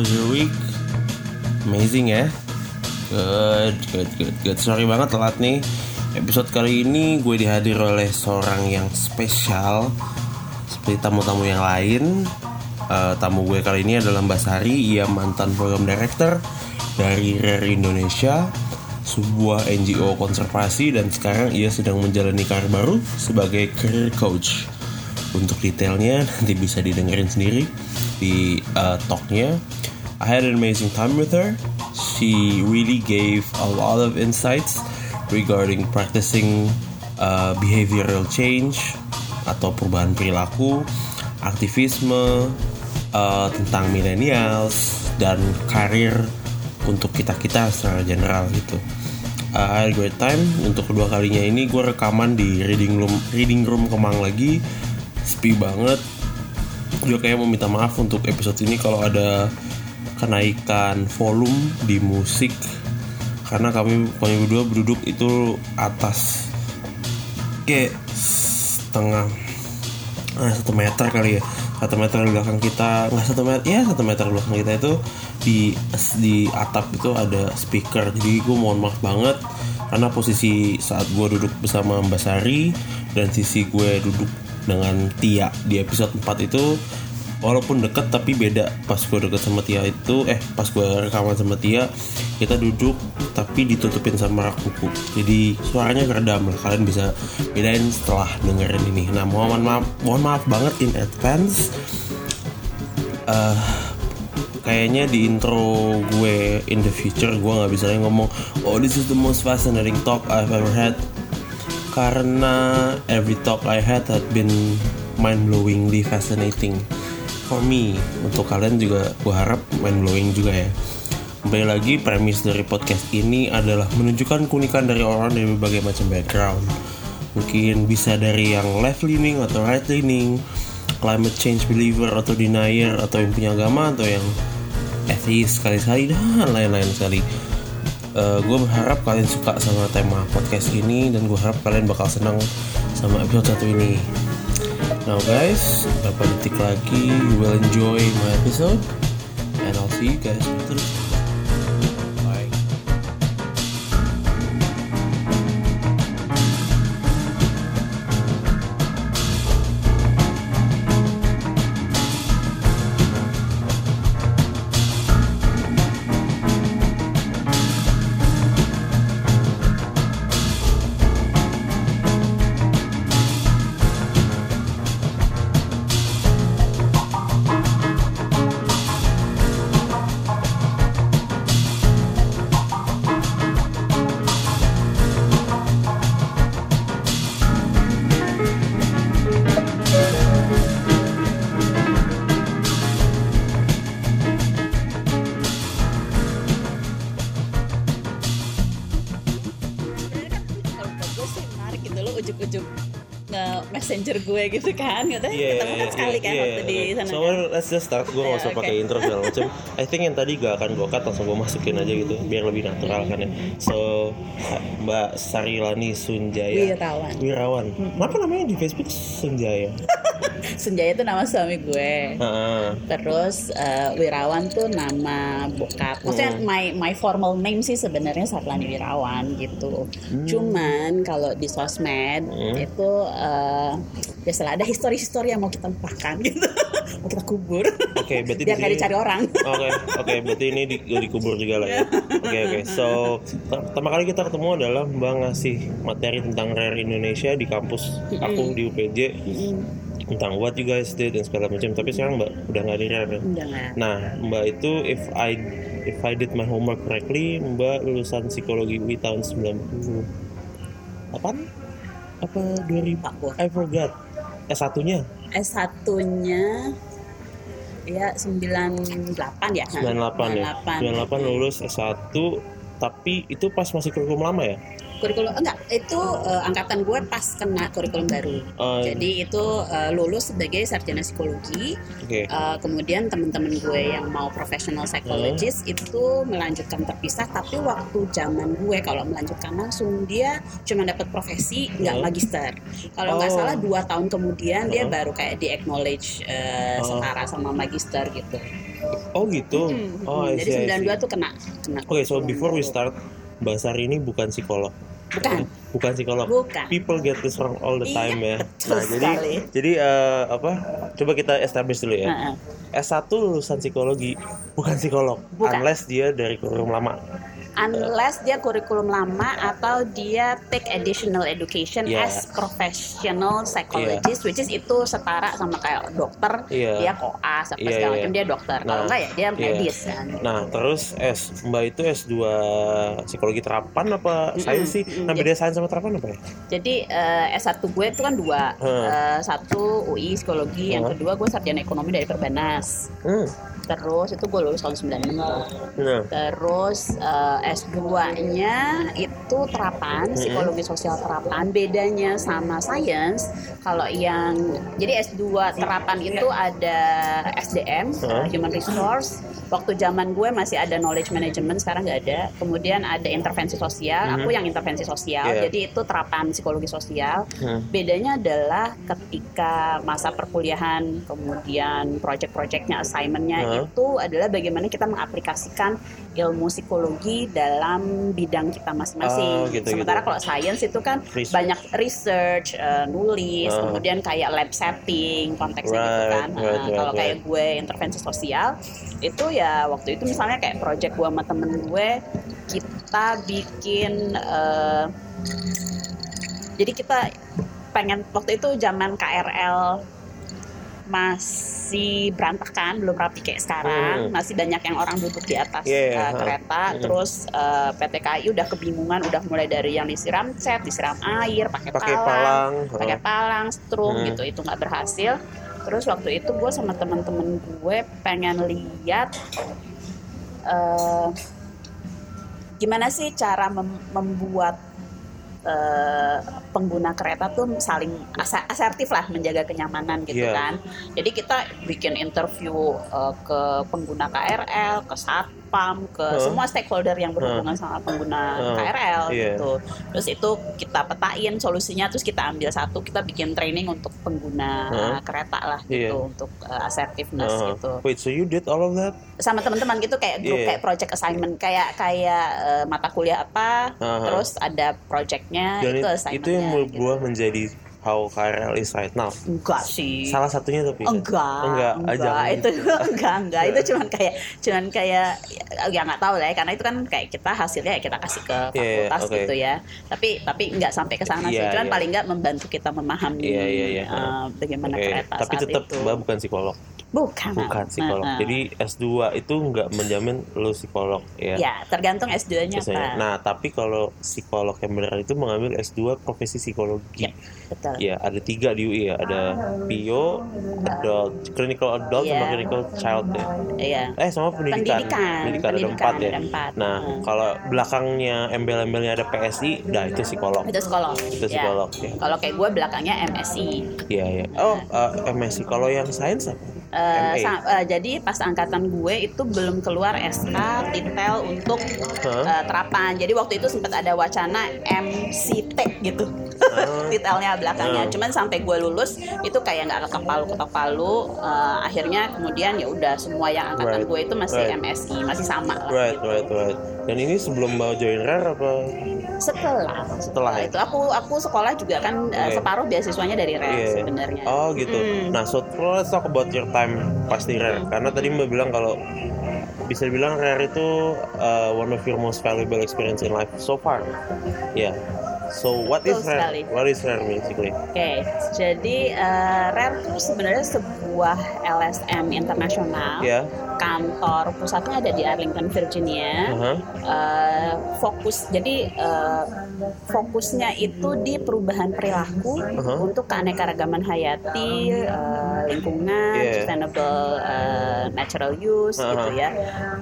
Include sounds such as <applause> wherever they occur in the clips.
How's your week? Amazing ya. Good, good, good, good. Sorry banget telat nih. Episode kali ini gue dihadir oleh seorang yang spesial seperti tamu-tamu yang lain. Uh, tamu gue kali ini adalah Mbak Sari, ia mantan program director dari Rare Indonesia, sebuah NGO konservasi dan sekarang ia sedang menjalani karir baru sebagai career coach. Untuk detailnya nanti bisa didengerin sendiri di uh, talknya. I had an amazing time with her. She really gave a lot of insights regarding practicing uh, behavioral change atau perubahan perilaku, aktivisme uh, tentang millennials dan karir untuk kita kita secara general gitu. Uh, I had a great time untuk kedua kalinya ini gue rekaman di reading room reading room Kemang lagi sepi banget gue kayak mau minta maaf untuk episode ini kalau ada kenaikan volume di musik. Karena kami kami berdua berduduk itu atas kayak setengah eh, satu meter kali ya. Satu meter di belakang kita nggak satu meter ya satu meter di belakang kita itu di di atap itu ada speaker. Jadi gue mohon maaf banget karena posisi saat gue duduk bersama Mbak Sari dan sisi gue duduk dengan Tia di episode 4 itu walaupun deket tapi beda. Pas gue deket sama Tia itu eh pas gue rekaman sama Tia kita duduk tapi ditutupin sama rak buku jadi suaranya keredam lah. Kalian bisa bedain setelah dengerin ini. Nah mohon maaf mohon maaf banget in advance. Uh, kayaknya di intro gue in the future gue nggak bisa ngomong oh this is the most fascinating talk I've ever had. Karena every talk I had had been mind-blowingly fascinating for me. Untuk kalian juga gue harap mind-blowing juga ya. Kembali lagi premis dari podcast ini adalah menunjukkan keunikan dari orang dari berbagai macam background. Mungkin bisa dari yang left leaning atau right leaning climate change believer atau denier atau yang punya agama atau yang atheist sekali-sekali dan lain-lain sekali. Uh, gue berharap kalian suka sama tema podcast ini dan gue harap kalian bakal senang sama episode satu ini now guys beberapa detik lagi. You will enjoy my episode. And I'll see you guys after gue gitu kan katanya ketemu kan sekali kan waktu di sana So kan let's just start. Gue gak Ya, usah oke. pakai intro segala macam. I think yang tadi gak akan gue cut langsung gue masukin aja gitu biar lebih natural kan ya. So Mbak Sarilani Sunjaya. Wirawan. Wirawan. Kenapa namanya di Facebook Sunjaya? Senjaya itu nama suami gue. Ah, terus eh, Wirawan tuh nama bokap. Maksudnya Hmm. my my formal name sih sebenarnya Sarlani Wirawan gitu. Hmm. cuman kalau di sosmed itu eh, biasalah ada histori-histori yang mau kita lupakan gitu. <laughs> Mau kita kubur. Oke, berarti <laughs> biar nggak sini- dicari orang. <laughs> Oke, oke, berarti ini di, dikubur juga lah ya. Oke, oke. So, per- pertama kali kita ketemu adalah Mbak ngasih materi tentang Rare Indonesia di kampus aku di UPJ tentang what you guys did dan segala macam. Tapi sekarang Mbak udah nggak di Rare. ya? udah Nah, Mbak itu if I if I did my homework correctly, Mbak lulusan psikologi UI tahun 98 apa 2000 Pak Bos. I forgot. S1-nya S1-nya ya 98 ya. 98 ya. 98 lulus S1 tapi itu pas masih kurikulum lama ya? Kurikulum enggak itu eh, angkatan gue pas kena kurikulum baru Oh, jadi itu eh, lulus sebagai sarjana psikologi Oke. Eh, kemudian teman-teman gue yang mau professional psychologist itu melanjutkan terpisah tapi waktu zaman gue kalau melanjutkan langsung dia cuma dapat profesi nggak Hmm. magister kalau nggak Oh. salah dua tahun kemudian dia Hmm. baru kayak di acknowledge eh, Oh. setara sama magister gitu Oh gitu. Hmm, Oh, I hmm. see, Jadi I 92 see. tuh kena kena. Oke, so kurikulum before we start, Mbak Sari ini bukan psikolog. Bukan. Bukan psikolog. Bukan. People get this wrong all the Iya, time ya. <laughs> betul Nah, jadi sekali. jadi eh, apa? Coba kita establish dulu ya. Heeh. S1 lulusan psikologi, bukan psikolog. Bukan. Unless dia dari kurikulum lama. Unless dia kurikulum lama atau dia take additional education Yeah. as professional psychologist which is itu setara sama kayak dokter Iya. dia koas apa Iya, segala iya. macam dia dokter kalau Nah, enggak ya dia medis kan Nah, terus S, Mbak itu S2 psikologi terapan apa sains sih? mm, Nah, beda sains sama terapan apa ya? jadi eh, S1 gue itu kan dua Hmm. Eh, satu UI psikologi yang Hmm. kedua gue sarjana ekonomi dari Perbanas Hmm. Terus itu gue lulus tahun 96 tuh. Nah, Terus eh, S2-nya itu terapan, psikologi sosial terapan. Bedanya sama sains, kalau yang jadi S2 terapan itu ada SDM, Heeh. Human Resource. Waktu zaman gue masih ada knowledge management, sekarang nggak ada. Kemudian ada intervensi sosial, aku yang intervensi sosial. Yeah. Jadi itu terapan psikologi sosial. hmm. Bedanya adalah ketika masa perkuliahan, kemudian project-projectnya, assignmentnya Huh? Itu adalah bagaimana kita mengaplikasikan ilmu psikologi dalam bidang kita masing-masing. Oh, gitu, Sementara gitu. kalau sains itu kan Research. banyak research, eh, nulis, Huh? kemudian kayak lab setting, konteksnya gitu Right, kan. right, Nah, right, kalau kayak right. gue intervensi sosial, itu ya waktu itu misalnya kayak project gue sama temen gue, kita bikin eh, jadi kita pengen waktu itu zaman KRL masih berantakan belum rapi kayak sekarang Hmm. masih banyak yang orang duduk di atas Yeah, uh, kereta Hmm. terus uh, PT KAI udah kebingungan udah mulai dari yang disiram cat disiram air pakai palang, palang. pakai palang strum Hmm. gitu itu nggak berhasil terus waktu itu gue sama temen-temen gue pengen lihat eh, gimana sih cara mem- membuat eh, pengguna kereta tuh saling asertif lah menjaga kenyamanan gitu Iya. kan. Jadi kita bikin interview eh, ke pengguna KRL, ke satpam, ke Huh? semua stakeholder yang berhubungan sama pengguna Huh. KRL Iya. gitu. Terus itu kita petain solusinya, terus kita ambil satu, kita bikin training untuk pengguna Huh? kereta lah gitu, Iya. untuk eh, assertiveness Uh, gitu Wait, so you did all of that? sama teman-teman gitu kayak grup Iya. kayak project assignment kayak kayak eh, mata kuliah apa Aha. terus ada projectnya Dan itu it- assignmentnya itu yang gitu. berbuah menjadi how KRL is right now. enggak sih Salah satunya tapi. enggak Enggak, ah, jangan itu gitu. <laughs> enggak enggak itu cuman kayak cuman kayak ya nggak tahu lah ya karena itu kan kayak kita hasilnya ya kita kasih ke Iya, iya, fakultas oke. gitu ya tapi tapi nggak sampai ke sana sih Iya, cuman iya. paling nggak membantu kita memahami Iya, iya, iya. eh, bagaimana Oke, kereta tapi saat tetap itu Mbak bukan psikolog. Bukan Bukan psikolog. Nah, nah. Jadi S2 itu nggak menjamin lu psikolog ya. ya tergantung S2-nya biasanya. apa Nah, tapi kalau psikolog yang benar itu mengambil S2 profesi psikologi. Ya, betul Ya, ada tiga di UI ya. Ada PIO, adult, clinical adult, sama Iya. clinical child ya. iya Eh, sama pendidikan. pendidikan Pendidikan, ada empat ya. ada empat. Nah, Hmm. kalau belakangnya embel-embelnya ada PSI, dah itu psikolog. itu psikolog Itu Ya. psikolog ya. kalau kayak gue belakangnya MSI Iya, iya. Oh, eh, MSI. Kalau yang sains apa? Sa- eh, jadi pas angkatan gue itu belum keluar SK titel untuk Hah? eh, terapan jadi waktu itu sempat ada wacana MCT gitu Ah. <laughs> titelnya belakangnya Ah. cuman sampai gue lulus itu kayak nggak ketok palu ketok palu Eh, akhirnya kemudian ya udah semua yang angkatan Right. gue itu masih Right. MSI masih sama lah Right, gitu. right, right. Dan ini sebelum mau join RAR apa? setelah Setelah ya? itu aku aku sekolah juga kan eh, Oke. separuh beasiswanya dari RES Iya. sebenarnya Oh gitu. Mm. Nah, so let's talk about your time pas di RAR. Karena tadi Mbak bilang kalau bisa dibilang RAR itu uh, one of your most valuable experience in life so far. Ya. So what is Betul RAR? sekali. What is RAR basically? Oke, jadi eh, RARE itu sebenarnya sebuah LSM internasional. Ya. Kantor pusatnya ada di Arlington, Virginia. Aha. Eh, fokus, jadi eh, fokusnya itu di perubahan perilaku Aha. untuk keanekaragaman hayati, eh, lingkungan, Yeah. sustainable eh, natural use Aha. gitu ya.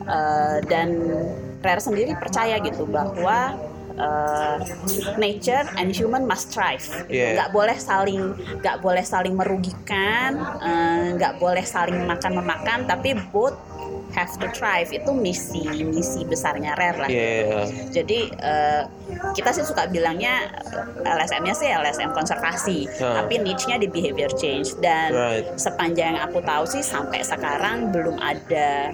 Eh, dan RARE sendiri percaya gitu bahwa uh, nature and human must thrive. Gitu. Yeah. Nggak boleh saling nggak boleh saling merugikan, uh, nggak boleh saling memakan memakan, tapi both have to thrive itu misi misi besarnya rare lah Iya. jadi eh, kita sih suka bilangnya eh, LSM-nya sih LSM konservasi Ah. tapi niche-nya di behavior change dan Right. sepanjang aku tahu sih sampai sekarang belum ada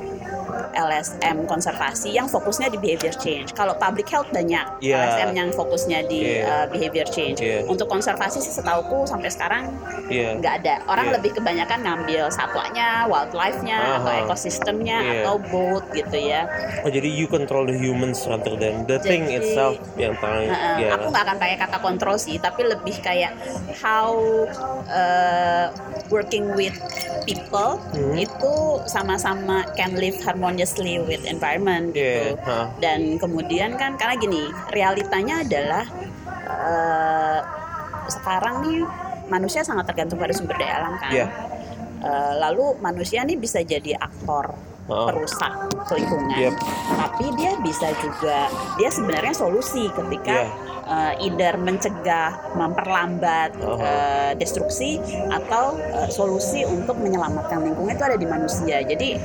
LSM konservasi yang fokusnya di behavior change. Kalau public health banyak Yeah. LSM yang fokusnya di Yeah. uh, behavior change. Yeah. Untuk konservasi sih setauku sampai sekarang Iya. nggak ada. Orang Yeah. lebih kebanyakan ngambil satwanya, wildlife-nya atau Aha. ekosistemnya Yeah. Atau both gitu ya. Oh jadi you control the humans rather than the thing Jadi- itself yang paling Heeh, ya. Aku nggak akan pakai kata kontrol sih, tapi lebih kayak how uh, working with people Hmm. itu sama-sama can live harmoniously with environment gitu. Iya, hah. Dan kemudian kan karena gini, realitanya adalah uh, sekarang nih manusia sangat tergantung pada sumber daya alam kan. Iya. Uh, lalu manusia nih bisa jadi aktor Heeh. perusak lingkungan, Yep. tapi dia bisa juga dia sebenarnya solusi ketika Iya. uh, either mencegah, memperlambat Uh-huh. uh, destruksi atau uh, solusi untuk menyelamatkan lingkungan itu ada di manusia. Jadi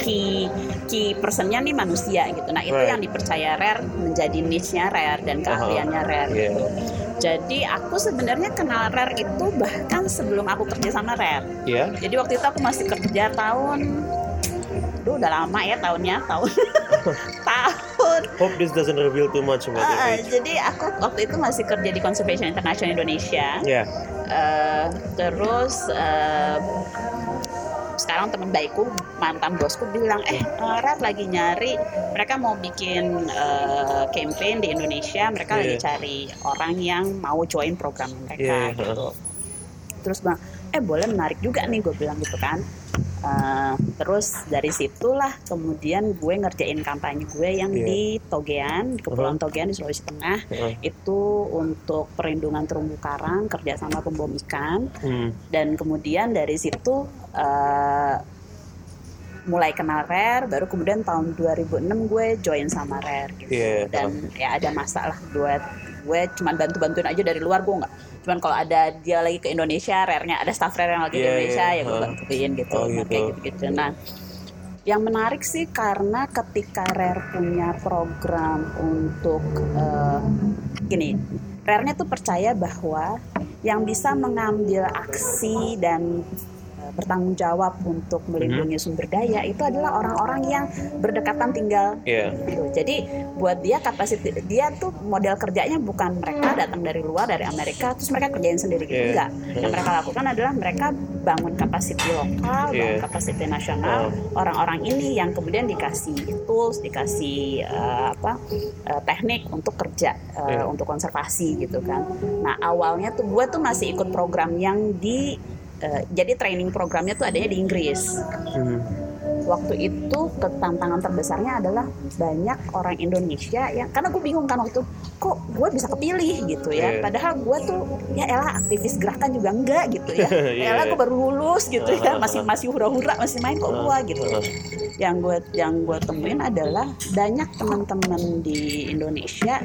key key personnya nih manusia gitu. Nah itu Right. yang dipercaya rare menjadi niche-nya rare dan keahliannya rare. Iya. gitu. Jadi aku sebenarnya kenal rare itu bahkan sebelum aku kerja sama rare. Iya. Jadi waktu itu aku masih kerja tahun Duh, udah lama ya tahunnya, tahun <laughs> tahun. Hope this doesn't reveal too much about age. jadi aku waktu itu masih kerja di Conservation International Indonesia. Ya. Eh, terus eh, sekarang teman baikku mantan bosku bilang eh Rat lagi nyari mereka mau bikin eh, campaign di Indonesia mereka lagi Iya. cari orang yang mau join program mereka Iya, gitu terus bilang eh boleh menarik juga nih gue bilang gitu kan Eh, terus dari situlah kemudian gue ngerjain kampanye gue yang Iya. di Togean di Kepulauan Togean di Sulawesi Tengah Heeh. itu untuk perlindungan terumbu karang kerjasama pembom ikan Hmm. dan kemudian dari situ eh, mulai kenal Rare baru kemudian tahun 2006 gue join sama Rare gitu Iya. dan ya ada masalah buat gue cuman bantu-bantuin aja dari luar gue nggak cuman kalau ada dia lagi ke Indonesia Rare-nya ada staff Rare yang lagi di Iya, Indonesia iya. ya gue bantuin gitu, Oh, Nah, gitu. kayak gitu-gitu nah yang menarik sih karena ketika Rare punya program untuk eh, gini Rare-nya tuh percaya bahwa yang bisa mengambil aksi dan bertanggung jawab untuk melindungi sumber daya itu adalah orang-orang yang berdekatan tinggal Iya. gitu. Jadi buat dia kapasiti dia tuh model kerjanya bukan mereka datang dari luar dari Amerika terus mereka kerjain sendiri gitu Iya. enggak. Yang mereka lakukan adalah mereka bangun kapasiti lokal, bangun Iya. kapasiti nasional. Orang-orang ini yang kemudian dikasih tools, dikasih eh, apa eh, teknik untuk kerja eh, Iya. untuk konservasi gitu kan. Nah awalnya tuh gue tuh masih ikut program yang di eh, jadi training programnya tuh adanya di Inggris Hmm. Waktu itu ketantangan terbesarnya adalah banyak orang Indonesia yang karena gue bingung kan waktu itu, kok gue bisa kepilih gitu ya Iya. padahal gue tuh ya elah aktivis gerakan juga enggak gitu ya <laughs> Iya. elah gue baru lulus gitu ya <laughs> masih masih hura-hura masih main kok gue <laughs> gitu yang gue yang gue temuin adalah banyak teman-teman di Indonesia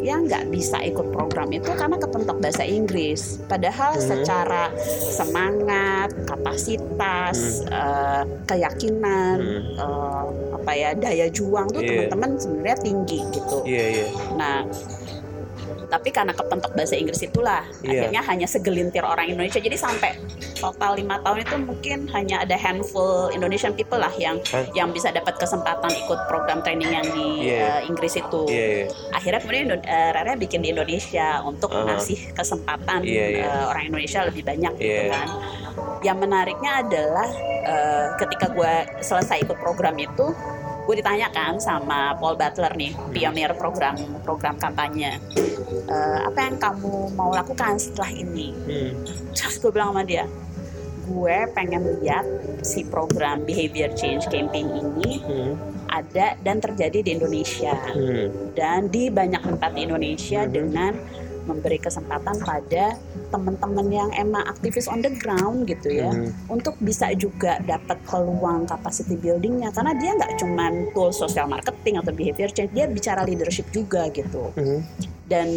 yang nggak bisa ikut program itu karena kepentok bahasa Inggris padahal Hmm. secara semangat kapasitas eh, keyakinan Hmm. eh, apa ya daya juang tuh Iya. teman-teman sebenarnya tinggi gitu Iya, iya. nah tapi karena kepentok bahasa Inggris itulah Iya. akhirnya hanya segelintir orang Indonesia jadi sampai total lima tahun itu mungkin hanya ada handful Indonesian people lah yang Hah? yang bisa dapat kesempatan ikut program training yang di Iya. eh, Inggris itu Iya, iya. akhirnya kemudian eh, Rara bikin di Indonesia untuk Aha. ngasih kesempatan Iya, iya. eh, orang Indonesia lebih banyak gitu Iya. kan yang menariknya adalah eh, ketika gue selesai ikut program itu gue ditanyakan sama Paul Butler nih pionir program program kampanye Eh, apa yang kamu mau lakukan setelah ini Hmm. terus gue bilang sama dia gue pengen lihat si program behavior change campaign ini Hmm. ada dan terjadi di Indonesia Hmm. dan di banyak tempat di Indonesia Mhm. dengan memberi kesempatan pada teman-teman yang emang aktivis on the ground gitu ya Mhm. untuk bisa juga dapat peluang capacity buildingnya karena dia nggak cuman tool social marketing atau behavior change dia bicara leadership juga gitu Hmm. dan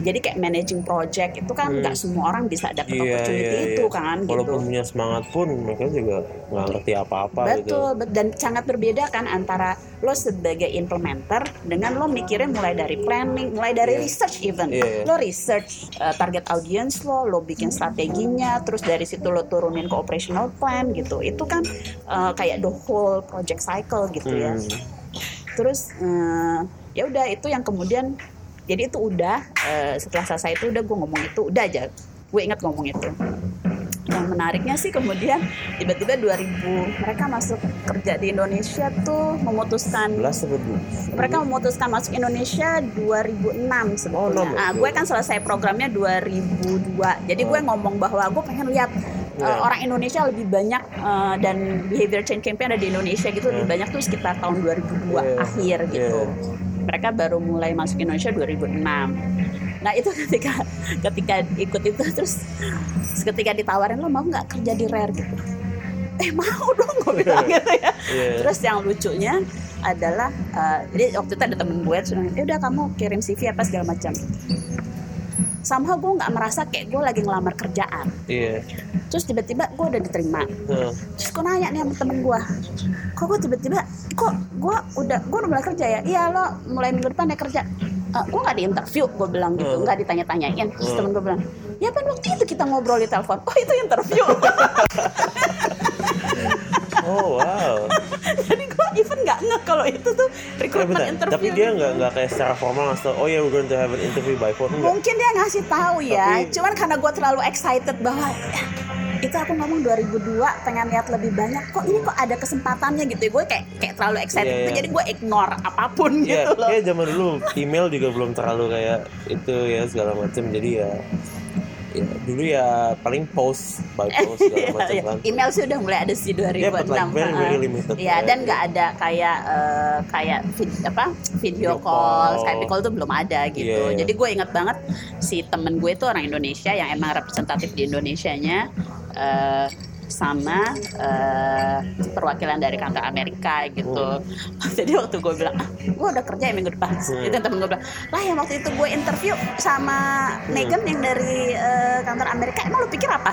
jadi kayak managing project itu kan Hmm. nggak semua orang bisa dapat Iya, opportunity iya, itu iya. kan Walaupun gitu punya semangat pun mereka juga nggak ngerti apa-apa gitu. Betul, bet- dan sangat berbeda kan antara lo sebagai implementer dengan lo mikirin mulai dari planning, mulai dari Iya. research even. Iya, iya. Lo research uh, target audience lo, lo bikin strateginya, terus dari situ lo turunin ke operational plan gitu. Itu kan uh, kayak the whole project cycle gitu ya. Hmm. Terus uh, ya udah itu yang kemudian jadi itu udah uh, setelah selesai itu udah gue ngomong itu udah aja. Gue ingat ngomong itu yang menariknya sih kemudian tiba-tiba 2000 mereka masuk kerja di Indonesia tuh memutuskan 11 sampai mereka memutuskan masuk Indonesia 2006 sebetulnya. Oh, enam ya? gue kan selesai programnya 2002. Jadi gue Oh. ngomong bahwa gue pengen lihat uh, Iya. orang Indonesia lebih banyak uh, dan behavior change campaign ada di Indonesia gitu lebih Iya. banyak tuh sekitar tahun 2002 Iya. akhir gitu. Iya. Mereka baru mulai masuk Indonesia 2006. Nah itu <laughs> ketika ketika ikut itu terus ketika ditawarin lo mau nggak kerja di rare gitu eh mau dong gue bilang <laughs> gitu ya Iya. terus yang lucunya adalah eh, jadi waktu itu ada temen gue bilang, "Ya udah kamu kirim CV apa segala macam somehow gue nggak merasa kayak gue lagi ngelamar kerjaan. Iya. terus tiba-tiba gue udah diterima. Heeh. terus gue nanya nih sama temen gue kok gue tiba-tiba kok gue udah gue udah mulai kerja ya? Iya lo mulai minggu depan ya kerja. "Eh, gue nggak di interview gue bilang gitu nggak ditanya-tanyain. Terus Hmm. temen gue bilang ya kan waktu itu kita ngobrol di telepon. Oh itu interview <laughs> Oh wow. <laughs> jadi gue even nggak ngeh kalau itu tuh recruitment interview Tapi dia nggak nggak kayak secara formal ngasih tau, oh ya we're going to have an interview by phone enggak. mungkin dia ngasih tahu ya Tapi- cuman karena gue terlalu excited bahwa "Ya, itu aku ngomong 2002 pengen lihat lebih banyak kok ini kok ada kesempatannya gitu ya gue kayak kayak terlalu excited gitu, iya. jadi gue ignore apa pun Iya, gitu loh kayak zaman dulu email juga belum terlalu kayak itu ya segala macam. Jadi ya, ya dulu ya paling post by <laughs> post segala Iya, macam iya. kan. email sih udah mulai ada sih 2006 Yeah, but like very, very limited. Iya, dan nggak ada kayak eh, kayak vid- apa video Video call, call. Skype call tuh belum ada gitu. Iya, iya. Jadi gue inget banget si temen gue itu orang Indonesia yang emang representatif di Indonesianya eh, sama eh, perwakilan dari kantor Amerika gitu. <laughs> Jadi waktu gue bilang, ah, gue udah kerja ya minggu depan. Hmm. Itu temen gue bilang, lah yang waktu itu gue interview sama Megan yang dari eh, kantor Amerika, emang lu pikir apa?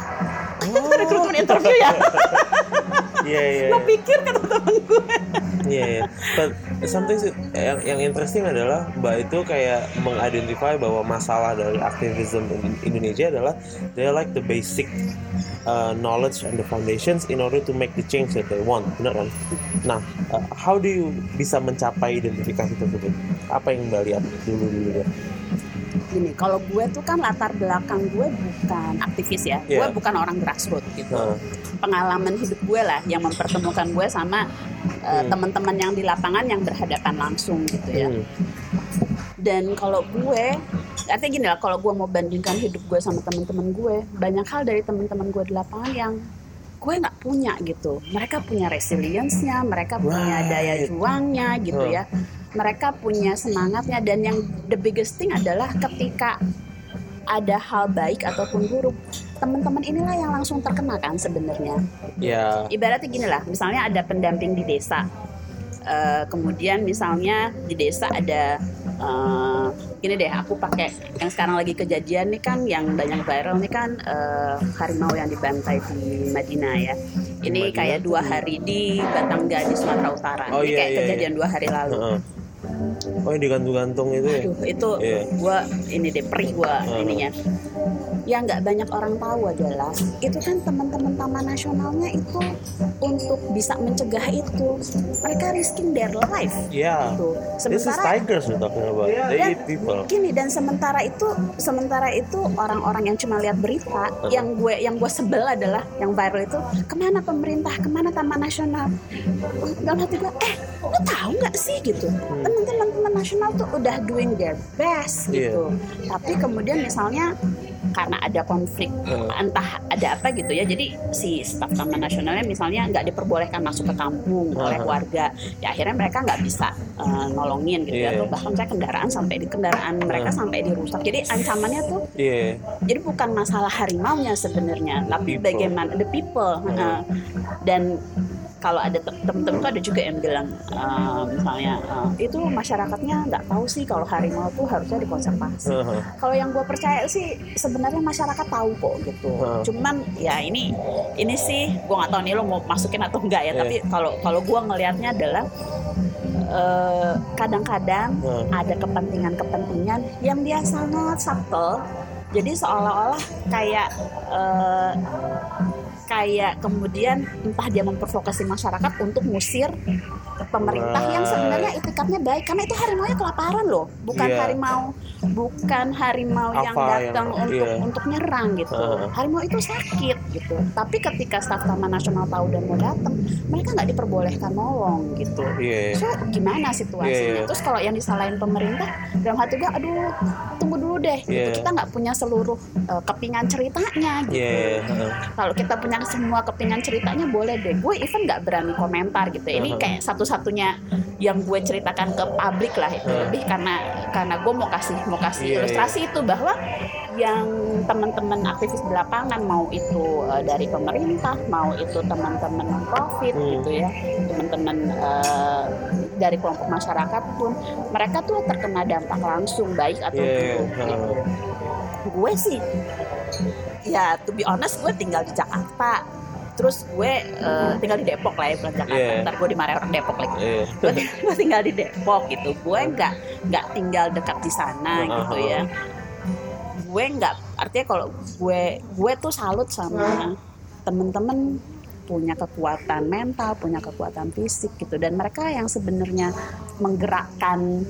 <laughs> itu recruitment interview ya? <laughs> Iya iya. Lo pikir kata temen gue. Iya, iya. But something yang yang interesting adalah Mbak itu kayak mengidentify bahwa masalah dari aktivism in Indonesia adalah they like the basic uh, knowledge and the foundations in order to make the change that they want, benar kan? Nah, uh, how do you bisa mencapai identifikasi tersebut? Apa yang Mbak lihat dulu dulu ya? Gini, kalau gue tuh kan latar belakang gue bukan aktivis ya, gue Iya. bukan orang grassroots gitu. Nah, Pengalaman hidup gue lah yang mempertemukan gue sama uh, Hmm. teman-teman yang di lapangan yang berhadapan langsung gitu ya. hmm, Dan kalau gue, artinya gini lah, kalau gue mau bandingkan hidup gue sama teman-teman gue, banyak hal dari teman-teman gue di lapangan yang gue nggak punya gitu. Mereka punya resilience-nya, mereka punya Right. daya juangnya gitu ya. Mereka punya semangatnya dan yang the biggest thing adalah ketika ada hal baik ataupun buruk, teman-teman inilah yang langsung terkena kan sebenarnya. Ya, ibaratnya gini lah misalnya ada pendamping di desa. Eh, kemudian misalnya di desa ada eh, gini deh aku pakai yang sekarang lagi kejadian nih kan yang banyak viral nih kan eh, harimau yang dibantai di Madinah ya. Ini Madinah. kayak dua hari di Batangga di Sumatera Utara. Oh, ini iya, kayak iya, kejadian dua hari lalu. Heeh. Oh yang digantung-gantung itu ya? Aduh, itu Iya. gua ini deh perih gua Hmm. ininya. Yang nggak banyak orang tahu adalah itu kan teman-teman taman nasionalnya itu untuk bisa mencegah itu mereka risking their life Yeah. gitu. This is Sementara tigers we're talking about. They dan eat people. gini dan sementara itu sementara itu orang-orang yang cuma lihat berita yang gue yang gue sebel adalah yang viral itu ke mana pemerintah ke mana taman nasional dalam hati gue eh lo tahu nggak sih gitu teman-teman nasional tuh udah doing their best Iya. gitu tapi kemudian misalnya karena ada konflik Hmm. entah ada apa gitu ya jadi si staf taman nasionalnya misalnya nggak diperbolehkan masuk ke kampung oleh Hmm. warga ya akhirnya mereka nggak bisa eh, nolongin gitu ya Iya. atau bahkan saya kendaraan sampai di kendaraan mereka Hmm. sampai dirusak jadi ancamannya tuh Iya. jadi bukan masalah harimaunya sebenarnya tapi People. bagaimana the people Hmm. eh, dan kalau ada tem- temen-temen tuh ada juga yang bilang eh, misalnya eh, itu masyarakatnya nggak tahu sih kalau harimau tuh harusnya dikonservasi Heeh. kalau yang gue percaya sih sebenarnya masyarakat tahu kok gitu Hmm. cuman ya ini ini sih gue nggak tahu nih lo mau masukin atau enggak ya Iya. tapi kalau kalau gue ngelihatnya adalah kadang-kadang Hmm. ada kepentingan-kepentingan yang dia sangat subtle jadi seolah-olah kayak eh, kayak kemudian entah dia memprovokasi masyarakat untuk ngusir pemerintah yang sebenarnya itikadnya baik karena itu harimau kelaparan loh bukan Iya. harimau bukan harimau yang Apa datang yang- untuk iya. untuk nyerang gitu Heeh. harimau itu sakit gitu tapi ketika staf taman nasional tahu dan mau datang mereka nggak diperbolehkan nolong gitu Iya. So gimana situasinya? Iya, iya. Terus kalau yang disalahin pemerintah, dalam hati gue, aduh, tunggu dulu deh. gitu. Iya. Kita nggak punya seluruh uh, kepingan ceritanya gitu. Iya. heeh. Kalau kita punya semua kepingan ceritanya, boleh deh. Gue even nggak berani komentar gitu. Ini Uh-huh. kayak satu-satunya yang gue ceritakan ke publik lah itu Uh. lebih karena karena gue mau kasih mau kasih Iya, ilustrasi itu bahwa yang teman-teman aktivis di lapangan mau itu uh, dari pemerintah, mau itu teman-teman non profit Hmm. gitu ya, teman-teman uh, dari kelompok masyarakat pun mereka tuh terkena dampak langsung baik atau Iya, buruk gitu. Gue sih ya to be honest gue tinggal di Jakarta. Terus gue uh, tinggal di Depok lah ya bukan Jakarta. Iya. Ntar gue dimarahin orang Depok lagi Iya. <laughs> gue gue tinggal di Depok gitu gue nggak nggak tinggal dekat di sana Uh-huh. gitu ya gue nggak artinya kalau gue gue tuh salut sama temen-temen punya kekuatan mental punya kekuatan fisik gitu. Dan mereka yang sebenarnya menggerakkan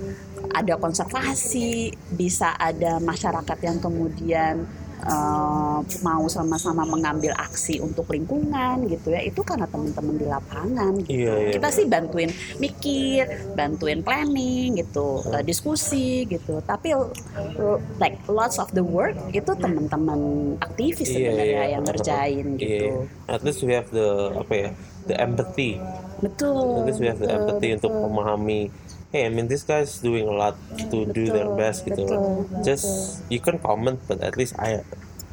ada konservasi bisa ada masyarakat yang kemudian eh, mau sama-sama mengambil aksi untuk lingkungan gitu ya itu karena teman-teman di lapangan gitu Iya, iya. kita sih bantuin mikir, bantuin planning gitu, eh, diskusi gitu. Tapi uh, like lots of the work itu teman-teman aktivis Iya, sebenarnya iya. yang ngerjain gitu. Iya. At least we have the apa ya? The empathy. Betul. At least we have the betul, empathy untuk betul. memahami Hey, I mean, this guy's doing a lot to do their Betul, best gitu. betul, Just you can comment, but at least I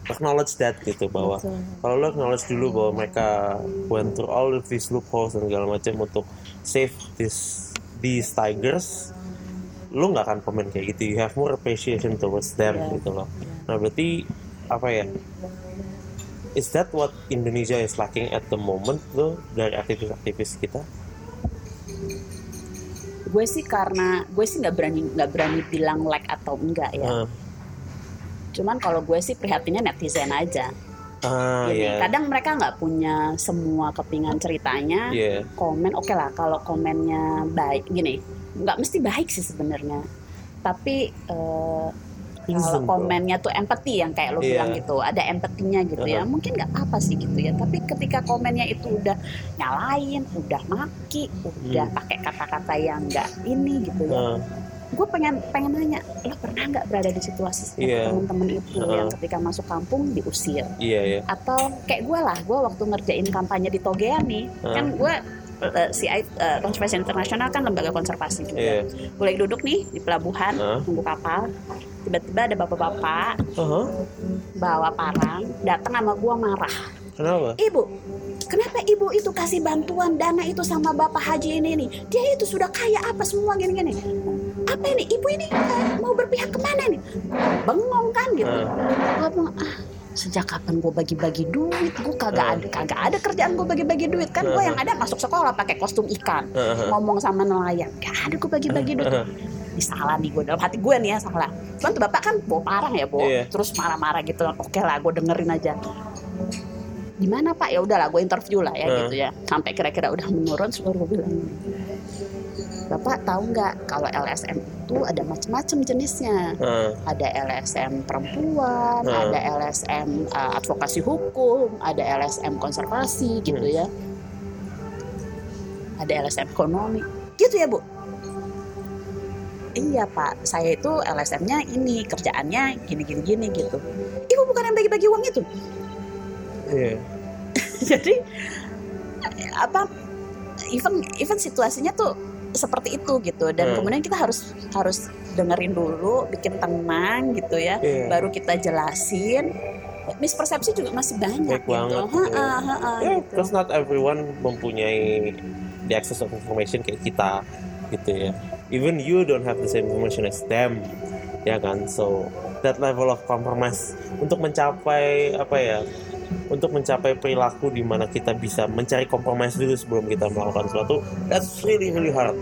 acknowledge that gitu bahwa Betul. kalau lo acknowledge dulu bahwa mereka went through all of these loopholes dan segala macam untuk save this these tigers, lo nggak akan komen kayak gitu. You have more appreciation towards them Yeah. gitu loh. Nah berarti apa ya? Is that what Indonesia is lacking at the moment tuh dari aktivis-aktivis kita? Gue sih karena gue sih nggak berani nggak berani bilang like atau enggak ya. Ah, Cuman kalau gue sih prihatinnya netizen aja. ah Jadi ya, kadang mereka nggak punya semua kepingan ceritanya. Iya. komen oke lah kalau komennya baik gini nggak mesti baik sih sebenarnya tapi eh, kalau komennya tuh empathy yang kayak lo Iya. bilang gitu ada empatinya gitu ya mungkin nggak apa sih gitu ya tapi ketika komennya itu udah nyalain udah maki udah Hmm. pakai kata-kata yang nggak ini gitu ya Ah, gue pengen pengen nanya lo pernah nggak berada di situasi seperti Iya. teman-teman itu Uh-huh. yang ketika masuk kampung diusir iya ya. atau kayak gue lah gue waktu ngerjain kampanye di Togean nih Ah. kan gue eh, CI eh, Conservation International kan lembaga konservasi juga Iya. gue lagi duduk nih di pelabuhan Ah. nunggu kapal tiba-tiba ada bapak-bapak Aha, bawa parang datang sama gue marah. Kenapa? ibu kenapa ibu itu kasih bantuan dana itu sama bapak haji ini nih? Dia itu sudah kaya apa semua gini-gini? Apa ini ibu ini eh, mau berpihak ke mana nih? Bengong kan gitu. Gua bilang, ah sejak kapan gue bagi-bagi duit? Gue kagak ada kagak ada kerjaan gue bagi-bagi duit. Kan gue yang ada masuk sekolah pakai kostum ikan Ah, ngomong sama nelayan. Gak ada gue bagi-bagi duit. Ah, ini salah nih gue dalam hati gue nih ya salah cuman tuh bapak kan bawa parang ya bawa Iya. terus marah-marah gitu oke lah gue dengerin aja gimana pak ya udahlah gue interview lah ya Hmm. gitu ya sampai kira-kira udah menurun terus gue bilang bapak tahu nggak kalau LSM itu ada macam-macam jenisnya ah, ada LSM perempuan, Hmm. ada LSM uh, advokasi hukum, ada LSM konservasi gitu Hmm. ya. Ada LSM ekonomi. Gitu ya, Bu? Iya, Pak. Saya itu LSM-nya ini, kerjaannya gini-gini gini gitu. Ibu bukan yang bagi-bagi uang itu. iya. <laughs> Jadi apa even even situasinya tuh seperti itu gitu dan Hmm. kemudian kita harus harus dengerin dulu bikin tenang gitu ya Iya. baru kita jelasin mispersepsi juga masih banyak Baik gitu. banget, Ha-ha, gitu. ha-ha, ya gitu. because not everyone mempunyai the access of information kayak kita gitu ya even you don't have the same information as them. Ya kan? So that level of compromise untuk mencapai apa ya untuk mencapai perilaku di mana kita bisa mencari kompromis dulu sebelum kita melakukan sesuatu that's really really hard.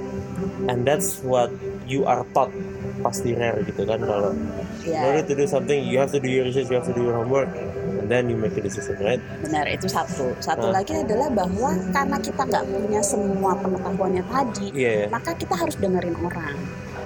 And that's what you are taught pasti rare gitu kan kalau in Ya, order to do something you have to do your research you have to do your homework a decision right benar itu satu. Satu Ah. lagi adalah bahwa karena kita nggak punya semua pengetahuannya tadi, iya maka kita harus dengerin orang.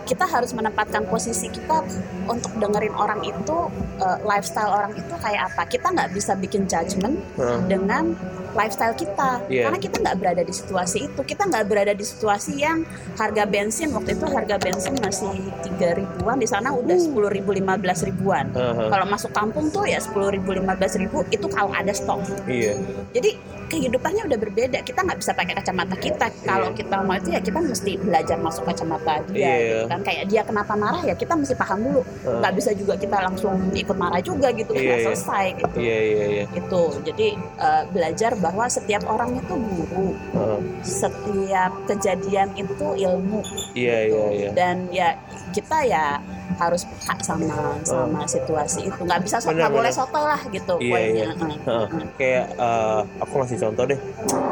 Kita harus menempatkan posisi kita untuk dengerin orang itu eh, lifestyle orang itu kayak apa. Kita nggak bisa bikin judgement Nah, dengan lifestyle kita. Iya. karena kita nggak berada di situasi itu. Kita nggak berada di situasi yang harga bensin waktu itu harga bensin masih tiga ribuan di sana udah sepuluh ribu lima belas ribuan. Aha, kalau masuk kampung tuh ya sepuluh ribu lima belas ribu itu kalau ada stok. Iya. Jadi kehidupannya udah berbeda. Kita nggak bisa pakai kacamata kita. Kalau Iya. kita mau itu ya kita mesti belajar masuk kacamata dia Iya. gitu kan. Kayak dia kenapa marah ya kita mesti paham dulu. Nggak bisa juga kita langsung ikut marah juga gitu kan Iya, iya. selesai gitu. Iya iya iya. Itu jadi eh, belajar bahwa setiap orang itu guru. Ah, setiap kejadian itu ilmu. Iya iya iya. Dan ya kita ya harus peka sama sama situasi itu. Nggak bisa nggak boleh soto lah gitu Iya, poinnya. Iya. Heeh. kayak eh, aku ngasih contoh deh.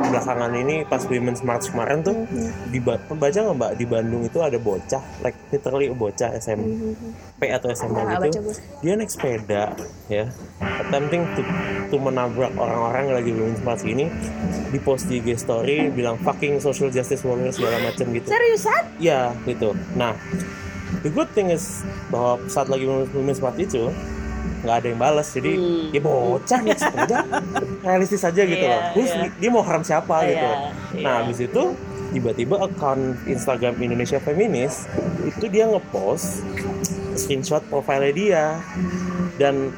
Belakangan ini pas Women's March kemarin tuh Mhm, di Ba- baca nggak mbak? Di Bandung itu ada bocah like literally bocah SMP mhm. atau SMA gitu. baca dia naik sepeda ya. Attempting to, to menabrak orang-orang yang lagi Women's March ini. Di post di IG story bilang fucking social justice warrior segala macam gitu. Seriusan? Ya gitu. Nah the good thing is bahwa saat lagi Women's March itu nggak ada yang balas jadi Hmm. ya bocah nih sepeda realistis aja gitu Iya, loh Who's- iya. dia mau haram siapa Iya, gitu iya. nah habis itu tiba-tiba account Instagram Indonesia Feminis itu dia ngepost screenshot profile dia dan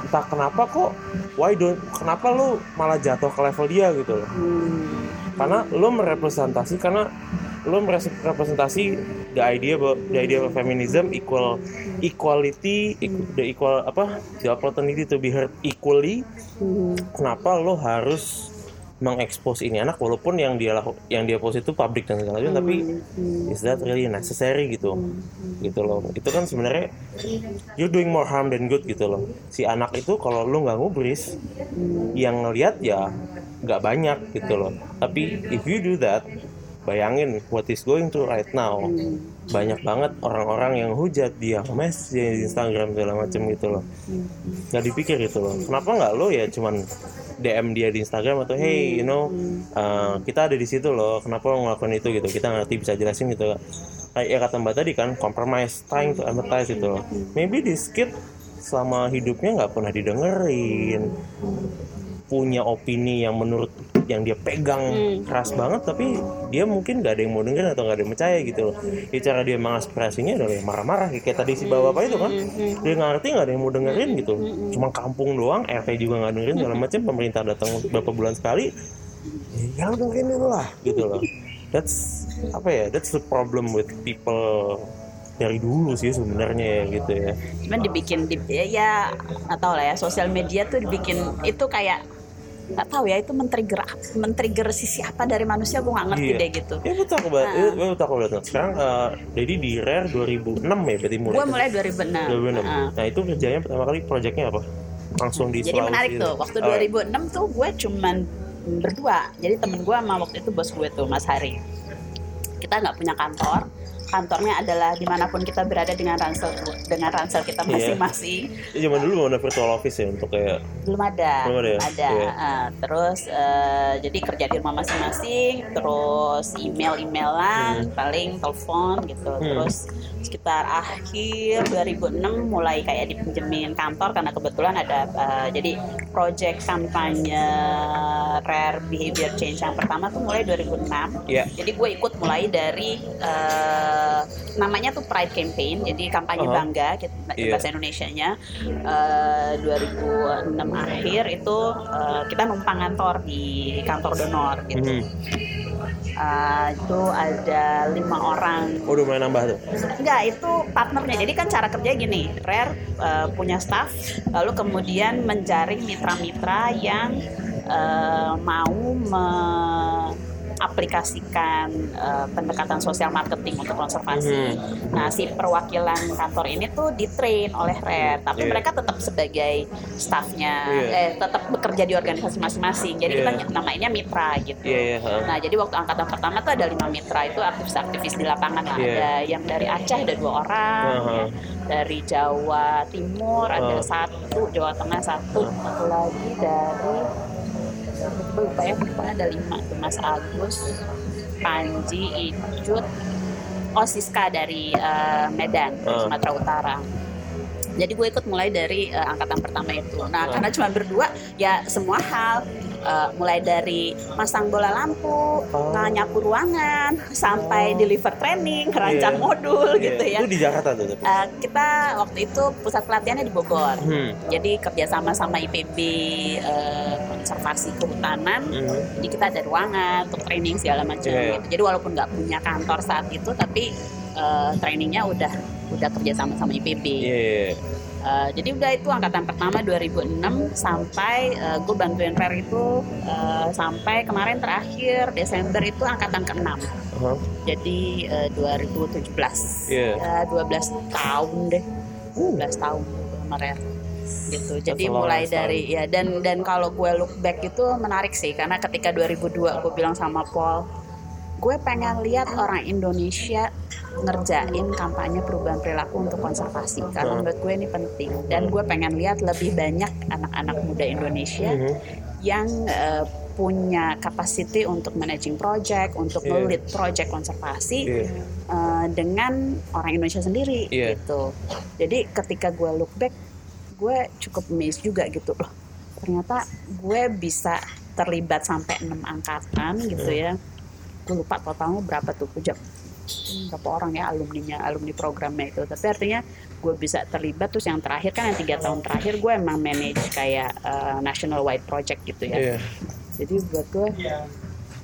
entah kenapa kok why don't kenapa lu malah jatuh ke level dia gitu loh Hmm. karena lo merepresentasi karena lo merepresentasi the idea about the idea of feminism equal equality equ- the equal apa the opportunity to be heard equally. Hmm. kenapa lo harus mengekspos ini anak walaupun yang dia laku, yang dia post itu publik dan segala macam tapi Hmm. is that really necessary gitu? Gitu loh. Itu kan sebenarnya you're doing more harm than good gitu loh. Si anak itu kalau lo nggak ngubris yang ngelihat ya nggak banyak gitu loh. Tapi if you do that bayangin what is going through right now? Hmm. banyak banget orang-orang yang hujat dia mes di Instagram segala macam gitu loh. Nggak dipikir gitu loh. Kenapa nggak lo ya cuman DM dia di Instagram atau hey you know uh, kita ada di situ loh. Kenapa lo ngelakuin itu? Gitu. Kita ngerti bisa jelasin gitu. Kayak ya kata mbak tadi kan compromise trying to empathize gitu loh. Maybe this kid selama hidupnya nggak pernah didengerin. Punya opini yang menurut yang dia pegang Hmm. keras banget tapi dia mungkin nggak ada yang mau dengerin atau nggak ada yang percaya gitu loh. Ya, cara dia mengaspirasinya adalah ya marah-marah kayak tadi si bapak itu kan. dia nggak ngerti nggak ada yang mau dengerin gitu. Cuma kampung doang RT juga nggak dengerin segala macam pemerintah datang beberapa bulan sekali ya dengerin lah gitu loh. That's apa ya that's the problem with people dari dulu sih sebenarnya gitu ya. Cuman dibikin di, ya, ya nggak tahu lah ya sosial media tuh dibikin itu kayak nggak tahu ya itu men-trigger men-trigger sisi apa dari manusia gue nggak ngerti Iya. deh gitu Ya betul aku banget. Ya, betul aku banget. Sekarang eh, jadi di Rare 2006 ya berarti mulai. gue mulai 2006 2006. Heeh. Nah itu kerjanya pertama kali proyeknya apa? Langsung di jadi Sulawesi menarik itu. tuh waktu Oh, 2006 tuh gue cuman berdua jadi temen gue sama waktu itu bos gue tuh Mas Hari kita nggak punya kantor kantornya adalah di mana pun kita berada dengan ransel dengan ransel kita Iya. masing-masing Ya, zaman dulu mau ada virtual office ya untuk kayak belum ada Belum ada ya? Iya. ah. terus eh, jadi kerja di rumah masing-masing terus email emailan paling telepon gitu Hmm. terus sekitar akhir 2006 mulai kayak dipinjemin kantor karena kebetulan ada eh, jadi project kampanye rare behavior change yang pertama tuh mulai 2006 ya jadi gue ikut mulai dari eh, namanya tuh Pride Campaign, jadi kampanye Aha. bangga gitu, Iya. bahasa Indonesia-nya. Eh, 2006 akhir itu eh, kita numpang kantor di kantor donor gitu. Mhm. Uh, itu ada lima orang. Oh, udah mulai nambah tuh? Enggak, itu partnernya. Jadi kan cara kerja gini, Rare uh, punya staff, lalu kemudian mencari mitra-mitra yang uh, mau me aplikasikan uh, pendekatan sosial marketing untuk konservasi. Hmm. Nah, si perwakilan kantor ini tuh ditrain oleh Rare, tapi yeah. mereka tetap sebagai staffnya, yeah. eh, tetap bekerja di organisasi masing-masing. Jadi yeah. kita namanya mitra gitu. Yeah, yeah. Nah, jadi waktu angkatan pertama tuh ada lima mitra itu aktivis-aktivis di lapangan lah. Yeah. Ada yang dari Aceh ada dua orang, uh -huh. ya. dari Jawa Timur uh. ada satu, Jawa Tengah satu, satu lagi dari lupa ya pokoknya ada lima tuh Mas Agus Panji Icut Osiska dari uh, Medan uh. Sumatera Utara jadi gue ikut mulai dari uh, angkatan pertama itu nah uh. karena cuma berdua ya semua hal uh, mulai dari masang bola lampu, oh. nyapu ruangan, sampai oh. deliver training, rancang yeah. modul yeah. gitu ya. Itu di Jakarta tuh? Uh, kita waktu itu pusat pelatihannya di Bogor. Hmm. Jadi kerjasama sama IPB uh, eh, konservasi kehutanan. Hmm. Jadi kita ada ruangan untuk training segala macam. Yeah. Gitu. Jadi walaupun nggak punya kantor saat itu, tapi uh, trainingnya udah udah kerjasama sama IPB. Yeah. Uh, jadi udah itu angkatan pertama 2006 sampai uh, gue bantuin Rare itu uh, sampai kemarin terakhir Desember itu angkatan ke-6. Uh-huh. Jadi uh, 2017. Yeah. Uh, 12 tahun deh. 12 tahun sama Rare gitu. Jadi mulai dari ya dan dan kalau gue look back itu menarik sih karena ketika 2002 gue bilang sama Paul gue pengen lihat orang Indonesia ngerjain kampanye perubahan perilaku untuk konservasi karena menurut gue ini penting dan gue pengen lihat lebih banyak anak-anak muda Indonesia mm-hmm. yang uh, punya capacity untuk managing project, untuk yeah. lead project konservasi yeah. Iya. uh, dengan orang Indonesia sendiri yeah. gitu. Jadi ketika gue look back, gue cukup amazed juga gitu loh. Ternyata gue bisa terlibat sampai enam angkatan gitu yeah. ya gue lupa totalnya berapa tuh gue berapa orang ya alumninya alumni programnya itu. Tapi artinya gue bisa terlibat terus yang terakhir kan yang tiga tahun terakhir gue emang manage kayak uh, national wide project gitu ya. Yeah. jadi buat gue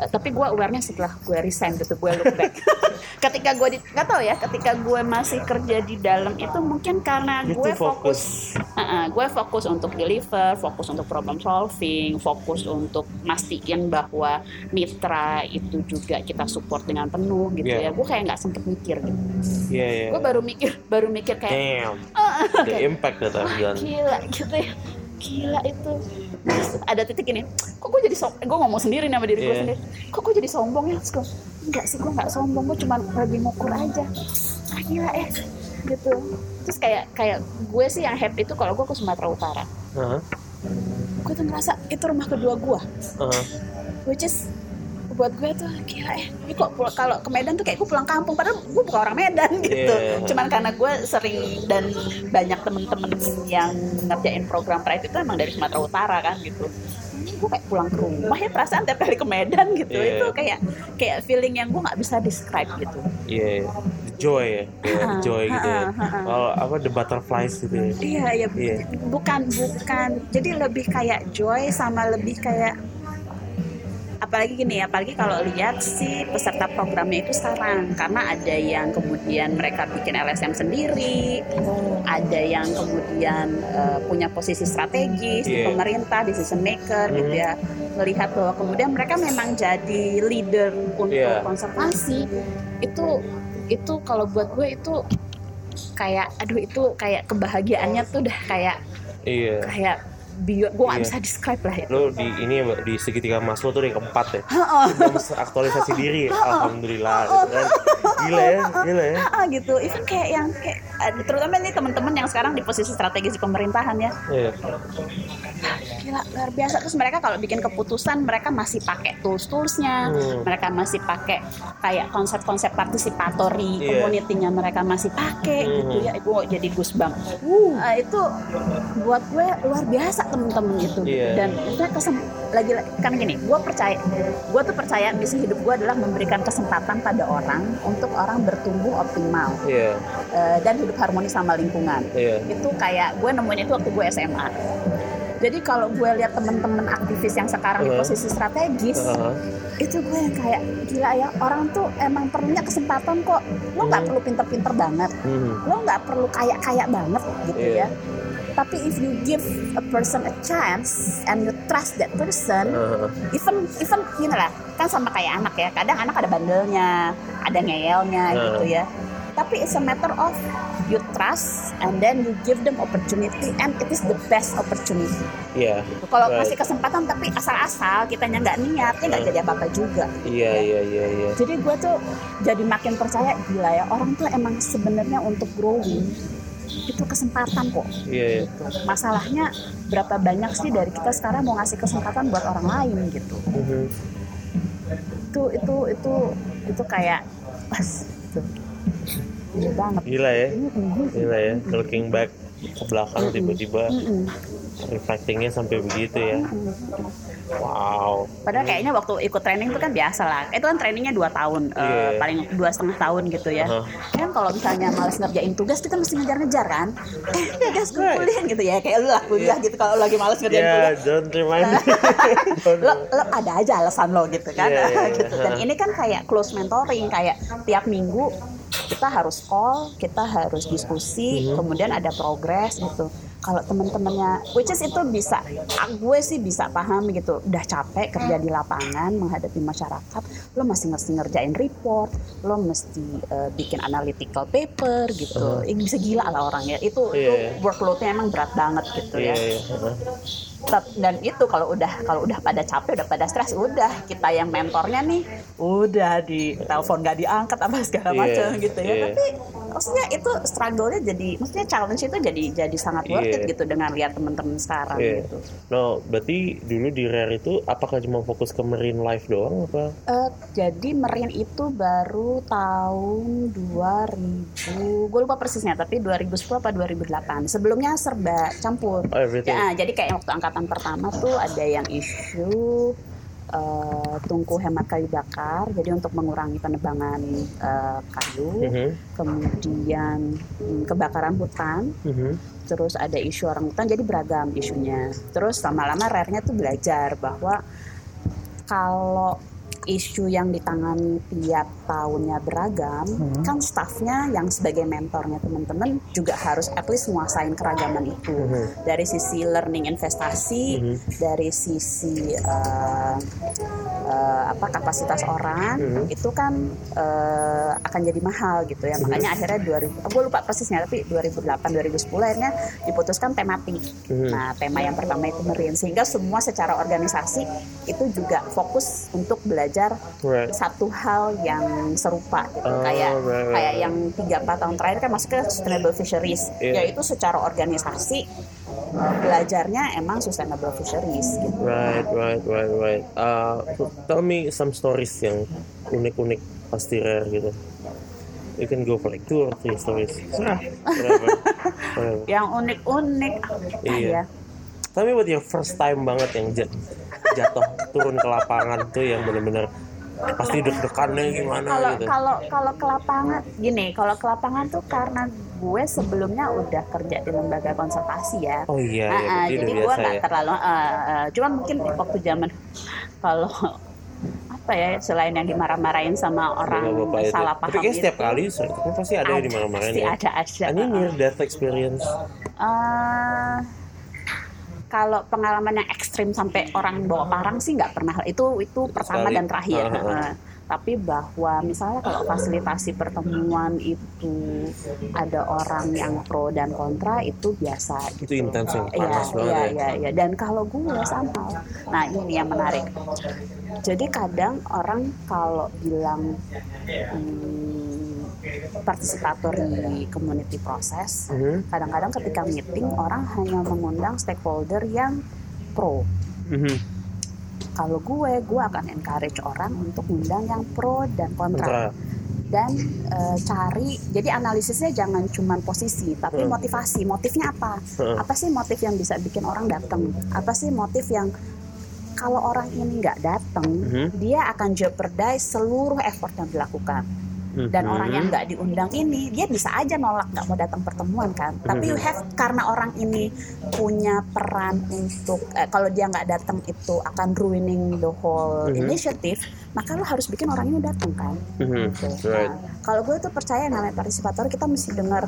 uh, tapi gue awarenya setelah gue resign gitu gue look back <laughs> ketika gue di nggak tau ya ketika gue masih kerja di dalam itu mungkin karena gue fokus, uh, uh, gue fokus untuk deliver fokus untuk problem solving fokus untuk mastiin bahwa mitra itu juga kita support dengan penuh gitu yeah. ya gue kayak nggak sempet mikir gitu yeah, yeah. gue baru mikir baru mikir kayak Damn. <laughs> Uh, the impact that I've done gila gitu ya gila itu. Ada titik ini kok gue jadi sombong gue ngomong sendiri nih sama diri gue yeah. sendiri. Kok gue jadi sombong ya? Terus gue enggak sih gue nggak sombong gue cuma lagi ngukur aja. Ah, gila ya gitu. Terus kayak kayak gue sih yang happy itu kalau gue ke Sumatera Utara. Uh -huh. gue tuh ngerasa itu rumah kedua gue uh -huh. which is buat gue tuh gila ya. Ini kok kalau ke Medan tuh kayak gue pulang kampung. Padahal gue bukan orang Medan <laughs> gitu. Yeah. cuman karena gue sering dan banyak temen-temen yang ngerjain program pride itu emang dari Sumatera Utara kan gitu. Gue kayak pulang ke rumah ya perasaan tiap kali ke Medan <laughs> gitu. Yeah. itu kayak kayak feeling yang gue nggak bisa describe gitu. Iya yeah. joy ya. Yeah, joy gitu ya. kalau apa the butterflies gitu ya. Iya iya. Yeah. bukan bukan. Jadi lebih kayak joy sama lebih kayak apalagi gini ya apalagi kalau lihat si peserta programnya itu sekarang karena ada yang kemudian mereka bikin LSM sendiri ada yang kemudian uh, punya posisi strategis yeah. di iya. pemerintah di decision maker mm. gitu ya melihat bahwa kemudian mereka memang jadi leader untuk yeah. konservasi itu itu kalau buat gue itu kayak aduh itu kayak kebahagiaannya tuh udah kayak yeah. kayak bio gue gak iya. bisa describe lah itu. Lo di ini di segitiga mas lo tuh yang keempat ya belum aktualisasi diri. Alhamdulillah gitu kan. Gila ya gila ya. Gitu. Itu kayak yang kayak eh, terutama ini teman-teman yang sekarang di posisi strategis di pemerintahan ya. Yeah. gila luar biasa. Terus mereka kalau bikin keputusan mereka masih pakai tools toolsnya hmm. mereka masih pakai kayak konsep-konsep partisipatori yeah. community-nya mereka masih pakai hmm. gitu ya. Gue jadi gusbang uh. uh, itu buat gue luar biasa temen-temen itu yeah. dan itu kesem lagi kan gini gue percaya gue tuh percaya misi hidup gue adalah memberikan kesempatan pada orang untuk orang bertumbuh optimal yeah. Iya. uh, dan hidup harmonis sama lingkungan yeah. itu kayak gue nemuin itu waktu gue SMA Jadi kalau gue lihat temen-temen aktivis yang sekarang di Uh-huh. posisi strategis, Uh-huh. itu gue yang kayak gila ya orang tuh emang perlunya kesempatan kok. Lo nggak Hmm. perlu pinter-pinter banget, Mhm. lo nggak perlu kaya-kaya banget gitu Iya. ya. Tapi if you give a person a chance and you trust that person, Uh-huh. even even gini lah kan sama kayak anak ya kadang anak ada bandelnya ada ngeyelnya Hmm. gitu ya tapi it's a matter of you trust and then you give them opportunity and it is the best opportunity Iya. kalau Right. kasih kesempatan tapi asal-asal kitanya nggak niat ya nggak Hmm. jadi apa-apa juga Iya iya iya iya. jadi gue tuh jadi makin percaya gila ya orang tuh emang sebenarnya untuk growing itu kesempatan kok Iya iya. masalahnya berapa banyak sih dari kita sekarang mau ngasih kesempatan buat orang lain gitu Mhm. itu itu itu itu kayak pas itu Gila banget Gila ya. Mm-mm. Gila ya. Looking back ke belakang tiba-tiba Mm-mm. reflectingnya sampai begitu ya. Mm-mm. Wow. Padahal kayaknya waktu ikut training itu kan biasa lah. Itu kan trainingnya dua tahun, eh, Iya. paling dua setengah tahun gitu ya. Aha. Kan kalau misalnya males ngerjain tugas kita mesti ngejar-ngejar kan. Eh, tugas Right. kuliah gitu ya. Kayak lu lah kuliah gitu kalau lagi males ngerjain Ya, kuliah. don't remind me. <laughs> Don't- Lo, lo ada aja alasan lo gitu kan. Iya, <laughs> iya, gitu. Dan ini kan kayak close mentoring kayak tiap minggu kita harus call, kita harus diskusi, Mhm. kemudian ada progres gitu. Kalau teman-temannya, which is itu bisa, ah, gue sih bisa paham gitu. Udah capek kerja di lapangan menghadapi masyarakat, lo masih mesti ngerjain report, lo mesti eh, bikin analytical paper gitu. Ini bisa gila lah orangnya. Itu itu Iya. workloadnya emang berat banget gitu Iya ya. iya. Heeh. Tep- dan itu kalau udah kalau udah pada capek udah pada stres udah kita yang mentornya nih udah di telepon gak diangkat apa segala Iya, macam gitu ya iya. tapi maksudnya itu struggle-nya jadi maksudnya challenge itu jadi jadi sangat worth it Iya. gitu dengan lihat teman-teman sekarang Iya. gitu No, berarti dulu di Rare itu apakah cuma fokus ke marine life doang apa? Eh, jadi Merin itu baru tahun 2000 gue lupa persisnya tapi 2010 apa 2008 sebelumnya serba campur Oh, everything. Ya, jadi kayak waktu angkatan pertama tuh ada yang isu eh, tungku hemat kayu bakar, jadi untuk mengurangi penebangan eh, kayu, Mhm. kemudian mm, kebakaran hutan, Mhm. terus ada isu orang hutan, jadi beragam isunya. Terus lama-lama rare-nya tuh belajar bahwa kalau isu yang ditangani tiap tahunnya beragam, Hmm. kan staffnya yang sebagai mentornya teman-teman juga harus at least nguasain keragaman itu Mhm. dari sisi learning investasi, Mhm. dari sisi eh, eh, apa kapasitas orang Mhm. itu kan eh, akan jadi mahal gitu ya. Makanya akhirnya 2000 gue lupa persisnya tapi 2008 2010 akhirnya diputuskan tematik. Mhm. Nah, tema yang pertama itu marine sehingga semua secara organisasi itu juga fokus untuk belajar Right. satu hal yang serupa gitu. Oh, kayak right, right, kayak right. yang 3 4 tahun terakhir kan masuk ke sustainable fisheries Iya. yaitu secara organisasi belajarnya emang sustainable fisheries gitu. Right, right, right, right. Uh, tell me some stories yang unik-unik pasti rare gitu. You can go for like two or three stories. Whatever. <laughs> whatever. Yang unik-unik apa Iya. ya? Me about your first time banget yang jat- jatuh turun ke lapangan tuh yang bener-bener pasti deg-degannya gimana Kalau gitu. kalau kalau ke lapangan gini, kalau ke lapangan tuh karena gue sebelumnya udah kerja di lembaga konservasi ya. Oh iya, Ah, iya ah, berarti jadi gue nggak ya. terlalu, uh, uh, cuman mungkin waktu zaman <laughs> kalau apa ya selain yang dimarah-marahin sama orang Bapak-bapak itu. salah Tapi paham kayak setiap itu, kali kan pasti ada yang dimarahin pasti ya. ada aja. Ini uh, near death experience. Eh, kalau pengalaman yang ekstrim sampai orang bawa parang sih nggak pernah itu itu pertama Sekali. dan terakhir ah. Eh, tapi bahwa misalnya kalau fasilitasi pertemuan itu ada orang yang pro dan kontra itu biasa Itu intens yang Iya, panas banget iya, ya. iya, iya. Dan kalau gue sama, nah ini yang menarik. Jadi kadang orang kalau bilang hmm, participatory community process, Mhm, kadang-kadang ketika meeting orang hanya mengundang stakeholder yang pro. mhm. Kalau gue, gue akan encourage orang untuk undang yang pro dan kontra Kontra. dan eh, cari jadi analisisnya jangan cuma posisi tapi Hmm. motivasi motifnya apa Hmm. apa sih motif yang bisa bikin orang datang apa sih motif yang kalau orang ini nggak datang Mhm. dia akan jeopardize seluruh effort yang dilakukan dan Mhm. orang yang nggak diundang ini dia bisa aja nolak nggak mau datang pertemuan kan tapi you have karena orang ini punya peran untuk eh, kalau dia nggak datang itu akan ruining the whole Mhm. initiative maka lo harus bikin orang ini datang kan Mhm. gitu. Right. Nah, kalau gue tuh percaya namanya partisipator kita mesti dengar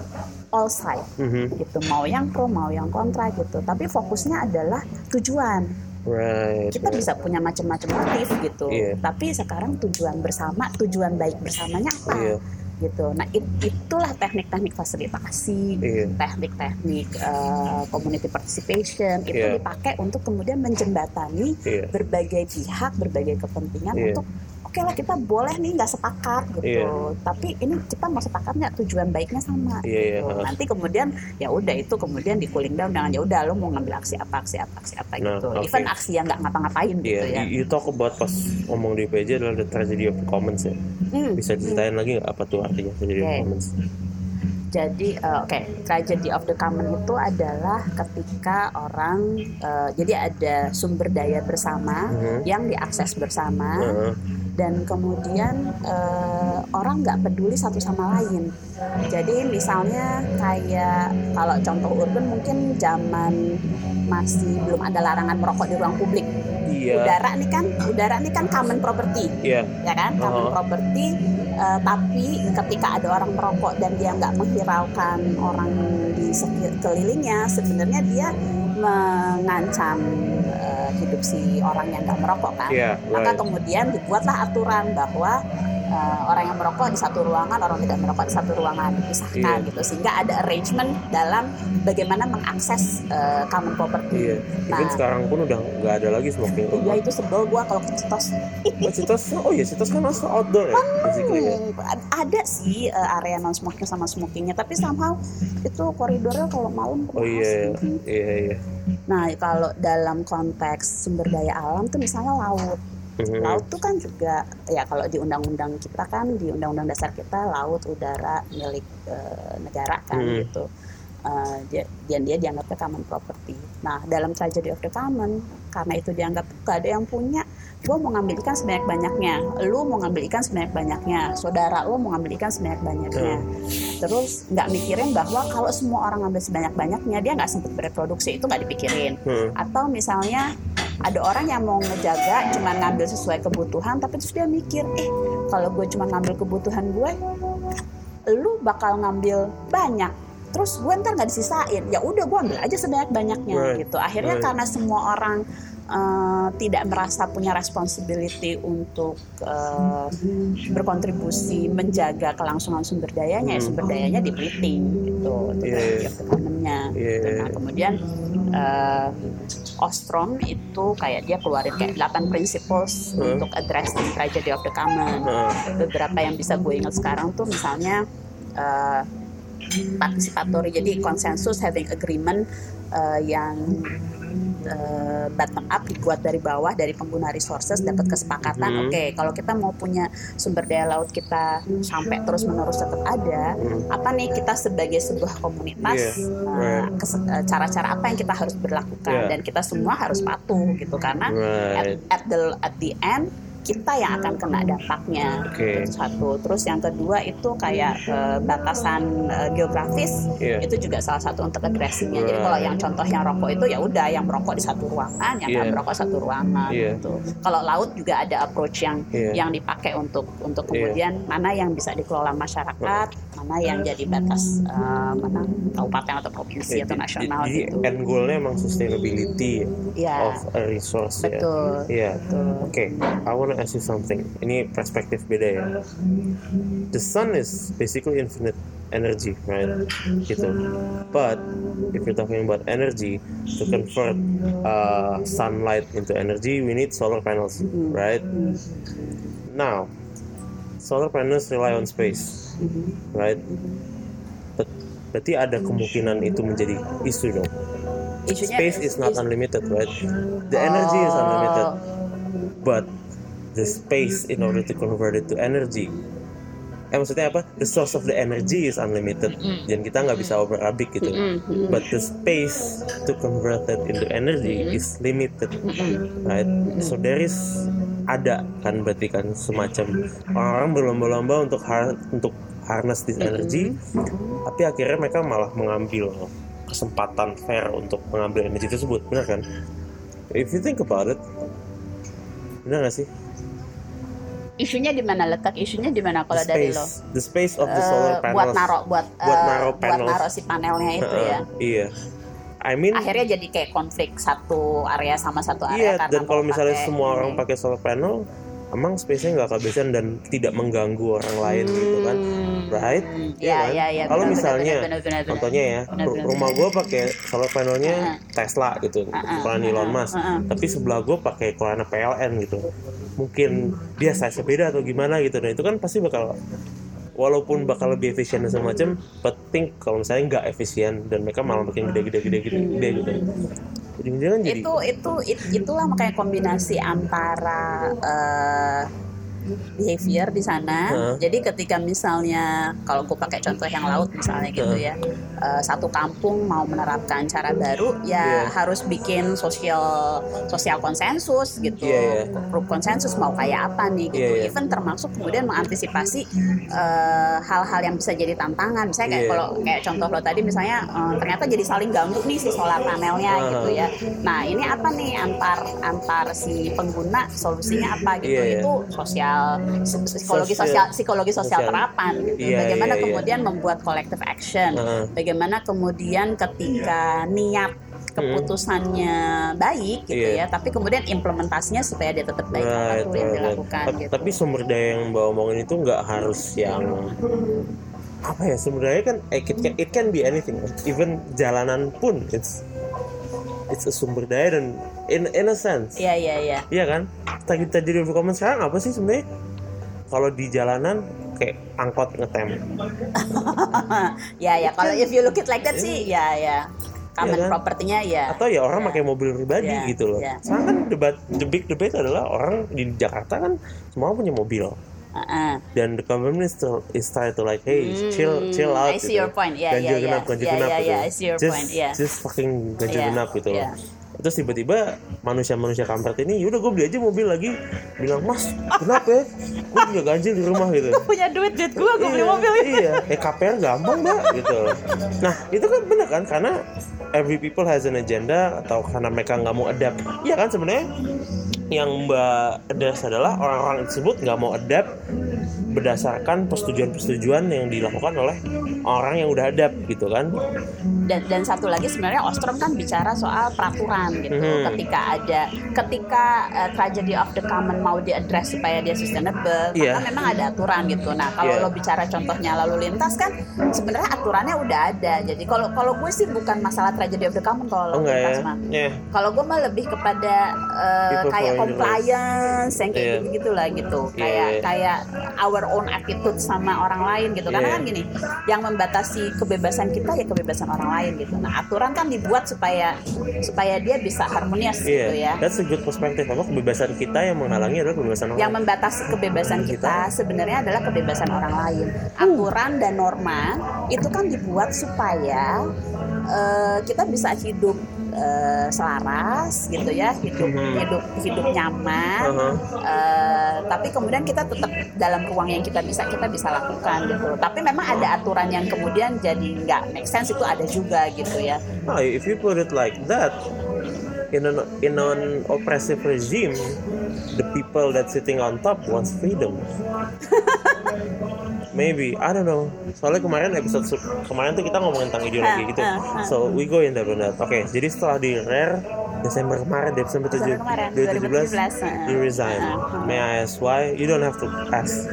all side Mhm. gitu mau yang pro mau yang kontra gitu tapi fokusnya adalah tujuan Right. kita right. bisa punya macam-macam motif gitu Iya. tapi sekarang tujuan bersama tujuan baik bersamanya apa Iya. gitu nah it- itulah teknik-teknik fasilitasi Iya. teknik-teknik uh, community participation itu Iya. dipakai untuk kemudian menjembatani Iya. berbagai pihak berbagai kepentingan Iya. untuk oke lah kita boleh nih nggak sepakat gitu Iya. tapi ini kita mau sepakat nggak tujuan baiknya sama Iya, iya, gitu. ha. nanti kemudian ya udah itu kemudian di cooling down dengan ya udah lo mau ngambil aksi apa aksi apa aksi apa Nah, gitu oke. even aksi yang nggak ngapa-ngapain Iya, gitu ya you, you talk about pas ngomong di PJ adalah the tragedy of the commons ya. Hmm. Bisa ceritain lagi nggak apa tuh artinya tragedy of Oke. the commons? Jadi eh, oke, tragedy of the common itu adalah ketika orang eh, jadi ada sumber daya bersama Mhm. yang diakses bersama Heeh. dan kemudian eh, orang nggak peduli satu sama lain. Jadi misalnya kayak kalau contoh urban mungkin zaman masih belum ada larangan merokok di ruang publik. Iya. Udara nih kan, udara nih kan common property Iya. ya kan common Oh. property eh, tapi ketika ada orang merokok dan dia nggak menghiraukan orang di sekelilingnya sebenarnya dia mengancam eh, hidup si orang yang nggak merokok kan maka Right. kemudian dibuatlah aturan bahwa eh, orang yang merokok di satu ruangan orang tidak merokok di satu ruangan dipisahkan Iya. gitu sehingga ada arrangement dalam bagaimana mengakses eh, common property Iya. Even Nah. sekarang pun udah nggak ada lagi smoking. ya itu sebel gua kalau kecetos Oh, Citos, oh iya Citos kan masuk outdoor ya, basically ya. Ad- ada sih eh, area non smoking sama smokingnya tapi somehow itu koridornya kalau malam Oh iya, gitu. iya iya. Nah kalau dalam konteks sumber daya alam tuh misalnya laut, Mhm. laut tuh kan juga ya kalau di undang-undang kita kan di undang-undang dasar kita laut udara milik eh, negara kan Mhm. gitu. Eh, dia, dan dia dianggapnya common property. Nah dalam tragedy of the common karena itu dianggap gak ada yang punya, gue mau ngambil ikan sebanyak banyaknya, lu mau ngambil ikan sebanyak banyaknya, saudara lu mau ngambil ikan sebanyak banyaknya. Terus nggak mikirin bahwa kalau semua orang ngambil sebanyak banyaknya dia nggak sempat bereproduksi itu nggak dipikirin. Hmm. Atau misalnya ada orang yang mau ngejaga cuma ngambil sesuai kebutuhan tapi terus dia mikir eh kalau gue cuma ngambil kebutuhan gue lu bakal ngambil banyak terus gue ntar nggak disisain ya udah gue ambil aja sebanyak banyaknya Right. gitu akhirnya Right. karena semua orang eh, tidak merasa punya responsibility untuk eh, berkontribusi menjaga kelangsungan sumber dayanya ya Hmm. sumber dayanya dipeliting gitu itu the common-nya. Iya, Gitu. Nah, kemudian eh, Ostrom itu kayak dia keluarin kayak 8 principles Hmm. untuk addressing tragedy of the common Heeh. beberapa yang bisa gue ingat sekarang tuh misalnya uh, participatory jadi konsensus having agreement uh, yang uh, bottom up dibuat dari bawah dari pengguna resources dapat kesepakatan Mhm. oke kalau kita mau punya sumber daya laut kita sampai terus menerus tetap ada Hmm. apa nih kita sebagai sebuah komunitas Yeah, uh, right. kes- uh, cara-cara apa yang kita harus berlakukan Yeah. dan kita semua harus patuh gitu karena at, Right. at the at the end kita yang akan kena dampaknya Oke. itu satu terus yang kedua itu kayak eh, batasan eh, geografis Iya. itu juga salah satu untuk jadi Right. kalau yang contoh yang rokok itu ya udah yang merokok di satu ruangan yang Iya. merokok satu ruangan Iya. gitu kalau laut juga ada approach yang Iya. yang dipakai untuk untuk Iya. kemudian mana yang bisa dikelola masyarakat mana yang jadi batas eh, mana kabupaten atau provinsi atau Jadi- nasional jadi gitu end goalnya emang sustainability ya of a resource ya. betul Iya. betul Oke, I wanna ask you something. Ini perspektif beda ya. The sun is basically infinite energy, right? Gitu. But if you're talking about energy, to convert uh, sunlight into energy, we need solar panels, right? Now, solar panels rely on space, right? But berarti ada kemungkinan itu menjadi isu dong. isunya Space is not is- unlimited, right? The energy is unlimited Oh. but the space in order to convert it to energy eh maksudnya apa the source of the energy is unlimited Mm-mm. dan kita nggak bisa overabik gitu Mm-mm, mm-mm. but the space to convert it into energy Mm-mm. is limited Mm-mm. right so there is ada kan berarti kan semacam orang-orang berlomba-lomba untuk har- untuk harness this energy. Tapi akhirnya mereka malah mengambil kesempatan fair untuk mengambil energi tersebut benar kan? If you think about it benar gak sih? Isunya di mana? Letak isunya di mana kalau dari lo? the space of the Eh, solar panels. buat naro buat Buat eh, naro buat panels. naro si panelnya itu Heeh, ya. iya. I mean akhirnya jadi kayak konflik satu area sama satu Iya, area karena dan kalau misalnya semua orang pakai solar panel, emang space-nya nggak kehabisan dan tidak mengganggu orang lain gitu kan. Hmm, right? Iya, kan? iya, iya. Kalau misalnya, benar, benar, benar, contohnya ya, Benar, benar, rumah gue pakai solar panelnya Heeh. Tesla gitu, Heeh, ukuran Elon heeh, Musk. heeh. Tapi sebelah gue pakai ukuran PLN gitu. Mungkin dia size beda atau gimana gitu. Nah itu kan pasti bakal walaupun bakal lebih efisien dan semacam, think kalau misalnya nggak efisien dan mereka malah makin gede-gede gede-gede gede gitu. Ujung-ujungnya kan jadi itu itu it- itulah makanya kombinasi antara eh, behavior di sana. Heeh. Jadi ketika misalnya kalau gue pakai contoh yang laut misalnya gitu ya, eh, satu kampung mau menerapkan cara baru ya Iya. harus bikin sosial sosial konsensus gitu, iya. grup konsensus mau kayak apa nih gitu. Iya, iya. Even termasuk kemudian mengantisipasi eh, hal-hal yang bisa jadi tantangan. Misalnya kayak Iya. kalau kayak contoh lo tadi misalnya eh, ternyata jadi saling ganggu nih si solar panelnya Ah. gitu ya. Nah ini apa nih antar antar si pengguna solusinya apa gitu? Iya, iya. Itu sosial psikologi Sosial. sosial psikologi sosial Sosial. terapan gitu. Iya, Bagaimana iya, iya. kemudian membuat collective action? Heeh. Bagaimana kemudian ketika niat keputusannya baik gitu Iya. ya, tapi kemudian implementasinya supaya dia tetap baik tuh yang dilakukan gitu. Tapi sumber daya yang mbak omongin itu nggak harus yang apa ya sumber daya kan eh, it, can, it can be anything even jalanan pun it's it's a sumber daya dan in in a sense Iya iya iya. iya kan kita kita jadi common sekarang apa sih sebenarnya kalau di jalanan kayak angkot ngetem <laughs> ya ya kalau if you look it like that sih ya ya common Iya kan? propertinya ya. atau ya orang pakai mobil pribadi Iya, gitu loh iya. sekarang kan debat the big debate adalah orang di Jakarta kan semua punya mobil Dan the government is, to, is try to like hey chill chill out I see your point. Yeah, ganjil yeah, genap yeah. ganjil Yeah, genap yeah, gitu. yeah, I see your just, point, yeah. just fucking ganjil Yeah, genap gitu loh. yeah. terus tiba-tiba manusia-manusia kampret ini yaudah gue beli aja mobil lagi. Bilang mas kenapa ya? Gue punya ganjil di rumah gitu. <laughs> Punya duit duit gua gua beli Iya, mobil gitu. iya. Eh KPR gampang mbak gitu nah itu kan bener kan? Karena every people has an agenda atau karena mereka nggak mau adapt. Iya. Kan sebenarnya yang mbak address adalah orang-orang tersebut nggak mau adapt berdasarkan persetujuan-persetujuan yang dilakukan oleh orang yang udah adapt gitu kan dan dan satu lagi sebenarnya Ostrom kan bicara soal peraturan gitu Mhm. ketika ada ketika uh, tragedy of the common mau diadres supaya dia sustainable Iya. maka memang ada aturan gitu nah kalau Iya. lo bicara contohnya lalu lintas kan sebenarnya aturannya udah ada jadi kalau kalau gue sih bukan masalah tragedy of the common kalau lalu enggak ya lintas mah ya kalau gue mah lebih kepada uh, People kayak compliance yang kayak Iya. gitu gitulah gitu Iya, kayak iya. kayak our own attitude sama orang lain gitu karena Iya. kan gini yang membatasi kebebasan kita ya kebebasan orang lain gitu nah aturan kan dibuat supaya supaya dia bisa harmonis iya gitu ya that's a good perspective apa kebebasan kita yang menghalangi adalah kebebasan orang yang lain. membatasi kebebasan kita sebenarnya adalah kebebasan orang lain. Aturan dan norma itu kan dibuat supaya eh, kita bisa hidup eh, selaras gitu ya, hidup Mhm. hidup hidup nyaman. Uh-huh. eh, tapi kemudian kita tetap dalam ruang yang kita bisa kita bisa lakukan gitu. Tapi memang ada aturan yang kemudian jadi nggak make sense itu ada juga gitu ya. No, if you put it like that, in an in an oppressive regime, the people that sitting on top wants freedom. <laughs> Maybe I don't know. Soalnya kemarin episode kemarin tuh kita ngomongin tentang ideologi Ah, gitu. ah, ah. So we go in there benar. Oke, jadi setelah di rare Desember kemarin, Desember 7, Desember kemarin, 2017, 2017, ah. you resign. Ah, ah. May I ask why? You don't have to ask.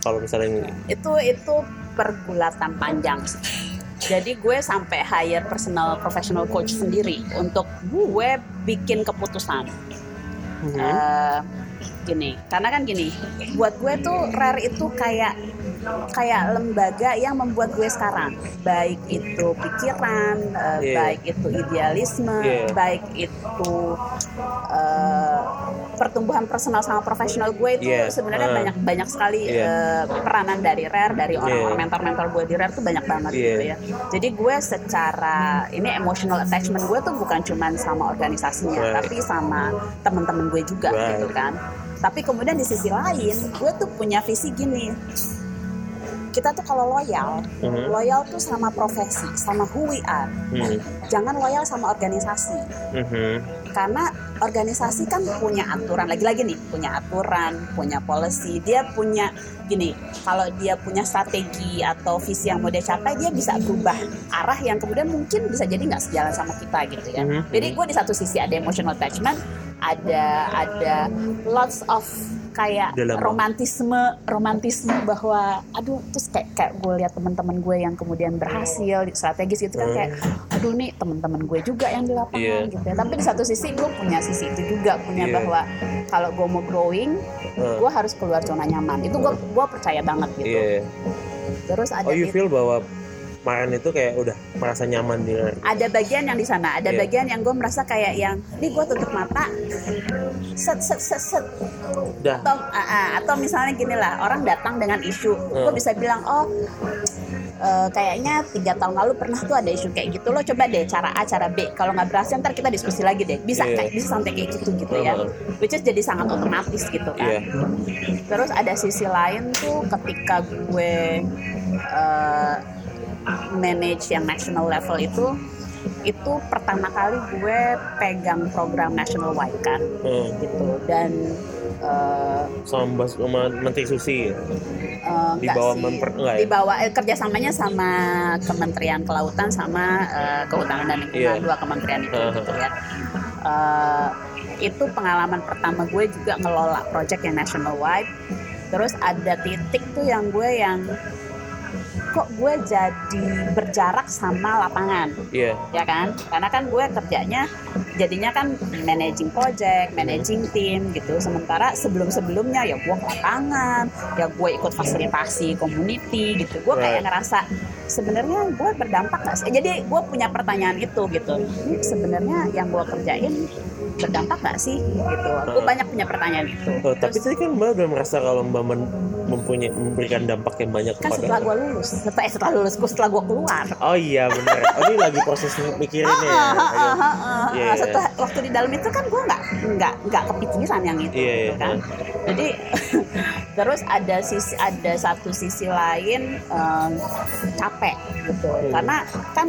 Kalau misalnya itu itu pergulatan panjang. Jadi gue sampai hire personal professional coach sendiri untuk gue bikin keputusan. Mhm. Eh, gini, karena kan gini, buat gue tuh rare itu kayak kayak lembaga yang membuat gue sekarang baik itu pikiran uh, Yeah. baik itu idealisme Yeah. baik itu uh, pertumbuhan personal sama profesional gue itu Yeah. sebenarnya Uh. banyak banyak sekali Yeah. uh, peranan dari rare dari orang-orang Yeah. mentor-mentor gue di rare tuh banyak banget Yeah. gitu ya jadi gue secara ini emotional attachment gue tuh bukan cuman sama organisasinya Right. tapi sama teman-teman gue juga Right. gitu kan tapi kemudian di sisi lain gue tuh punya visi gini kita tuh kalau loyal Mhm. loyal tuh sama profesi sama who we are Mhm. jangan loyal sama organisasi Mhm. karena organisasi kan punya aturan lagi-lagi nih punya aturan punya policy dia punya gini kalau dia punya strategi atau visi yang mau dia capai dia bisa berubah arah yang kemudian mungkin bisa jadi nggak sejalan sama kita gitu ya Mhm. jadi gue di satu sisi ada emotional attachment ada ada lots of kayak Dalam- romantisme romantisme bahwa aduh terus kayak kayak gue lihat teman-teman gue yang kemudian berhasil strategis gitu kan Hmm. kayak aduh nih teman-teman gue juga yang di lapangan Iya. gitu ya tapi di satu sisi gue punya sisi itu juga punya Iya. bahwa kalau gue mau growing Uh, gue harus keluar zona nyaman itu gue gue percaya banget gitu Iya. terus ada Oh, you di- feel bahwa kemarin itu kayak udah merasa nyaman di ada bagian yang di sana ada Iya. bagian yang gue merasa kayak yang ini gue tutup mata. Set set set set. Udah atau ah, ah, atau misalnya gini lah orang datang dengan isu. Gue Hmm. bisa bilang oh eh, kayaknya tiga tahun lalu pernah tuh ada isu kayak gitu. Lo coba deh cara A cara B. Kalau nggak berhasil ntar kita diskusi lagi deh. Bisa Iya. kayak bisa sampai kayak gitu gitu ya. Which is jadi sangat otomatis gitu kan. Iya. terus ada sisi lain tuh ketika gue eh, manage yang national level itu itu pertama kali gue pegang program national wide kan Hmm. gitu dan eh, sama, sama Menteri Susi ya? Eh, Di bawah sih. memper- enggak ya? di bawah eh, kerjasamanya sama Kementerian Kelautan sama eh, Kehutanan dan Lingkungan Iya. dua kementerian itu Uh-huh. gitu ya Eh, itu pengalaman pertama gue juga ngelola project yang national wide terus ada titik tuh yang gue yang kok gue jadi berjarak sama lapangan? Iya. ya kan? Karena kan gue kerjanya jadinya kan managing project managing team gitu. Sementara sebelum sebelumnya ya gue ke lapangan ya gue ikut fasilitasi community gitu. Gue kayak Right. ngerasa sebenarnya gue berdampak gak sih? Jadi gue punya pertanyaan itu gitu. Sebenarnya yang gue kerjain berdampak gak sih gitu gue Hmm. banyak punya pertanyaan itu Oh, tapi tadi kan Mbak udah merasa kalau Mbak men- mempunyai memberikan dampak yang banyak kan kepada setelah gue lulus setelah eh, setelah lulus gue setelah gue keluar Oh iya benar. Oh ini lagi proses mikirin ya. Ah, ah, ah, ah, ah, ah. Iya, iya. setelah waktu di dalam itu kan gue nggak nggak nggak kepikiran yang itu Iya, gitu iya. kan jadi <laughs> terus ada sisi ada satu sisi lain em, capek gitu Hmm. karena kan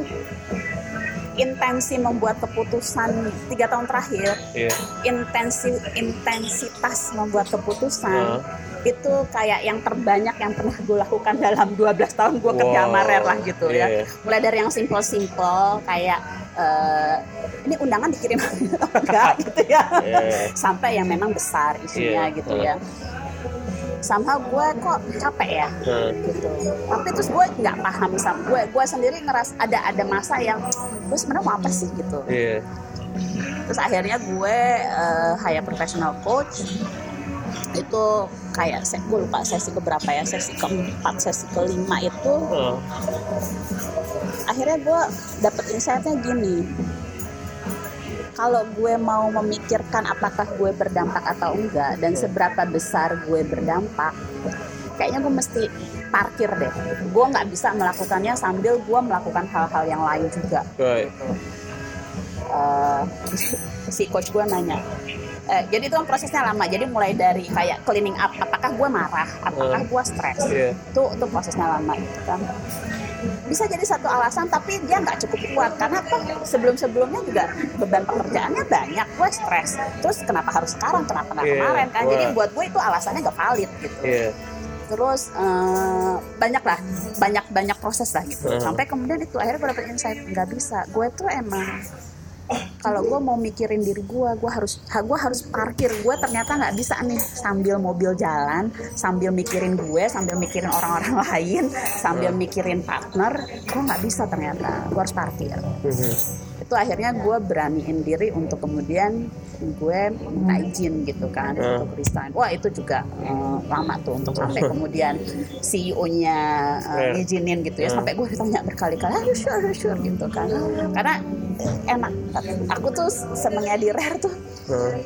intensi membuat keputusan tiga tahun terakhir Iya. intensi intensitas membuat keputusan itu kayak yang terbanyak yang pernah gue lakukan dalam 12 tahun gue kerja Wow. sama Rare lah gitu Iya, ya iya. mulai dari yang simple-simple kayak eh, ini undangan dikirim <laughs> enggak gitu ya Iya. sampai yang memang besar isunya Iya, gitu uh. ya sama gue kok capek ya Nah, gitu. Tapi terus gue nggak paham sama gue. Gue sendiri ngeras ada ada masa yang gue sebenarnya mau apa sih? gitu. Iya. terus akhirnya gue eh, hire professional coach. Itu kayak se- gue lupa sesi keberapa ya sesi keempat sesi kelima itu. Oh, akhirnya gue dapet insightnya gini kalau gue mau memikirkan apakah gue berdampak atau enggak dan seberapa besar gue berdampak kayaknya gue mesti parkir deh gue nggak bisa melakukannya sambil gue melakukan hal-hal yang lain juga right. Eh, <laughs> si coach gue nanya eh, jadi itu kan prosesnya lama jadi mulai dari kayak cleaning up apakah gue marah apakah Hmm. gue stres Iya. itu itu prosesnya lama gitu kan bisa jadi satu alasan tapi dia nggak cukup kuat. Karena apa? Sebelum sebelumnya juga beban pekerjaannya banyak gue stres. Terus kenapa harus sekarang? Kenapa nggak Iya, kemarin kan? Jadi buat gue itu alasannya nggak valid gitu. Iya. terus eh, banyak lah. Banyak banyak proses lah gitu. Hmm. sampai kemudian itu akhirnya gue dapet insight nggak bisa. Gue tuh emang kalau gue mau mikirin diri gue gue harus gue harus parkir. Gue ternyata nggak bisa nih sambil mobil jalan sambil mikirin gue sambil mikirin orang-orang <laughs> lain sambil mikirin partner. Gue nggak bisa ternyata. Gue harus parkir. Mhm. Itu akhirnya gue beraniin diri untuk kemudian gue minta izin gitu kan Hmm. untuk resign wah itu juga eh, lama tuh untuk sampai kemudian CEO-nya Yeah. ngizinin gitu ya Hmm. sampai gue ditanya berkali-kali you sure, sure gitu kan karena enak aku tuh senengnya di rare tuh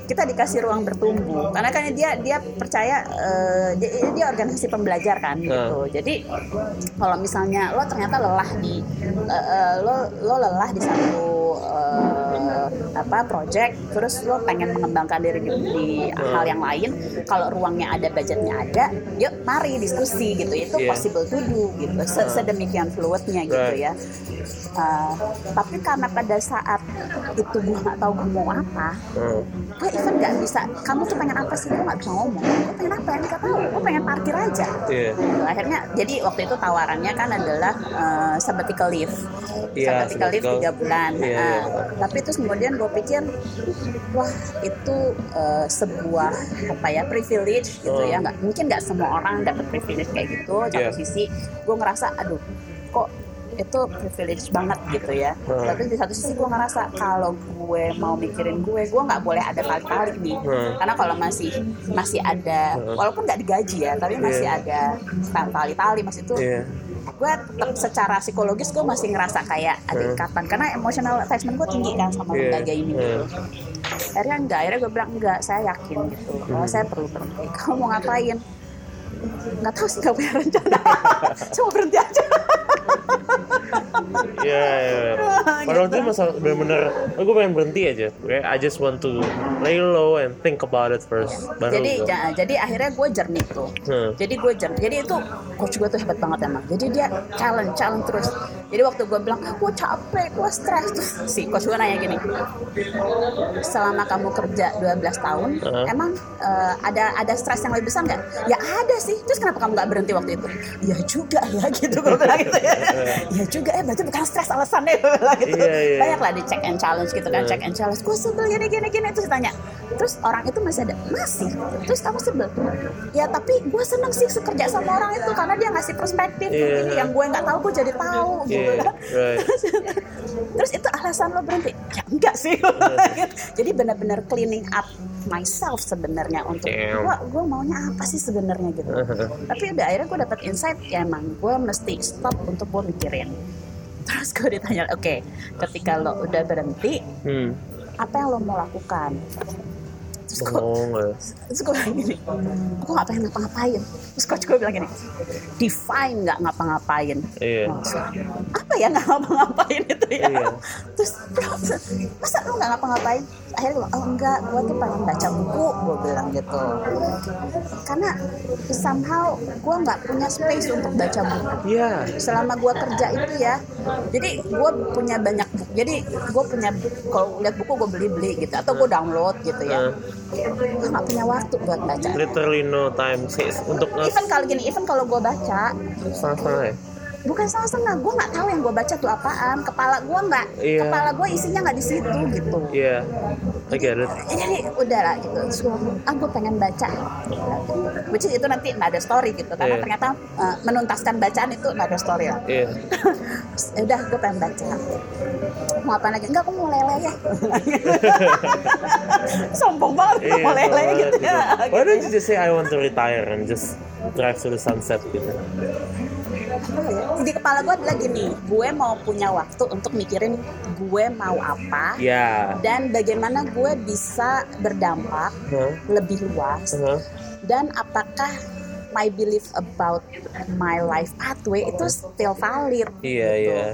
Kita dikasih ruang bertumbuh. Karena kan dia dia percaya eh, dia, dia organisasi pembelajar kan gitu. Jadi kalau misalnya lo ternyata lelah di eh, eh, lo lo lelah di satu eh, apa project terus lo pengen mengembangkan diri di, di hal yang lain kalau ruangnya ada budgetnya ada yuk mari diskusi gitu. Itu Iya. possible to do gitu. Se- sedemikian fluidnya gitu Right. ya. Eh, tapi karena pada saat itu gue nggak tahu gue mau apa Hmm. Gue even nggak bisa? Kamu tuh pengen apa sih? Gue nggak bisa ngomong. Gue pengen apa? Ya nggak tahu. Gue pengen parkir aja. Iya. Gitu. akhirnya jadi waktu itu tawarannya kan adalah eh, sabbatical leave. Iya, sabbatical leave tiga bulan. Iya, Nah, iya. tapi terus kemudian gue pikir wah itu eh, sebuah apa ya privilege gitu Oh. ya nggak mungkin nggak semua orang dapat privilege kayak gitu. Satu Iya. sisi gue ngerasa aduh kok itu privilege banget gitu ya Hmm. tapi di satu sisi gue ngerasa kalau gue mau mikirin gue gue nggak boleh ada kali-kali nih Hmm. karena kalau masih masih ada Hmm. walaupun nggak digaji ya tapi masih Iya. ada tali-tali masih itu Iya. gue tetap secara psikologis gue masih ngerasa kayak ada Hmm. ikatan karena emotional attachment gue tinggi kan sama Iya. lembaga ini gitu Hmm. akhirnya enggak akhirnya gue bilang enggak saya yakin gitu kalau saya perlu berhenti kamu mau ngapain nggak tahu sih nggak punya rencana <laughs> cuma berhenti aja Iya, iya. iya. <laughs> Pada waktu itu masalah bener-bener, oh, gue pengen berhenti aja. Kayak I just want to lay low and think about it first. Baru jadi ja- jadi akhirnya gue jernih tuh Hmm. jadi gue jernih jadi itu coach gue tuh hebat banget emang jadi dia challenge challenge terus jadi waktu gue bilang gue capek gue stres terus si coach gue nanya gini selama kamu kerja 12 tahun Heeh. emang eh, ada ada stres yang lebih besar nggak ya ada sih? Terus kenapa kamu nggak berhenti waktu itu? Ya juga ya <laughs> gitu gue bilang gitu ya. Ya juga ya berarti bukan stres alasannya gue bilang gitu. Iya, iya. banyak lah di check and challenge gitu kan Hmm. check and challenge. Gue sebel gini gini gini. Terus tanya terus orang itu masih ada masih. Terus kamu sebel. Ya tapi gue seneng sih sekerja sama orang itu karena dia ngasih perspektif. Iya. ini yang gue nggak tahu gue jadi tahu gitu Iya, kan. right. terus, <laughs> terus itu alasan lo berhenti? Ya enggak sih. <laughs> Jadi benar-benar cleaning up myself sebenarnya untuk gue gue maunya apa sih sebenarnya gitu. Tapi udah akhirnya gue dapet insight ya emang gue mesti stop untuk gue mikirin. Terus gue ditanya oke ketika lo udah berhenti Hmm. Apa yang lo mau lakukan terus gue lah. terus gue bilang gini aku nggak pengen ngapa-ngapain. Terus coach gue bilang gini define nggak ngapa-ngapain. Iya. apa ya nggak ngapa-ngapain itu ya? Iya. terus masa lu nggak ngapa-ngapain? Akhirnya gue oh enggak gue tuh pengen baca buku gue bilang gitu. Karena somehow gue nggak punya space untuk baca buku. Iya. selama gue kerja itu ya. Jadi gue punya banyak buku jadi gue punya kalau lihat buku gue beli beli gitu atau gue download gitu ya. Gue nggak punya waktu buat baca Literally no time sih untuk even kalau gini even kalau gue baca ya. Bukan salah setengah gue nggak tahu yang gue baca tuh apaan kepala gue nggak Iya. kepala gue isinya nggak di situ gitu Iya. I get it. jadi udah lah gitu ngomong, ah gue pengen baca which is itu nanti nggak ada story gitu karena Iya. ternyata uh, menuntaskan bacaan itu nggak ada story lah Iya. Terus, <laughs> "Ya udah gue pengen baca mau apa lagi enggak aku mau lele ya <laughs> sombong banget Iya. mau lele banget gitu ya Why don't you just say I want to retire and just drive to the sunset gitu? Ya? di kepala gue adalah gini gue mau punya waktu untuk mikirin gue mau apa Ya. dan bagaimana gue bisa berdampak Huh? lebih luas Huh? dan apakah my belief about my life pathway itu still valid Iya gitu. iya.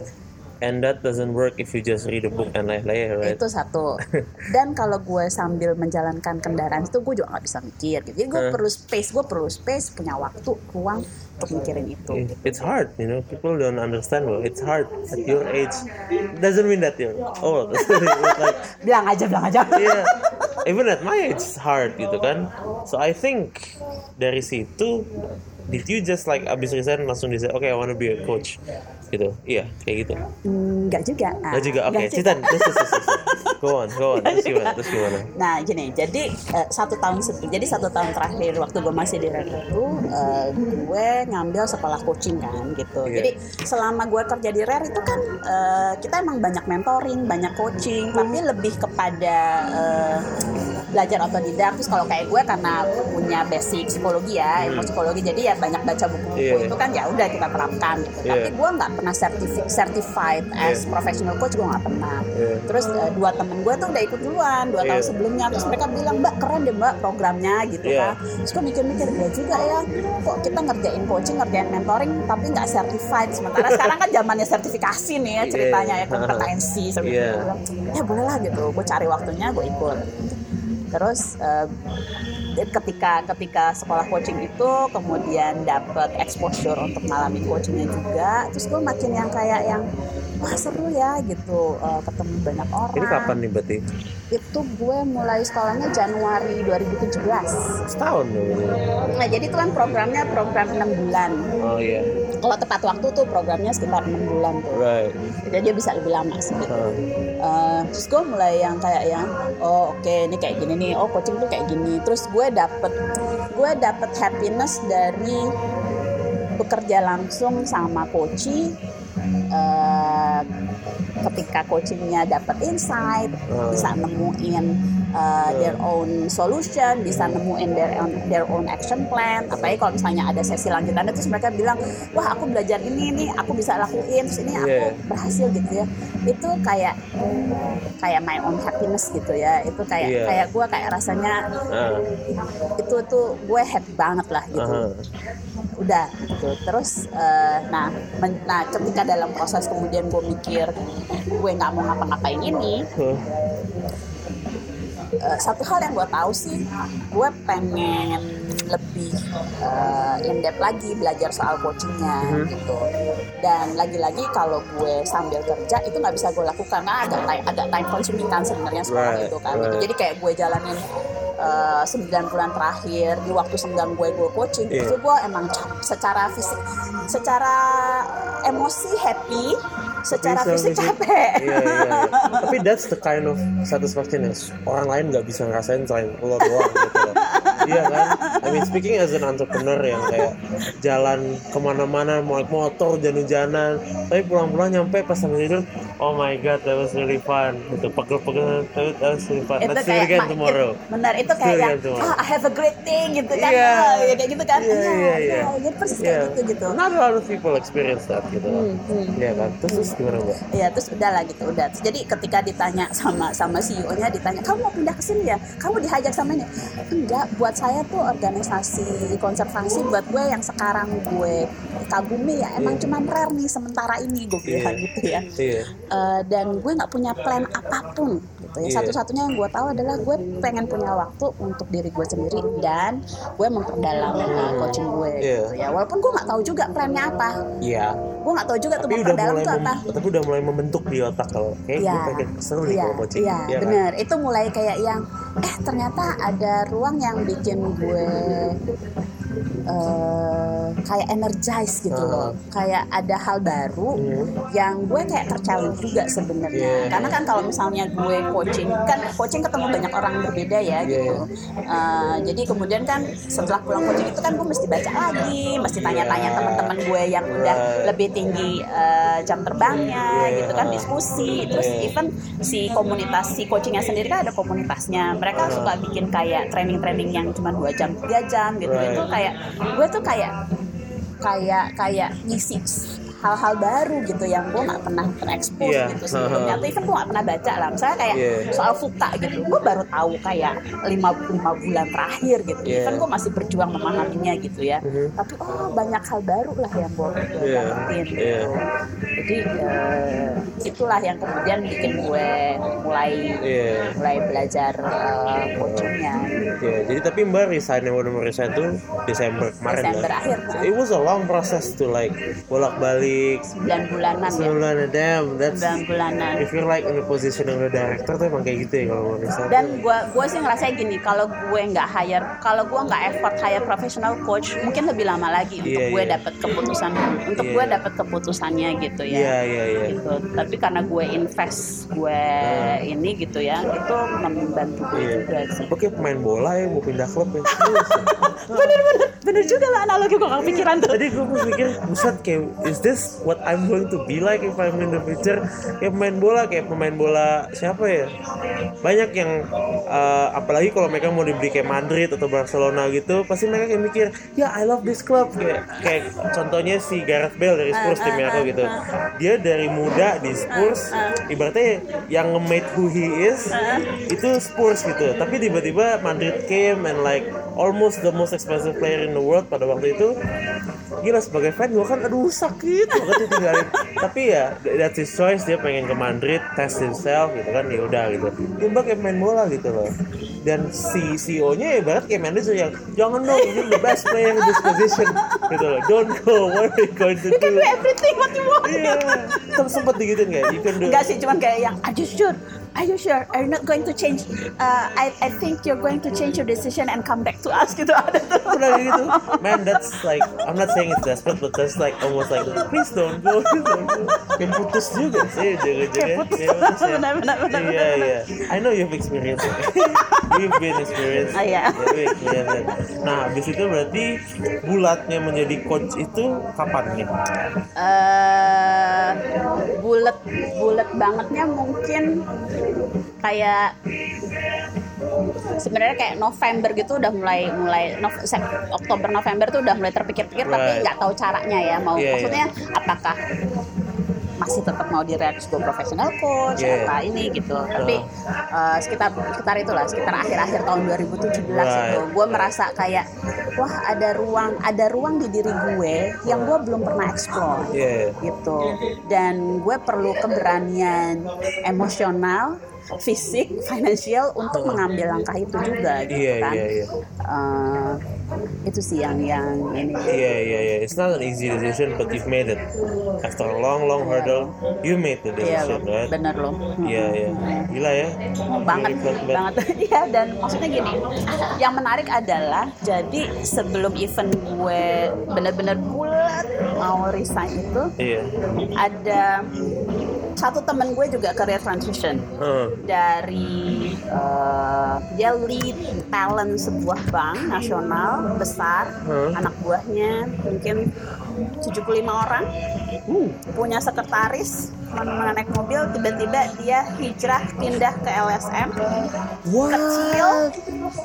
And that doesn't work if you just read a book and lay-lay, right? itu satu <laughs> dan kalau gue sambil menjalankan kendaraan itu gue juga nggak bisa mikir gitu. jadi gue Hmm. perlu space gue perlu space punya waktu ruang untuk mikirin itu It's hard, you know. People don't understand well. It's hard at your age. Doesn't mean that you're old. <laughs> Like bilang aja bilang aja <laughs> yeah, even at my age it's hard gitu kan. So I think dari situ did you just like abis resign langsung decide okay I want to be a coach gitu iya kayak gitu Enggak juga. Nah, Nggak juga oke nggak cerita terus terus terus go on go on terus gimana terus gimana Nah gini, jadi eh, satu tahun jadi satu tahun terakhir waktu gue masih di Red itu eh, gue ngambil sekolah coaching kan gitu. Iya. Jadi selama gue kerja di Rare itu kan eh, kita emang banyak mentoring, banyak coaching, tapi lebih kepada eh, belajar otodidak. Terus kalau kayak gue karena punya basic psikologi ya, ilmu psikologi, jadi ya banyak baca buku-buku Hmm. Iya. itu kan ya udah kita terapkan gitu. Iya. Tapi gue nggak pernah certifi- certified as Iya. professional coach gue nggak pernah. Iya. Terus eh, dua temen gue tuh udah ikut duluan dua tahun Iya. sebelumnya terus mereka bilang mbak keren deh mbak programnya gitu Iya. kan terus gue mikir-mikir ya juga ya kok kita ngerjain coaching ngerjain mentoring tapi nggak certified sementara <laughs> sekarang kan zamannya sertifikasi nih ya Iya. ceritanya ya kompetensi <laughs> Iya. Gue bilang, ya boleh lah gitu gue cari waktunya gue ikut terus eh, ketika ketika sekolah coaching itu kemudian dapat exposure untuk ngalamin coachingnya juga terus gue makin yang kayak yang wah seru ya gitu. Eh, ketemu banyak orang ini kapan nih berarti itu gue mulai sekolahnya Januari 2017 setahun dong ini. nah jadi itu kan programnya program 6 bulan. Oh iya. Kalau tepat waktu tuh programnya sekitar 6 bulan. Tuh right. Jadi dia bisa lebih lama sih. Gitu Huh. Eh, terus gue mulai yang kayak yang oh oke ini kayak gini nih. Oh coaching tuh kayak gini. Terus gue dapet gue dapet happiness dari bekerja langsung sama coaching eh, ketika coachingnya dapat insight Hmm. bisa nemuin uh, their own solution bisa nemuin their own their own action plan apalagi kalau misalnya ada sesi lanjutannya terus mereka bilang wah aku belajar ini nih aku bisa lakuin terus ini aku Yeah. berhasil gitu ya itu kayak kayak my own happiness gitu ya itu kayak Yeah. kayak gue kayak rasanya ah itu tuh gue happy banget lah gitu aha. udah gitu terus eh, nah men- nah ketika dalam proses kemudian gue mikir gue nggak mau ngapa-ngapain ini Huh. Eh, satu hal yang gue tahu sih gue pengen lebih eh, in depth lagi belajar soal coachingnya Mhm. gitu dan lagi-lagi kalau gue sambil kerja itu nggak bisa gue lakukan karena agak ti- agak time consuming kan sebenarnya sekolah Right, itu kan gitu. right. jadi kayak gue jalanin eh, 9 bulan terakhir di waktu senggang gue gue coaching Iya. itu gue emang secara fisik secara emosi happy secara Bisa, fisik bisa. capek Iya, iya, iya. <laughs> Tapi that's the kind of satisfaction yang orang lain nggak bisa ngerasain selain lo doang gitu loh. <laughs> Iya kan? I mean speaking as an entrepreneur yang kayak jalan ke mana-mana mau naik motor hujan-hujanan tapi pulang-pulang nyampe pas sampai tidur oh my god that was really fun. Gitu pegel-pegel that was really fun. Itu let's do it kayak again tomorrow. it- benar itu kayak yang ah I have a great thing gitu kan. Iya. Ah, ya kayak gitu kan. Iya, Iya, iya, iya. iya, persis Yeah. kayak gitu gitu. Not a lot of people experience that gitu. Hmm, hmm. Iya kan? Terus, terus gimana mbak? Iya terus udah lah gitu udah. Jadi ketika ditanya sama sama CEO-nya ditanya kamu mau pindah ke sini ya? Kamu dihajar sama ini? Enggak buat saya tuh organisasi konservasi buat gue yang sekarang gue kagumi ya emang Iya. cuman rare nih sementara ini gue bilang Iya. gitu ya iya Eh, dan gue nggak punya plan apa pun gitu. Ya Iya. satu-satunya yang gue tahu adalah gue pengen punya waktu untuk diri gue sendiri dan gue memperdalam uh, coaching gue Iya. gitu ya. Walaupun gue nggak tahu juga plannya apa. Iya. Gue nggak tahu juga tuh tapi udah memperdalam tuh apa. tapi udah mulai membentuk di otak kalau kayak Iya, gue pengen <laughs> seru nih iya, kalau coaching. iya, Iya kan? bener. Itu mulai kayak yang, eh ternyata ada ruang yang bikin gue eh, kayak energize gitu Ah. loh, kayak ada hal baru Hmm. yang gue kayak terchallenge juga sebenarnya. Iya. Karena kan kalau misalnya gue coaching, kan coaching ketemu banyak orang berbeda ya Iya. gitu. Eh, jadi kemudian kan setelah pulang coaching itu kan gue mesti baca lagi, mesti tanya-tanya Iya. teman-teman gue yang udah lebih tinggi eh, jam terbangnya Iya. gitu kan diskusi terus Iya. even si komunitas si coachingnya sendiri kan ada komunitasnya mereka Iya. suka bikin kayak training-training yang cuma dua jam tiga jam gitu Right. itu kayak gue tuh kayak kayak kayak ngisi hal-hal baru gitu yang gue nggak pernah terekspos Iya. gitu sebelumnya atau <laughs> even gue nggak pernah baca lah misalnya kayak Iya. soal fuka gitu gue baru tahu kayak lima lima bulan terakhir gitu Iya. even gue masih berjuang memahaminya gitu ya Mhm. tapi oh banyak hal baru lah yang gue Iya. dapetin gitu Iya. jadi eh, itulah yang kemudian bikin gue mulai Iya. mulai belajar eh, coachingnya Iya, jadi tapi Mbak resign yang udah resign tuh Desember kemarin Desember kan? akhir So, it was a long process to like bolak-balik balik 9 bulanan ya sebulan damn that's 9 bulanan if you're like in the position of the director tuh emang kayak gitu ya kalau misalnya dan gue gue sih ngerasa gini kalau gue nggak hire kalau gue nggak effort hire professional coach mungkin lebih lama lagi untuk Iya, gue iya. dapat keputusan untuk Iya. gue dapat keputusannya gitu ya iya iya iya gitu tapi karena gue invest gue ini gitu ya itu membantu gue Iya. juga sih Oke pemain bola ya mau pindah klub ya. Serius <laughs> ya. bener-bener bener juga lah analogi gue gak pikiran tuh Tadi gue mikir, buset kayak, is this what I'm going to be like if I'm in the future? Kayak pemain bola, kayak pemain bola siapa ya? Banyak yang, eh, apalagi kalau mereka mau dibeli kayak Madrid atau Barcelona gitu, pasti mereka kayak mikir, ya I love this club. Kayak, kayak contohnya si Gareth Bale dari Spurs timnya aku gitu. Dia dari muda di Spurs, ibaratnya yang nge-made who he is, itu Spurs gitu. Tapi tiba-tiba Madrid came and like almost the most expensive player in the world pada waktu itu gila sebagai fan gue kan aduh sakit. Banget ditinggalin. Tapi ya that's his choice. Dia pengen ke Madrid test himself gitu kan. Ya udah gitu. Tiba kayak main bola gitu loh. Dan si CEO nya ya banget kayak manager yang jangan dong you're the best player in this position gitu loh. Don't go what are you going to you can do do? everything what you want. Iya. Tem- sempet digituin kayak you can do enggak sih cuman kayak yang are you sure are you sure? Are you not going to change uh, I I think you're going to change your decision and come back to us <laughs> gitu. Ada tuh udah gitu. Man that's like I'm not saying it's desperate but that's like almost like please don't go. Please don't go kayak putus juga sih jaga-jaga. Kayak putus. Ya. <laughs> Benar, benar, benar, iya iya. I know you've experienced it. <laughs> You've been experienced iya. Yeah, it. nah habis itu berarti bulatnya menjadi coach itu kapan nih? Eh bulat bulat bangetnya mungkin kayak sebenarnya kayak November gitu udah mulai mulai Nov- Oktober November tuh udah mulai terpikir-pikir tapi Right. nggak tahu caranya ya mau Iya, iya. maksudnya apakah masih tetap mau di sebuah professional coach Iya. apa ini gitu. Tapi eh, sekitar sekitar itulah sekitar akhir-akhir tahun 2017 itu Right. gue merasa kayak wah ada ruang ada ruang di diri gue yang gue belum pernah explore. Iya. Gitu. Dan gue perlu keberanian emosional fisik finansial untuk mengambil langkah itu juga gitu iya kan iya iya Eh, itu sih yang yang ini Iya iya iya, it's not an easy decision, but you've made it. After a long long hurdle, you made the iya decision, loh right? bener loh Iya iya, gila ya. banget banget <laughs> iya dan maksudnya gini yang menarik adalah jadi sebelum event gue bener-bener bulat mau resign itu Iya. ada satu temen gue juga career transition Heeh. dari eh, dia lead talent sebuah bank nasional besar Hmm. anak buahnya mungkin 75 orang punya sekretaris mana naik mobil tiba-tiba dia hijrah pindah ke LSM kecil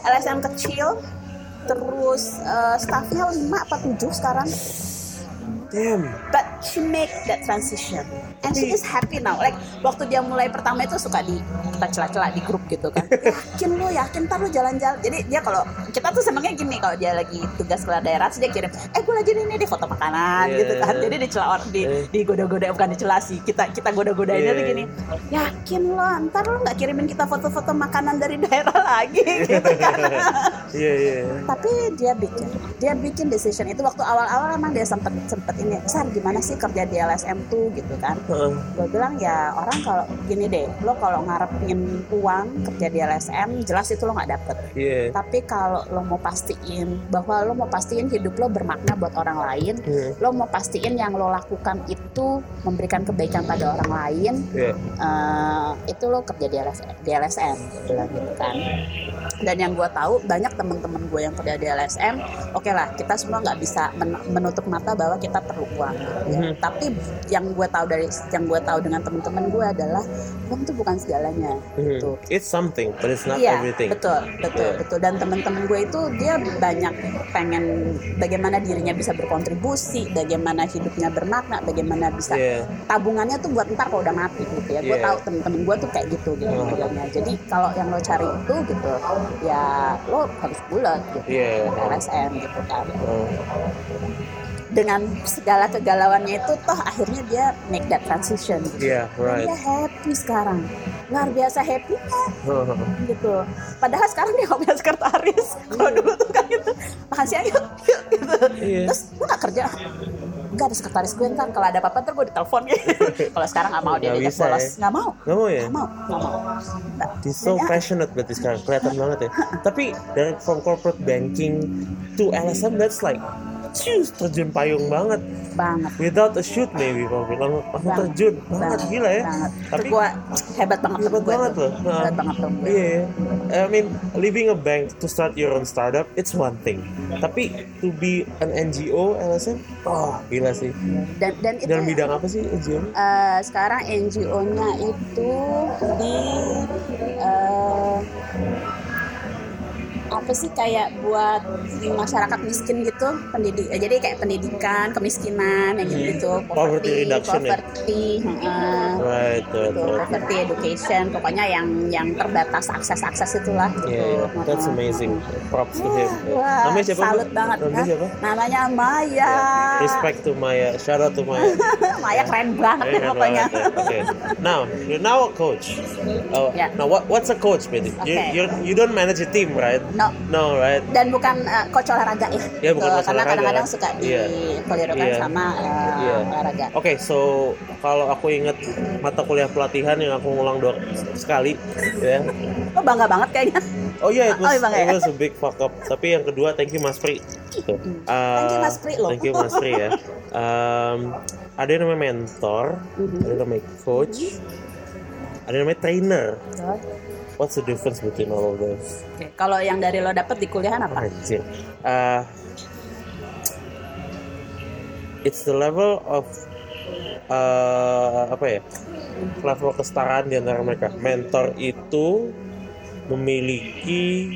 LSM kecil terus eh, staffnya 5 apa 7 sekarang Damn. but she make that transition. And she is happy now. Like waktu dia mulai pertama itu suka di kita celah-celah di grup gitu kan. <laughs> Yakin lo yakin ntar lo jalan-jalan. Jadi dia kalau kita tuh senengnya gini kalau dia lagi tugas keluar daerah terus dia kirim eh gue lagi ini deh foto makanan Yeah. gitu kan. Jadi dicela orang di di goda-goda bukan dicela sih kita kita goda-godainnya tuh Yeah. gini yakin lo ntar lo nggak kirimin kita foto-foto makanan dari <laughs> daerah lagi gitu kan. <laughs> Iya iya. tapi dia bikin dia bikin decision itu waktu awal-awal emang dia sempet sempet ini sar gimana sih kerja di LSM tuh gitu kan Heeh. gue bilang ya orang kalau gini deh lo kalau ngarepin uang kerja di LSM jelas itu lo nggak dapet Iya. tapi kalau lo mau pastiin bahwa lo mau pastiin hidup lo bermakna buat orang lain Hmm. lo mau pastiin yang lo lakukan itu memberikan kebaikan pada orang lain Iya. eh, itu lo kerja di LSM, di LSM gue bilang gitu kan dan yang gue tahu banyak teman-teman gue yang kerja di LSM oke lah kita semua nggak bisa men- menutup mata bahwa kita perlu uang gitu ya. Mhm. tapi yang gue tahu dari yang gue tahu dengan teman-teman gue adalah uang itu bukan segalanya Hmm. gitu It's something, but it's not Iya, everything. betul, betul, Yeah. betul. Dan teman-teman gue itu dia banyak pengen bagaimana dirinya bisa berkontribusi, bagaimana hidupnya bermakna, bagaimana bisa Iya. tabungannya tuh buat ntar kalau udah mati gitu ya. Gue Yeah. tahu temen-temen gue tuh kayak gitu gitu bilangnya. Jadi kalau yang lo cari itu gitu, ya lo harus bulat gitu. Iya. LSM gitu kan. Heeh. Dengan segala kegalauannya itu toh akhirnya dia make that transition gitu. Iya, Dan right. Dia happy sekarang. Luar biasa happy Heeh. <laughs> gitu. Padahal sekarang dia punya sekretaris. Kalau dulu tuh kan gitu, makan siang yuk, yuk gitu. Iya. Terus lu nggak kerja? enggak ada sekretaris gue ntar kalau ada apa-apa ntar gue ditelepon gitu <laughs> kalau sekarang nggak mau dia diajak bisa bolos ya? nggak mau Nggak mau ya? nggak mau nggak mau Nggak. He's so Dan, passionate berarti sekarang kelihatan banget ya. <laughs> Tapi dari from corporate banking to LSM that's like Cus, terjun payung banget. banget Without a shoot maybe kalau bilang langsung terjun banget banget gila ya. banget. Tapi gue hebat banget hebat banget loh. Nah. hebat banget gue Iya, I mean, leaving a bank to start your own startup, it's one thing. Tapi to be an NGO, LSM, oh gila sih. dan dan itu Dalam bidang apa sih NGO? eh, sekarang NGO-nya itu di eh, apa sih kayak buat masyarakat miskin gitu pendidik eh, jadi kayak pendidikan kemiskinan yang gitu gitu Hmm. Poverty reduction ya? poverty. Right, right, gitu, right. poverty education pokoknya yang yang terbatas akses akses itulah gitu Yeah, yeah. That's amazing. Props to him. Wah, Namanya siapa? salut banget Namanya siapa? namanya Maya Yeah. Respect to Maya. Shout out to Maya. <laughs> Maya keren banget ya good pokoknya ya. Okay. Now, you're now a coach. Oh, Yeah. Now, what what's a coach? You, Okay. you you don't manage a team, right? No No, right? dan bukan uh, coach olahraga ya, Ya, bukan coach karena kadang-kadang suka Iya. dikelirukan Iya. sama uh, Iya. olahraga Oke, so kalau aku ingat mata kuliah pelatihan yang aku ngulang dua sekali, ya. lo bangga banget kayaknya Oh iya, it Oh, was, iya, ya? it was a big fuck up. Tapi yang kedua, thank you Mas Pri. Gitu. Thank you, Uh, Mas Pri, loh. Thank you Mas Pri ya. <laughs> Um, ada yang namanya mentor, Mhm. ada yang namanya coach, ada yang namanya trainer. What's the difference between all of those? Oke, kalau yang dari lo dapet di kuliahan apa Anjir. Uh, it's the level of uh, apa ya? Level kesetaraan di antara mereka. Mentor itu memiliki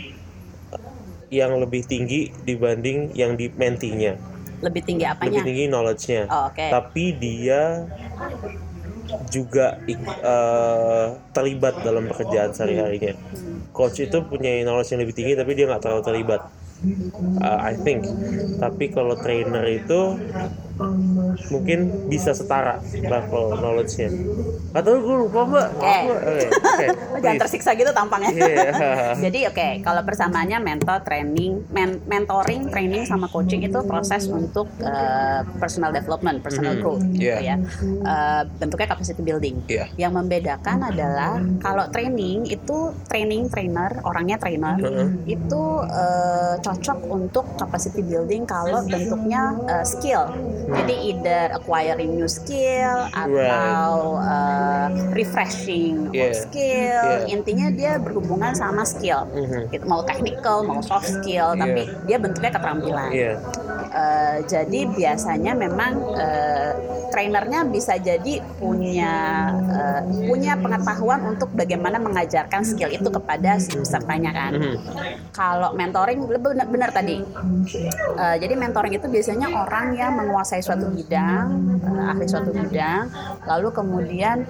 yang lebih tinggi dibanding yang di mentinya. lebih tinggi Lebih apanya tinggi knowledge-nya. oh, oke Tapi dia juga eh, terlibat dalam pekerjaan sehari-harinya. Coach itu punya knowledge yang lebih tinggi tapi dia nggak terlalu terlibat. Uh, I think. Tapi kalau trainer itu mungkin bisa setara level knowledge-nya. Atau gue lupa mbak. Oke. Jangan <laughs> please. tersiksa gitu tampangnya Iya. <laughs> Jadi oke, kalau persamaannya mentor, training, men- mentoring, training sama coaching itu proses untuk uh, personal development, personal Mhm. growth, gitu Iya. ya. Uh, bentuknya capacity building. Iya. Yang membedakan adalah kalau training itu training trainer, orangnya trainer, Mhm. itu uh, cocok untuk capacity building kalau bentuknya uh, skill. Jadi either acquiring new skill atau uh, refreshing old Yeah. skill. Yeah. Intinya dia berhubungan sama skill. Mhm. Gitu, mau technical, mau soft skill, Yeah. tapi dia bentuknya keterampilan. Iya. Eh, jadi biasanya memang eh, trainernya bisa jadi punya eh, punya pengetahuan untuk bagaimana mengajarkan skill itu kepada si pesertanya kan. Mhm. Kalau mentoring benar, benar tadi. Eh, jadi mentoring itu biasanya orang yang menguasai suatu bidang, eh, ahli suatu bidang, lalu kemudian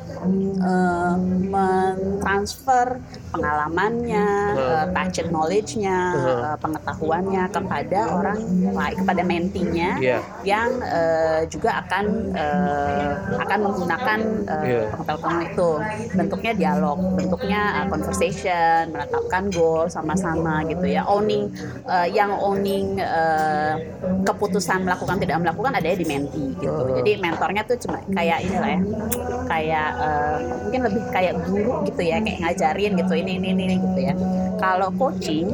eh, mentransfer pengalamannya, eh, tacit knowledge-nya, Mhm. eh, pengetahuannya kepada orang lain, kepada mentinya Iya. yang eh, juga akan eh, akan menggunakan eh, Iya. pengetahuan itu. Bentuknya dialog, bentuknya eh, conversation, menetapkan goal sama-sama gitu ya. Owning eh, yang owning eh, keputusan melakukan tidak melakukan ada di menti gitu. Oh. Jadi mentornya tuh cuma kayak ini lah ya. Kayak eh, mungkin lebih kayak guru gitu ya, kayak ngajarin gitu ini ini ini gitu ya. Kalau coaching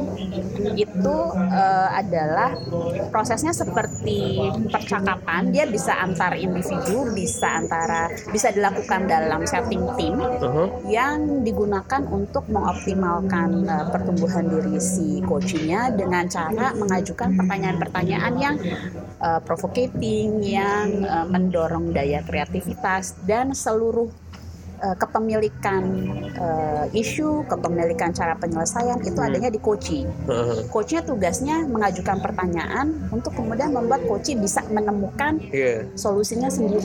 itu eh, adalah prosesnya seperti percakapan, dia bisa antar individu, bisa antara bisa dilakukan dalam setting tim Uh-huh. yang digunakan untuk mengoptimalkan eh, pertumbuhan diri si coachingnya dengan cara mengajukan pertanyaan-pertanyaan yang eh, provocating, yang eh, mendorong daya kreativitas dan seluruh eh, kepemilikan eh, isu, kepemilikan cara penyelesaian itu Hmm. adanya di coaching. Uh-huh. Coachnya tugasnya mengajukan pertanyaan untuk kemudian membuat coach bisa menemukan Iya. solusinya sendiri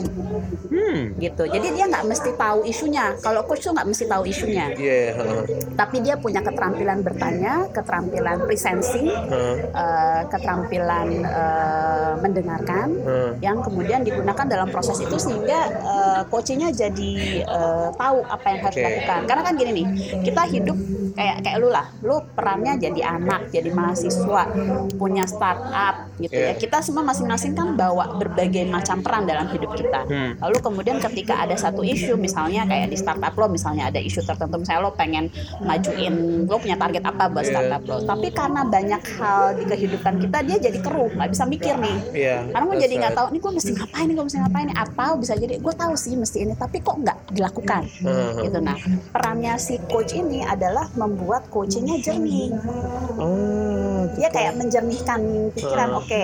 Hmm. gitu. Jadi dia nggak mesti tahu isunya. Kalau coach tuh nggak mesti tahu isunya, Iya. uh-huh. tapi dia punya keterampilan bertanya, keterampilan presenting, Uh-huh. eh, keterampilan eh, mendengarkan, Uh-huh. yang kemudian digunakan dalam proses itu sehingga eh, coachingnya jadi tahu apa yang harus Oke. dilakukan. Karena kan gini nih, kita hidup kayak kayak lu lah lu perannya jadi anak jadi mahasiswa punya startup gitu ya Iya. kita semua masing-masing kan bawa berbagai macam peran dalam hidup kita Hmm. lalu kemudian ketika ada satu isu misalnya kayak di startup lo misalnya ada isu tertentu misalnya lo pengen majuin lo punya target apa buat Iya. startup lo tapi karena banyak hal di kehidupan kita dia jadi keruh nggak bisa mikir nih Iya. karena gue jadi nggak right. tahu nih gue mesti ngapain nih gue mesti ngapain nih atau bisa jadi gue tahu sih mesti ini tapi kok nggak dilakukan Hmm. gitu nah perannya si coach ini adalah membuat coachingnya jernih. Oh, dia kayak menjernihkan pikiran Hmm. oke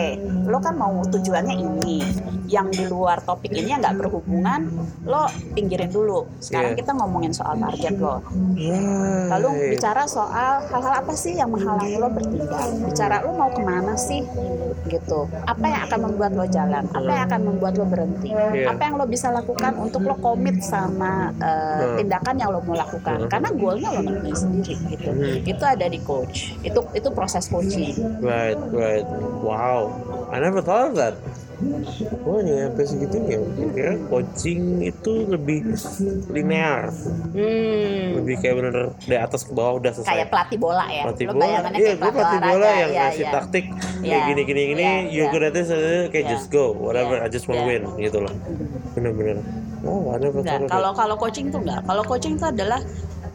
lo kan mau tujuannya ini yang di luar topik ini nggak berhubungan lo pinggirin dulu. Sekarang Iya. kita ngomongin soal target lo. Right. lalu bicara soal hal-hal apa sih yang menghalangi lo bertindak? Bicara lo mau ke mana sih? Gitu. Apa yang akan membuat lo jalan? Apa yang akan membuat lo berhenti? Iya. apa yang lo bisa lakukan untuk lo komit sama uh, tindakan yang lo mau lakukan? Hmm. karena goalnya lo nentuin sendiri gitu Hmm. itu ada di coach itu itu proses coaching Right, right. Wow, I never thought of that. Oh, nyampe segitunya. Kira coaching itu lebih linear, hmm. lebih kayak bener dari atas ke bawah udah selesai. kayak pelatih bola ya pelatih lo bola, iya, kayak gue pelatih, bola olahraga yang ya, ngasih ya. taktik Iya. kayak gini gini gini, Iya, you iya. good at this, uh, kayak Iya. just go, whatever, Iya, I just want to iya. win, gitu loh. Bener-bener. Oh, of kalau kalau coaching tuh enggak. Kalau coaching itu adalah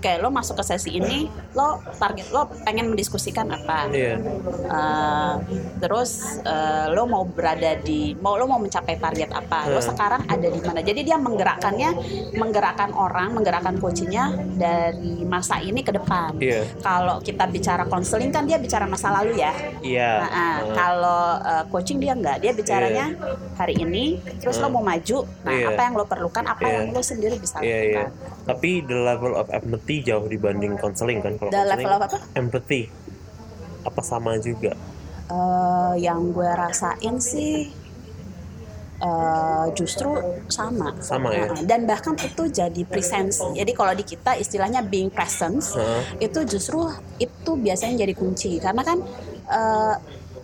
kayak lo masuk ke sesi ini, lo target lo pengen mendiskusikan apa. Iya, Eh, terus eh, lo mau berada di mau lo mau mencapai target apa lo Hmm. sekarang ada di mana jadi dia menggerakkannya menggerakkan orang menggerakkan coachingnya dari masa ini ke depan iya, kalau kita bicara konseling kan dia bicara masa lalu ya iya. Nah, ah, Uh, kalau uh, coaching dia enggak, dia bicaranya hari ini, terus lo Hmm. mau maju, nah Iya. apa yang lo perlukan, apa Iya. yang lo sendiri bisa Iya, iya. lakukan. Tapi the level of empathy jauh dibanding counseling kan kalau The counseling, level of apa? empathy apa sama juga Eh, yang gue rasain sih eh, justru sama. Sama ya? Nah, Dan bahkan itu jadi presence. Jadi kalau di kita istilahnya being presence, Heeh. itu justru itu biasanya jadi kunci karena kan eh,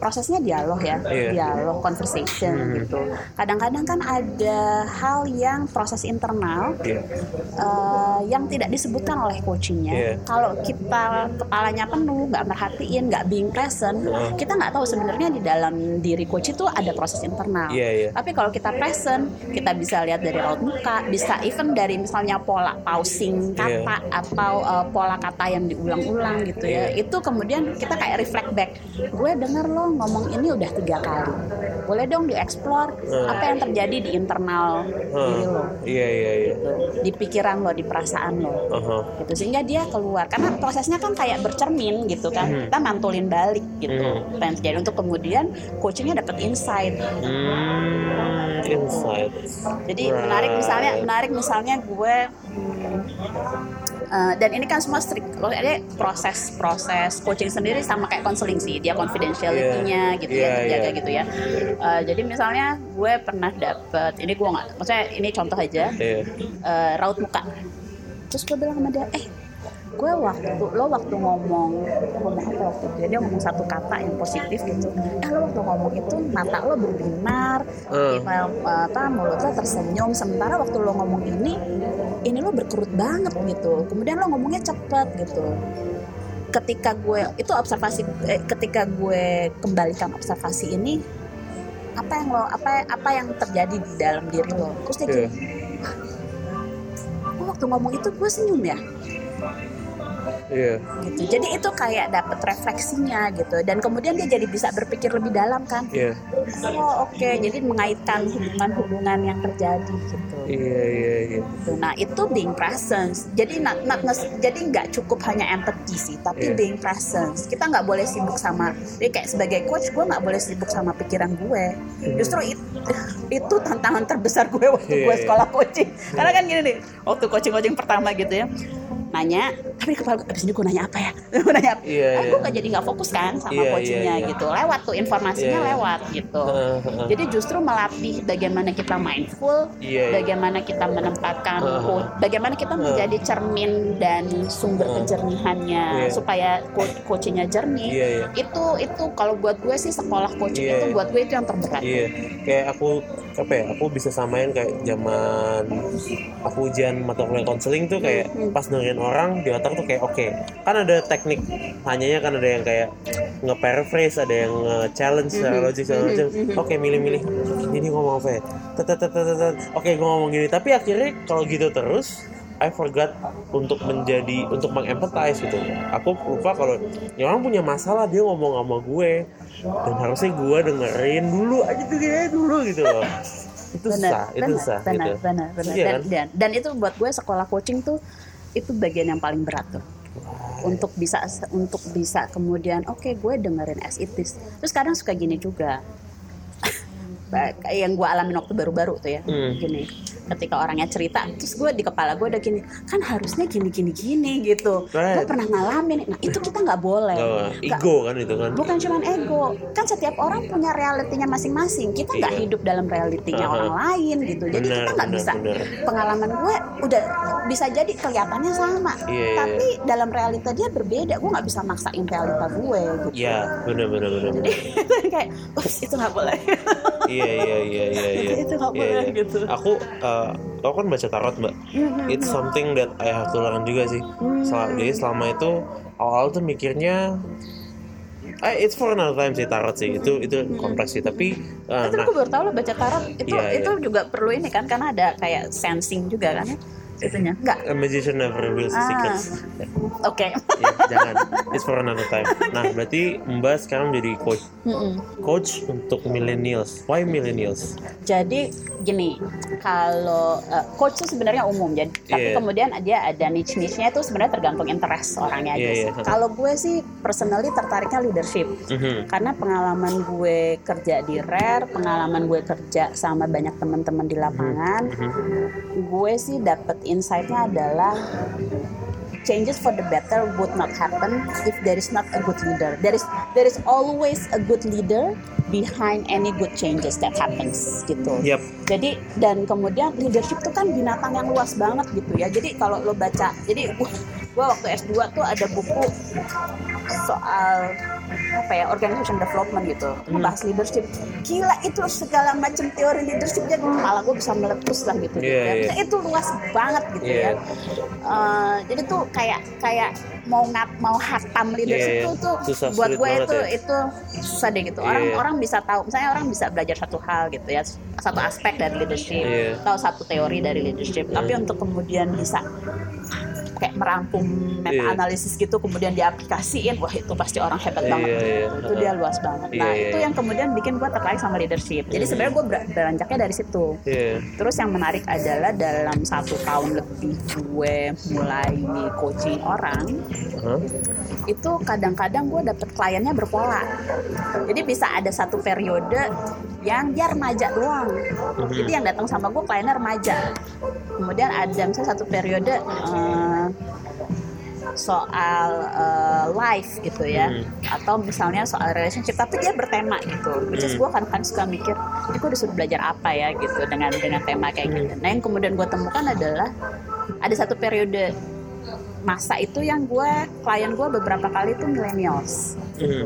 prosesnya dialog ya, Iya. dialog, conversation Hmm. gitu. Kadang-kadang kan ada hal yang proses internal Iya. eh, yang tidak disebutkan oleh coachingnya. Iya. Kalau kita kepalanya penuh, nggak merhatiin, nggak being present, Heeh. kita nggak tahu sebenarnya di dalam diri coach itu ada proses internal. Iya, iya. Tapi kalau kita present, kita bisa lihat dari raut muka, bisa even dari misalnya pola pausing Iya. kata atau eh, pola kata yang diulang-ulang gitu ya. Iya. Itu kemudian kita kayak reflect back. Gue denger lo ngomong ini udah tiga kali. Boleh dong dieksplor Hmm. apa yang terjadi di internal diri lo, Iya iya iya. gitu. di pikiran lo, di perasaan lo Aha. gitu sehingga dia keluar karena prosesnya kan kayak bercermin gitu kan Hmm. kita mantulin balik gitu Hmm. apa yang terjadi untuk kemudian coachingnya dapat insight Hmm, insight. jadi Right. menarik misalnya menarik misalnya gue hmm, eh, dan ini kan semua strict kalau ada proses proses coaching sendiri sama kayak konseling sih dia confidentiality-nya gitu Iya, ya terjaga iya. gitu ya Eh, jadi misalnya gue pernah dapet ini gue nggak maksudnya ini contoh aja Iya. eh, raut muka terus gue bilang sama dia eh gue waktu lo waktu ngomong ngomong apa waktu itu ya? dia ngomong satu kata yang positif gitu eh lo waktu ngomong itu mata lo berbinar Hmm. email apa mulut lo tersenyum sementara waktu lo ngomong ini ini lo berkerut banget gitu kemudian lo ngomongnya cepet gitu ketika gue itu observasi eh, ketika gue kembalikan observasi ini apa yang lo apa apa yang terjadi di dalam diri lo terus dia Iya. gini "Oh, waktu ngomong itu gue senyum ya Iya. gitu jadi itu kayak dapet refleksinya gitu dan kemudian dia jadi bisa berpikir lebih dalam kan Iya. oh oke jadi mengaitkan hubungan-hubungan yang terjadi gitu Iya iya iya. Gitu. Nah itu being presence. Jadi not, not jadi nggak cukup hanya empathy sih, tapi Iya. being presence. Kita nggak boleh sibuk sama. Jadi kayak sebagai coach gue nggak boleh sibuk sama pikiran gue. Justru it- itu tantangan terbesar gue waktu Iya, gue iya. sekolah coaching. Karena kan gini nih, waktu coaching coaching pertama gitu ya, nanya, tapi kepala gue, abis ini gue nanya apa ya? <laughs> gue nanya apa? Iya, Ah, iya. gue nggak jadi nggak fokus kan sama Iya, coachingnya iya, iya. gitu. Lewat tuh informasinya Iya, iya. lewat gitu. Jadi justru melatih bagaimana kita mindful, Iya, iya. bagaimana kita menempatkan, Uh. bagaimana kita menjadi cermin dan sumber Uh. kejernihannya Iya. supaya co- coachingnya jernih. Iya iya. Itu itu kalau buat gue sih sekolah coaching Iya, itu buat gue itu yang terberat. Iya, kayak aku apa ya aku bisa samain kayak zaman aku ujian mata kuliah konseling tuh kayak Hmm. pas dengerin orang di otak tuh kayak oke kan ada teknik tanyanya kan ada yang kayak nge-paraphrase ada yang nge-challenge secara Mhm. logik segala Mhm. macam Mhm. oke milih-milih ini ngomong apa ya oke gue ngomong gini tapi akhirnya kalau gitu terus I forgot untuk menjadi untuk mengempathize gitu aku lupa kalau ya orang punya masalah dia ngomong sama gue dan harusnya gue dengerin dulu aja tuh dia dulu gitu loh itu susah itu benar, susah benar, gitu benar, benar. Iya Dan, kan? dan, dan itu buat gue sekolah coaching tuh itu bagian yang paling berat tuh untuk bisa untuk bisa kemudian oke gue dengerin as it terus kadang suka gini juga yang gue alamin waktu baru-baru tuh ya Hmm. gini. Ketika orangnya cerita terus gue di kepala gue udah gini kan harusnya gini gini gini gitu. Gue Right. pernah ngalamin. Nah itu kita nggak boleh. Nggak, Nggak- ego kan itu kan? Bukan cuma ego. Kan setiap orang punya realitinya masing-masing. Kita nggak Iya. hidup dalam realitinya Aha. orang lain gitu. Jadi Benar, kita nggak bisa benar. pengalaman gue udah bisa jadi kelihatannya sama. Iya, iya, tapi dalam realita dia berbeda. Gue nggak bisa maksain realita gue gitu. Iya, benar benar benar. jadi <laughs> kayak ups itu nggak boleh Iya iya iya iya iya. Itu nggak Iya, boleh iya. gitu. Aku eh, aku kan baca tarot, Mbak. It's something that I have to learn juga sih. Hmm. Sel- jadi selama itu awal-awal tuh mikirnya eh it's for another time sih tarot sih. Itu itu kompleks sih, tapi eh, Tapi nah gue baru tahu lo baca tarot itu Iya, itu juga perlu ini kan karena ada kayak sensing juga kan ya itunya nggak a magician never reveals Ah. secrets. oke Ya, jangan. It's for another time. <laughs> Nah, berarti Mbak sekarang jadi coach Mm-mm. coach untuk millennials. Why millennials? Jadi gini, kalau uh, coach itu sebenarnya umum, jadi tapi Iya. kemudian dia ada niche niche-nya itu sebenarnya tergantung interest orangnya aja. Iya, sih. iya. Kalau gue sih personally tertariknya leadership, Mhm. karena pengalaman gue kerja di rare, pengalaman gue kerja sama banyak teman-teman di lapangan, Mhm. gue sih dapet insight-nya adalah changes for the better would not happen if there is not a good leader. There is there is always a good leader behind any good changes that happens gitu. Yap. Jadi dan kemudian leadership itu kan binatang yang luas banget gitu ya. Jadi kalau lo baca, jadi gua waktu S2 tuh ada buku soal apa ya organization development gitu ngebahas leadership gila itu segala macam teori leadership jadi kepala gue bisa meletus lah gitu, Iya, ya. iya. Maksudnya itu luas banget gitu Iya. ya Eh, jadi tuh kayak kayak mau ngat mau hatam leadership Iya, iya. tuh tuh Susah, buat gue itu ya. itu susah deh gitu orang Iya. orang bisa tahu misalnya orang bisa belajar satu hal gitu ya satu aspek dari leadership Iya. atau satu teori dari leadership tapi untuk kemudian bisa kayak merangkum meta Iya. analisis gitu kemudian diaplikasiin wah itu pasti orang hebat banget Iya, iya. itu dia luas banget Iya, nah iya. itu yang kemudian bikin gue tertarik sama leadership jadi sebenarnya gue ber- beranjaknya dari situ Iya. Terus yang menarik adalah dalam satu tahun lebih gue mulai coaching orang, Hah? itu kadang-kadang gue dapet kliennya berpola. Jadi bisa ada satu periode yang dia remaja doang. Jadi yang datang sama gue kliennya remaja. Kemudian ada misalnya satu periode eh, soal eh, life gitu ya Hmm. atau misalnya soal relationship tapi dia bertema gitu which is Hmm. gue kadang-kadang suka mikir ini gue disuruh belajar apa ya gitu dengan dengan tema kayak Hmm. gitu nah yang kemudian gue temukan adalah ada satu periode masa itu yang gue klien gue beberapa kali itu millennials Mhm.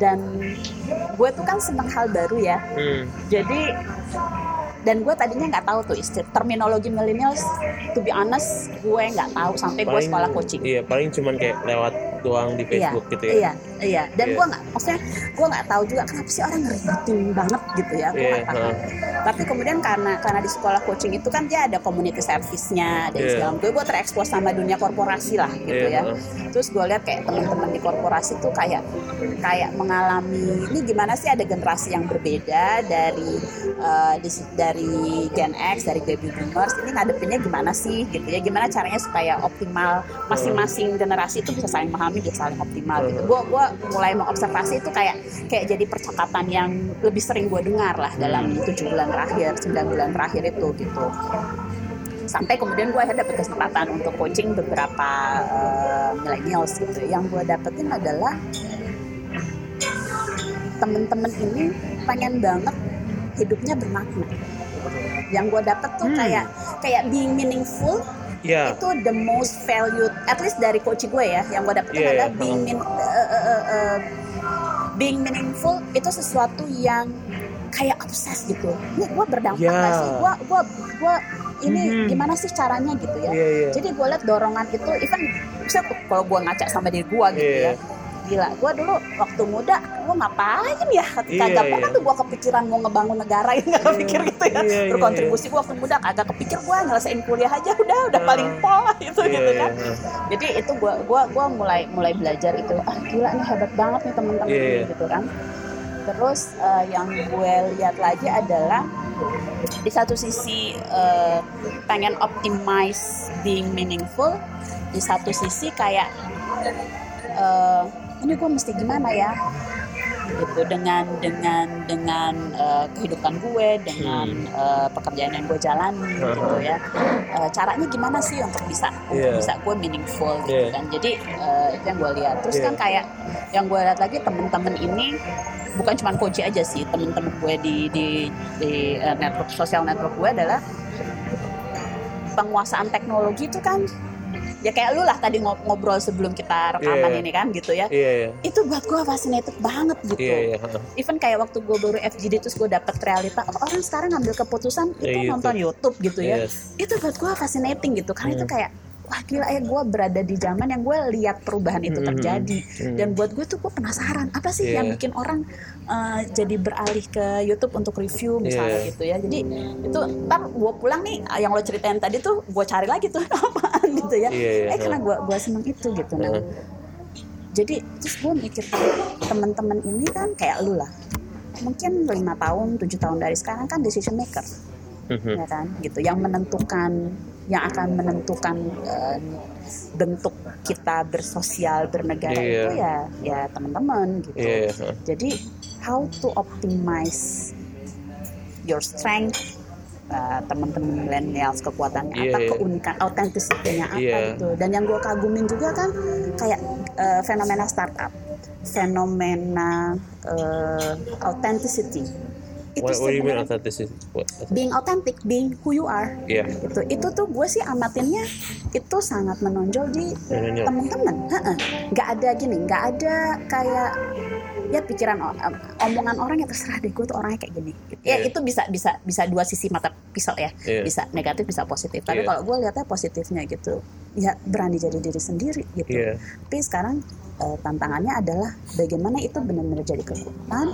dan gue tuh kan seneng hal baru ya Hmm. jadi dan gue tadinya nggak tahu tuh istilah terminologi millennials to be honest gue nggak tahu sampai gue sekolah coaching Iya, paling cuman kayak lewat doang di Facebook iya, gitu ya. Iya, iya. Dan Iya. gue nggak, maksudnya gue nggak tahu juga kenapa sih orang ngeributin banget gitu ya. Gue Iya, nggak paham. Tapi kemudian karena karena di sekolah coaching itu kan dia ada community service-nya dan Iya. segala macam. Gue terekspos sama dunia korporasi lah gitu Iya, ya. Terus gue lihat kayak teman-teman di korporasi tuh kayak kayak mengalami ini gimana sih ada generasi yang berbeda dari eh, di- dari Gen X, dari baby boomers ini ngadepinnya gimana sih gitu ya. Gimana caranya supaya optimal masing-masing generasi itu bisa saling memahami dan saling optimal gitu. Gue gua mulai mengobservasi itu kayak kayak jadi percakapan yang lebih sering gue dengar lah dalam tujuh bulan terakhir, sembilan bulan terakhir itu gitu sampai kemudian gue akhirnya dapet kesempatan untuk coaching beberapa eh, millennials gitu yang gue dapetin adalah temen-temen ini pengen banget hidupnya bermakna yang gue dapet tuh Hmm. kayak kayak being meaningful Iya. itu the most valued at least dari coach gue ya yang gue dapetin Iya, adalah iya. being eh, eh, eh, eh, being meaningful itu sesuatu yang kayak obses gitu ini gue berdampak Ya. gak sih gue gue gue ini Mhm. gimana sih caranya gitu ya Iya, iya. jadi gue liat dorongan itu even bisa kalau gue ngaca sama diri gue gitu Iya. ya gila gue dulu waktu muda gue ngapain ya ketika Iya, gak pernah iya. tuh gue kepikiran mau ngebangun negara <laughs> ya gak kepikir gitu ya Iya, iya, berkontribusi gue waktu muda kagak kepikir gue nyelesain kuliah aja udah udah Ah. paling pol lah <laughs> itu Iya, gitu kan iya. jadi itu gua gua gua mulai mulai belajar itu ah gila nih hebat banget nih teman-teman Iya, ini iya. gitu kan terus eh, yang gue lihat lagi adalah di satu sisi eh, pengen optimize being meaningful di satu sisi kayak eh, ini gue mesti gimana ya gitu dengan dengan dengan eh, kehidupan gue dengan eh, pekerjaan yang gue jalani gitu ya Eh, caranya gimana sih untuk bisa untuk Iya. bisa gue meaningful gitu Iya. kan jadi eh, itu yang gue lihat terus Iya. kan kayak yang gue lihat lagi temen-temen ini bukan cuma koji aja sih temen-temen gue di di di eh, network sosial network gue adalah penguasaan teknologi itu kan ya kayak lu lah tadi ngob- ngobrol sebelum kita rekaman Iya. ini kan gitu ya Iya, iya. itu buat gue fascinated banget gitu Iya, iya. even kayak waktu gue baru FGD terus gue dapet realita oh orang sekarang ngambil keputusan itu Iya, nonton YouTube gitu ya Yes. itu buat gue fascinating gitu karena itu Hmm. kayak wah gila ya gue berada di zaman yang gue lihat perubahan itu Hmm. terjadi Hmm. dan buat gue tuh gue penasaran apa sih Iya. yang bikin orang uh, jadi beralih ke YouTube untuk review misalnya Iya. gitu ya jadi itu ntar gue pulang nih yang lo ceritain tadi tuh gue cari lagi tuh <laughs> apaan gitu ya Iya, iya. eh karena gue gue seneng itu gitu nah jadi terus gue mikir teman-teman ini kan kayak lu lah mungkin lima tahun tujuh tahun dari sekarang kan decision maker Mhm. ya kan gitu yang menentukan yang akan menentukan eh, bentuk kita bersosial bernegara Iya. itu ya ya teman-teman gitu Iya, iya. jadi how to optimize your strength uh, teman-teman millennials kekuatannya Iya, apa iya. keunikan autentisitinya apa Iya. gitu dan yang gue kagumin juga kan kayak uh, fenomena startup fenomena uh, authenticity itu What, what do you mean authenticity? What? being authentic being who you are Iya. itu itu tuh gue sih amatinnya itu sangat menonjol di temen-temen Heeh. nggak ada gini nggak ada kayak ya pikiran omongan orang yang terserah deh gue tuh orangnya kayak gini ya Iya. itu bisa bisa bisa dua sisi mata pisau ya Iya. bisa negatif bisa positif tapi Iya. kalau gue lihatnya positifnya gitu ya berani jadi diri sendiri gitu Iya. tapi sekarang eh, tantangannya adalah bagaimana itu benar-benar jadi kekuatan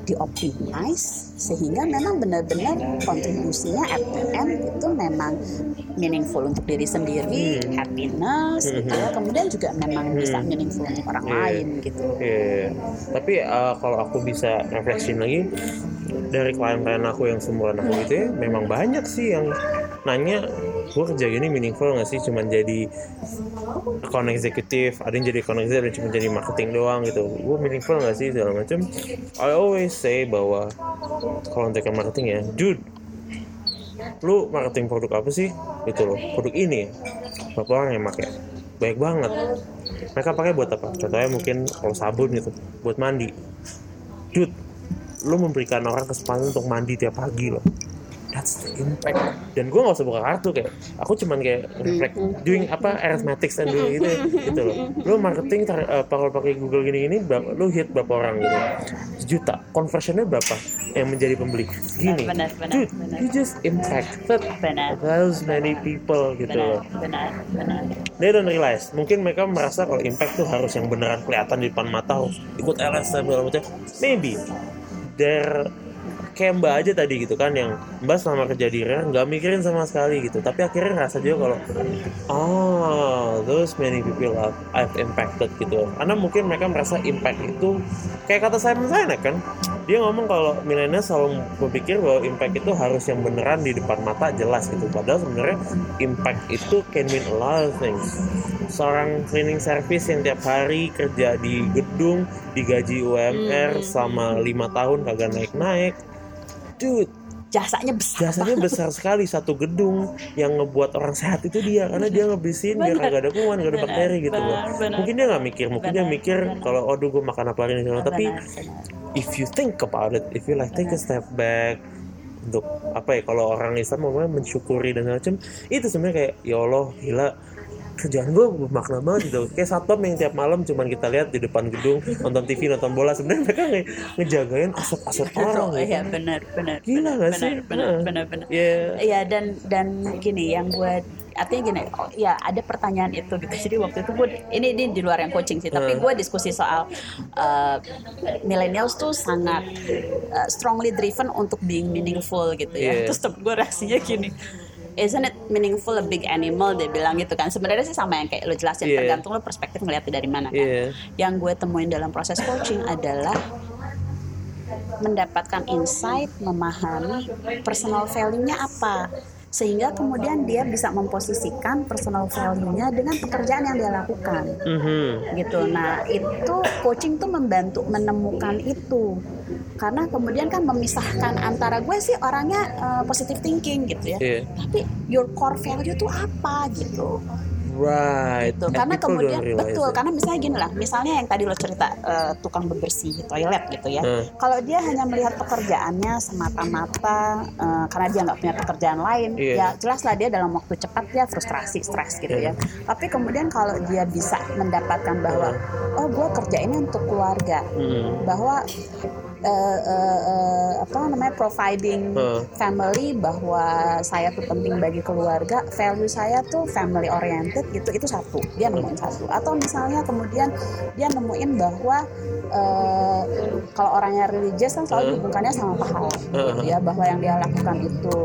dioptimize sehingga memang benar-benar kontribusinya at the end itu memang meaningful untuk diri sendiri Hmm. happiness gitu ya. Kemudian juga memang bisa meaningful untuk orang Iya. lain gitu. Iya, tapi uh, kalau aku bisa reflection lagi dari klien-klien aku yang semua aku gitu ya, memang banyak sih yang nanya gue kerja gini meaningful nggak sih? Cuman jadi account executive ada yang jadi account executive dan cuma jadi marketing doang gitu. Gue meaningful nggak sih? Segala macam I always say bahwa kalau untuk yang marketing ya dude lu marketing produk apa sih? Gitu loh. Produk ini berapa orang yang pakai baik banget. Mereka pakai buat apa? Contohnya mungkin kalau sabun gitu buat mandi. Dude lu memberikan orang kesempatan untuk mandi tiap pagi loh that's the impact. Dan gue gak usah buka kartu kayak aku cuman kayak reflect doing apa arithmetic and doing gitu gitu loh. Lu marketing tar, eh, kalau pakai Google gini gini lu hit berapa orang gitu. Sejuta. Conversionnya berapa yang menjadi pembeli? Gini. Benar, benar, dude benar. you just impacted benar. those many people gitu loh. benar benar. Benar they don't realize. Mungkin mereka merasa kalau impact tuh harus yang beneran kelihatan di depan mata harus ikut LSM segala macam. Maybe. There kayak mbak aja tadi gitu kan yang mbak selama kerja di Rare nggak mikirin sama sekali gitu. Tapi akhirnya ngerasa juga kalau oh those many people I've, I've impacted gitu. Karena mungkin mereka merasa impact itu kayak kata Simon Sinek kan dia ngomong kalau milenial selalu berpikir bahwa impact itu harus yang beneran di depan mata jelas gitu. Padahal sebenarnya impact itu can mean a lot of things. Seorang cleaning service yang tiap hari kerja di gedung digaji UMR selama lima tahun kagak naik-naik dude jasanya besar jasanya besar sekali satu gedung yang ngebuat orang sehat itu dia karena dia ngebersihin biar kagak ada kuman gak ada bakteri gitu loh. mungkin dia nggak mikir mungkin dia Benar, mikir kalau oh gue makan apa hari ini tapi Benar, benar. if you think about it if you like take a step back untuk apa ya kalau orang Islam ngomongnya mensyukuri dan macam itu sebenarnya kayak ya Allah gila kerjaan gue bermakna banget gitu kayak satpam yang tiap malam cuman kita lihat di depan gedung nonton TV nonton bola sebenarnya mereka nge ngejagain aset-aset <laughs> orang Oh, gitu. iya benar benar. Gila benar, gak sih? Benar benar benar benar. Iya. Iya dan dan gini yang gue artinya gini, oh, ya ada pertanyaan itu gitu. Jadi waktu itu gue ini ini di luar yang coaching sih, tapi gue diskusi soal uh, millennials tuh sangat uh, strongly driven untuk being meaningful gitu ya. Iya. Terus gue reaksinya gini. Isn't it meaningful a big animal? Dia bilang gitu kan. Sebenarnya sih sama yang kayak lo jelasin, Iya. tergantung lo perspektif ngeliatnya dari mana kan Iya. yang gue temuin dalam proses coaching adalah mendapatkan insight, memahami personal value-nya apa. Sehingga kemudian dia bisa memposisikan personal value-nya dengan pekerjaan yang dia lakukan. Mhm. Gitu. Nah, itu coaching tuh membantu menemukan itu. Karena kemudian kan memisahkan antara gue sih orangnya eh, positive thinking gitu ya. Iya. Tapi your core value tuh apa gitu Right. gitu. Karena kemudian betul, it. karena misalnya gini lah, misalnya yang tadi lo cerita eh, tukang bebersih toilet gitu ya. Hmm. Kalau dia hanya melihat pekerjaannya semata-mata eh, karena dia nggak punya pekerjaan lain, Iya. ya jelas lah dia dalam waktu cepat dia frustrasi, stres gitu ya. Tapi kemudian kalau dia bisa mendapatkan bahwa oh gue kerja ini untuk keluarga, Mhm. bahwa eh, eh, eh, apa namanya providing Hmm. family bahwa saya tuh penting bagi keluarga value saya tuh family oriented gitu itu satu. Dia nemuin satu. Atau misalnya kemudian dia nemuin bahwa eh, kalau orangnya religius kan selalu dihubungkannya sama pahala. Gitu ya bahwa yang dia lakukan itu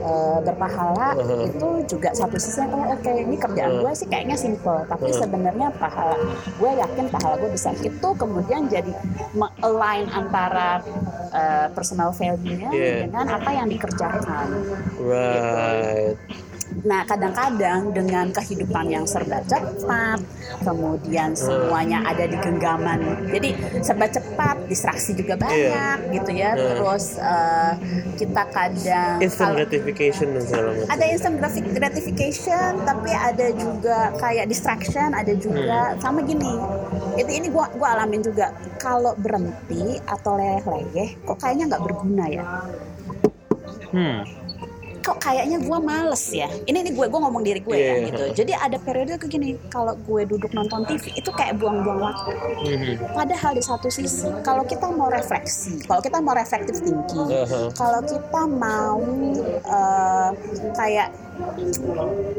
eh, berpahala Hmm. itu juga satu sisi oh oke ini kerjaan gue sih kayaknya simple tapi sebenarnya pahala gue yakin pahala gue besar itu kemudian jadi align antara uh, personal value-nya Yeah. dengan apa yang dikerjakan. Right. Nah, kadang-kadang dengan kehidupan yang serba cepat, kemudian semuanya ada di genggaman. Jadi serba cepat, distraksi juga banyak gitu ya. Yeah. Terus uh, kita kadang Instant kalau- gratification dan segala macam. ada instant graphic gratification tapi ada juga kayak distraction ada juga sama gini itu ini gua gua alamin juga kalau berhenti atau leleh-leleh kok kayaknya nggak berguna ya Hmm. Kok kayaknya gua males ya ini nih gue gue ngomong diri gue ya Iya. gitu jadi ada periode kayak gini kalau gue duduk nonton TV itu kayak buang-buang waktu Mhm. Padahal di satu sisi, kalau kita mau refleksi, kalau kita mau reflective thinking, Aha. kalau kita mau eh, kayak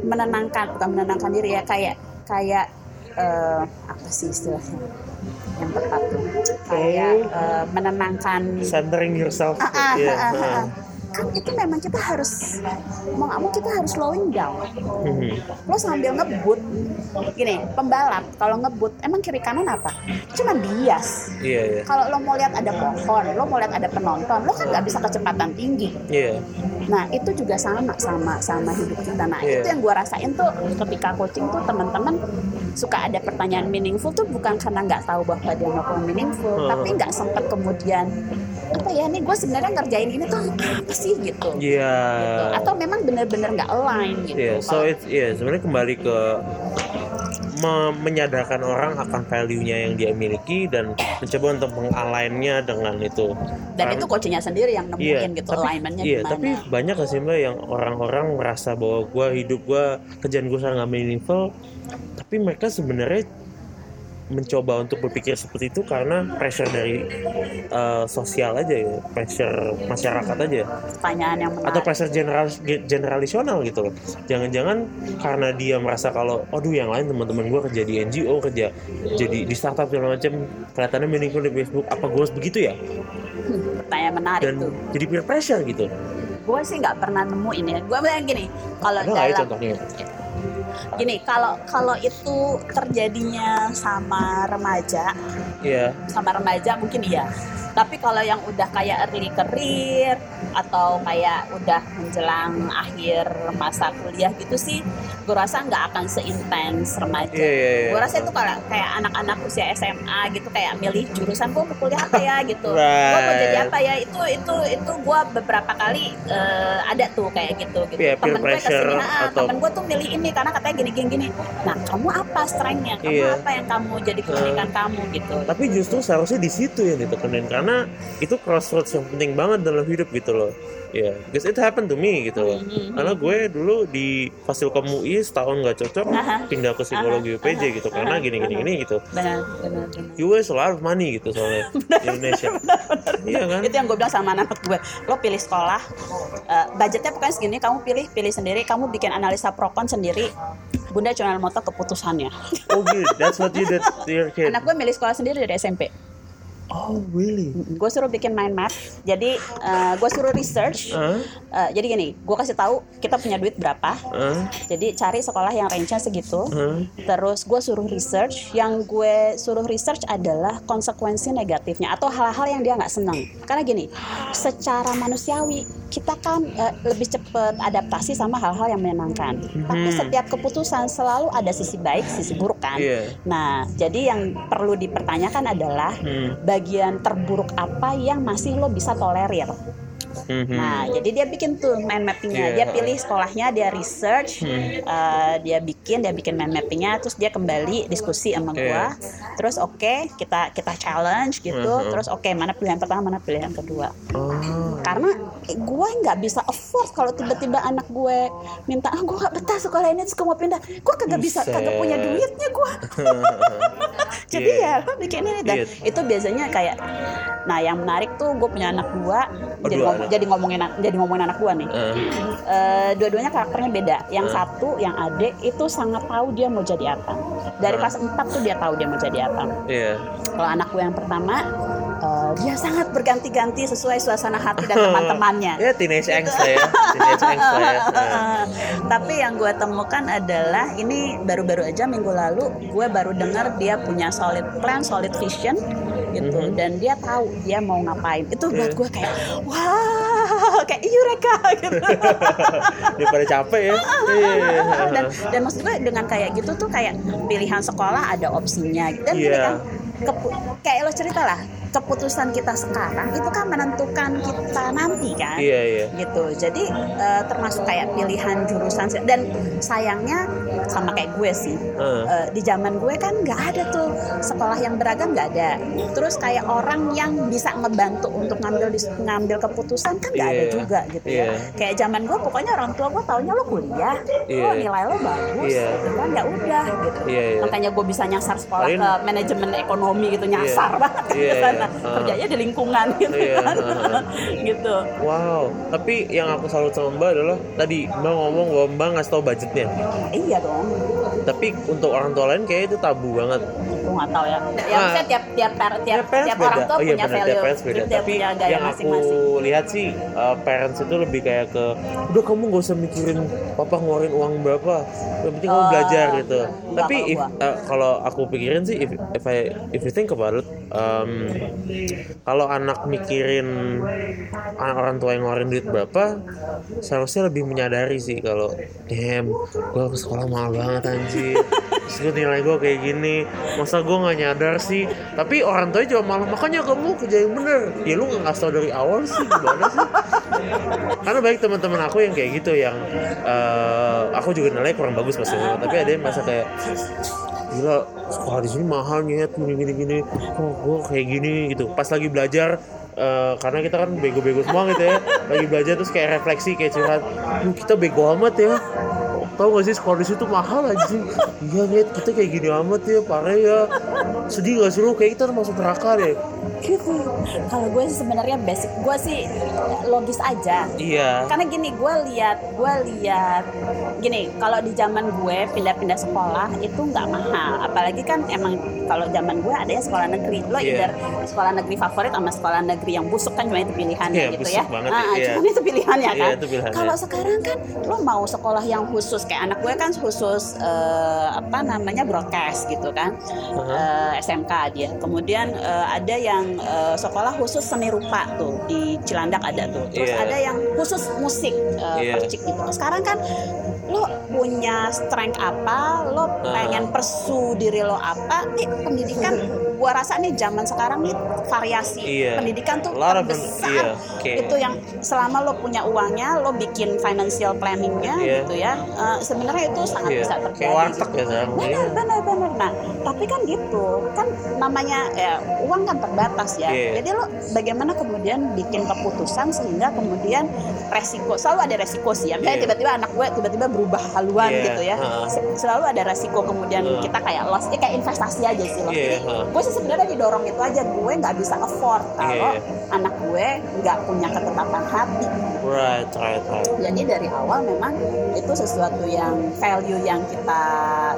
menenangkan, bukan menenangkan diri ya, kayak kayak eh, apa sih istilahnya yang tepat tuh, kayak eh, menenangkan Centering yourself. Ah, ah, Iya, ah, ah, ah. Kan itu memang kita harus mau nggak mau kita harus slowing down lo sambil ngebut gini pembalap kalau ngebut emang kiri kanan apa cuma bias Iya, iya. kalau lo mau lihat ada pohon, lo mau lihat ada penonton, lo kan nggak bisa kecepatan tinggi. Iya. Nah itu juga sama sama sama hidup kita. Nah Iya. itu yang gue rasain tuh ketika coaching tuh teman-teman suka ada pertanyaan meaningful tuh bukan karena nggak tahu bahwa dia melakukan meaningful, Hmm. tapi nggak sempat kemudian apa ya nih gue sebenarnya ngerjain ini tuh apa sih gitu. Iya. Gitu. Atau memang benar-benar nggak align gitu. Iya, so it's iya sebenarnya kembali ke me- menyadarkan orang akan value-nya yang dia miliki dan mencoba untuk mengalainnya dengan itu. dan Karena- itu coachingnya sendiri yang nemuin gitu tapi, alignmentnya iya, gimana. tapi banyak sih mbak yang orang-orang merasa bahwa gue hidup gue kerjaan gue sangat nggak meaningful, tapi mereka sebenarnya mencoba untuk berpikir seperti itu karena pressure dari uh, sosial aja ya, pressure masyarakat aja pertanyaan yang menarik. atau pressure general generalisional gitu loh. Jangan-jangan karena dia merasa kalau, aduh yang lain teman-teman gue kerja di NGO, kerja jadi di startup segala macam, kelihatannya meaningful di Facebook, apa gue harus begitu ya? pertanyaan menarik Dan tuh. jadi peer pressure gitu. gue sih nggak pernah nemuin ya gue bilang gini kalau ya dalam contohnya? Gini kalau kalau itu terjadinya sama remaja Iya. sama remaja mungkin iya tapi kalau yang udah kayak early career atau kayak udah menjelang akhir masa kuliah gitu sih gue rasa nggak akan seintens remaja Iya, iya, iya. gue rasa itu kalau kayak anak-anak usia SMA gitu kayak milih jurusan gue mau kuliah apa ya <laughs> gitu gue mau jadi Right. apa ya itu itu itu gue beberapa kali eh, ada tuh kayak gitu gitu Iya, peer temen gue ke sini ah, atau- temen gue tuh milih ini karena katanya gini gini gini nah kamu apa strengthnya kamu Iya. apa yang kamu jadi keunikan kamu gitu Tapi justru seharusnya di situ yang ditekenin karena itu crossroads yang penting banget dalam hidup gitu loh. Ya because it happened to me gitu loh. Mhm. karena gue dulu di Fasilkom UI setahun nggak cocok Aha. pindah ke psikologi Aha. UPJ Aha. gitu. Karena gini gini gini gitu. Benar benar benar. You waste a lot of money gitu soalnya <laughs> di Indonesia. iya kan? Itu yang gue bilang sama anak gue. Lo pilih sekolah eh, budgetnya pokoknya segini kamu pilih pilih sendiri. Kamu bikin analisa prokon sendiri. Bunda cuma moto keputusannya. Oh gitu that's what you did to your kid. Anak gue milih sekolah sendiri dari SMP oh really gue suruh bikin mind map jadi eh, gue suruh research Hah? Eh, jadi gini gue kasih tahu kita punya duit berapa Hah? jadi cari sekolah yang range-nya segitu Hah? Terus gue suruh research, yang gue suruh research adalah konsekuensi negatifnya atau hal-hal yang dia nggak senang. Karena gini, secara manusiawi kita kan eh, lebih cepat adaptasi sama hal-hal yang menyenangkan. Tapi Mhm. setiap keputusan selalu ada sisi baik, sisi buruk kan. Iya. Nah, jadi yang perlu dipertanyakan adalah Hmm. Bagian terburuk apa yang masih lo bisa tolerir. Mhm. Nah, jadi dia bikin tuh mind mappingnya. Iya. Dia pilih sekolahnya, dia research, Hmm. eh, dia bikin, dia bikin mind mappingnya, terus dia kembali diskusi sama gua. Terus oke, kita kita challenge gitu. Mhm. Terus oke, mana pilihan pertama, mana pilihan kedua. Oh. Karena gue nggak bisa afford kalau tiba-tiba anak gue minta, ah gue nggak betah sekolah ini, terus gue mau pindah. Gue kagak bisa, kagak punya duitnya gue. <laughs> Jadi Iya. ya lo bikin ini dan Iya. itu biasanya kayak, nah yang menarik tuh gue punya anak dua, Oh, jadi dua. Jadi ngomongin jadi ngomongin anak gue nih. Eh, Eh, dua-duanya karakternya beda. Yang Hmm. satu, yang adik itu sangat tahu dia mau jadi apa. Dari Hmm. kelas 4 tuh dia tahu dia mau jadi apa. Iya. Kalau anak gue yang pertama, eh, dia sangat berganti-ganti sesuai suasana hati dan <laughs> teman-temannya. Ya teenage angst lah ya. Teenage angst ya. Eh. Tapi yang gue temukan adalah ini baru-baru aja minggu lalu gue baru dengar dia punya solid plan, solid vision gitu Mhm. dan dia tahu dia mau ngapain. Itu buat Iya. gue kayak wah kayak eureka gitu. <laughs> Daripada capek ya. Iya. dan dan maksud gue dengan kayak gitu tuh kayak pilihan sekolah ada opsinya dan Iya. kan kepu- kayak lo cerita lah keputusan kita sekarang itu kan menentukan kita nanti kan? Iya iya. gitu. Jadi eh, termasuk kayak pilihan jurusan dan sayangnya sama kayak gue sih Eh. Eh, di zaman gue kan nggak ada tuh sekolah yang beragam nggak ada terus kayak orang yang bisa ngebantu untuk ngambil ngambil keputusan kan nggak ada Iya. juga gitu ya Iya. kayak zaman gue pokoknya orang tua gue taunya lo kuliah Iya. lo nilai lo bagus Iya. gitu kan ya udah gitu Iya, iya. makanya gue bisa nyasar sekolah Paling- ke manajemen ekonomi gitu nyasar <laughs> Iya. banget kan Iya, ke sana iya. Ah. kerjanya di lingkungan gitu Iya, kan ah, <laughs> gitu Wow, tapi yang aku salut sama Mbak adalah tadi Mbak ngomong bahwa Mbak ngasih tau budgetnya. iya dong Tapi untuk orang tua lain kayak itu tabu banget. Gue nggak tahu ya ya Ah. maksudnya tiap tiap tiap, parents tiap orang tua Oh iya punya benar, value tiap parents beda. tiap Tapi punya gaya yang aku masing-masing lihat sih uh, parents itu lebih kayak ke udah kamu gak usah mikirin papa ngeluarin uang berapa. Yang penting kamu Oh, belajar gitu. enggak Tapi kalau if, uh, kalau aku pikirin sih if, if I if you think about it um, kalau anak mikirin anak orang tua yang ngeluarin duit berapa seharusnya lebih menyadari sih kalau damn gue ke sekolah mahal banget anjir <laughs> terus gue nilai gue kayak gini masa gue nggak nyadar sih. Tapi orang tua juga malah makanya kamu kerja yang bener. Ya lu nggak ngasih tau dari awal sih gimana sih? Karena baik teman-teman aku yang kayak gitu yang eh, aku juga nilai kurang bagus pasti tapi ada yang masa kayak gila sekolah di sini mahal nyet gini gini gini. Kok gue kayak gini? Gitu. Pas lagi belajar eh, karena kita kan bego-bego semua gitu ya. Lagi belajar terus kayak refleksi kayak curhat. "Duh, kita bego amat ya tahu gak sih sekolah di situ mahal aja iya nyet kita kayak gini amat ya parah ya. Sedih gak sih lu? Kayak kita termasuk neraka deh gitu <laughs> kalau gue sih sebenarnya basic gue sih logis aja iya karena gini gue lihat gue lihat gini kalau di zaman gue pindah-pindah sekolah itu nggak mahal apalagi kan emang kalau zaman gue ada yang sekolah negeri lo Iya. either sekolah negeri favorit sama sekolah negeri yang busuk kan cuma itu pilihannya Iya, gitu busuk ya banget, Ah, iya. cuma itu pilihannya Iya, kan itu pilihannya. kalau sekarang kan lo mau sekolah yang khusus kayak anak gue kan khusus eh, apa namanya broadcast gitu kan Uh-huh. Eh, SMK dia kemudian eh, ada yang eh, sekolah khusus seni rupa tuh di Cilandak ada tuh terus Iya. ada yang khusus musik eh, Iya. percik gitu sekarang kan lo punya strength apa lo pengen pursue diri lo apa eh pendidikan <laughs> gua rasa nih zaman sekarang nih variasi Iya. pendidikan tuh terbesar iya, oke. itu yang selama lo punya uangnya lo bikin financial planningnya Iya. gitu ya eh, sebenarnya itu sangat Iya. bisa Kayak terjadi warteg ya sekarang. benar benar benar nah tapi kan gitu kan namanya ya uang kan terbatas ya Iya. jadi lo bagaimana kemudian bikin keputusan sehingga kemudian resiko selalu ada resiko sih ya misalnya Iya. tiba-tiba anak gue tiba-tiba berubah haluan Iya, gitu ya. Se- selalu ada resiko kemudian Heeh. kita kayak loss ya kayak investasi aja sih Iya, Jadi, heeh. gue sih sebenarnya didorong itu aja gue nggak bisa afford kalau Iya. anak gue nggak punya ketetapan hati Right, right, right. jadi dari awal memang itu sesuatu yang value yang kita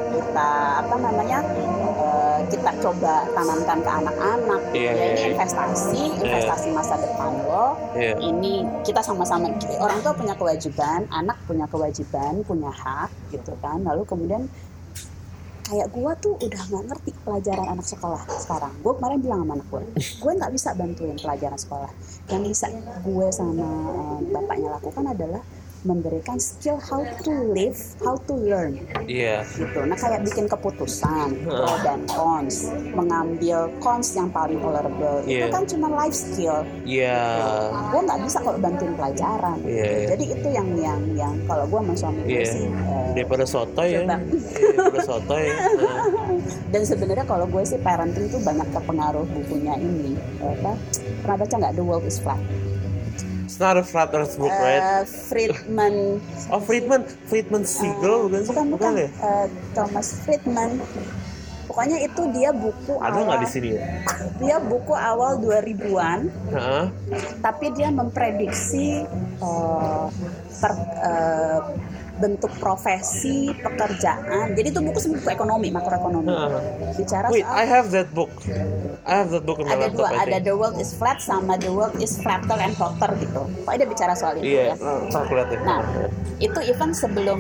kita apa namanya eh, kita coba tanamkan ke anak-anak. Iya, ya iya, ini iya. investasi investasi masa depan lo. Iya. ini kita sama-sama orang tua punya kewajiban anak punya kewajiban punya hak gitu kan. Lalu kemudian kayak gua tuh udah nggak ngerti pelajaran anak sekolah sekarang. Gue kemarin bilang sama anak gue gue nggak bisa bantuin pelajaran sekolah. Yang bisa gue sama eh, bapaknya lakukan adalah memberikan skill how to live how to learn Iya. gitu nah kayak bikin keputusan pro dan cons mengambil cons yang paling tolerable itu Iya. kan cuma life skill Iya. gue nggak bisa kalau bantuin pelajaran Iya, iya. jadi itu yang yang yang kalau gue sama suami gue Iya. sih eh, Daripada soto ya. Iya, Daripada soto ya. <laughs> Dan sebenarnya kalau gue sih parenting tuh banyak terpengaruh bukunya ini apa pernah baca nggak The World is Flat It's not a flat earth book, right? Eh, Friedman <laughs> Oh, Friedman, Friedman Siegel bukan sih? bukan bukan ya? Eh, Thomas Friedman pokoknya itu dia buku Ada awal nggak di sini ya? <laughs> dia buku awal 2000-an Heeh. tapi dia memprediksi eh, per- eh, bentuk profesi pekerjaan jadi itu buku sebenarnya buku ekonomi makroekonomi Heeh. bicara Wait, soal I have that book. I have that book in my ada laptop. dua I ada the world is flat sama the world is flatter and hotter gitu pokoknya dia bicara soal itu Iya, ya deh. Nah, itu even sebelum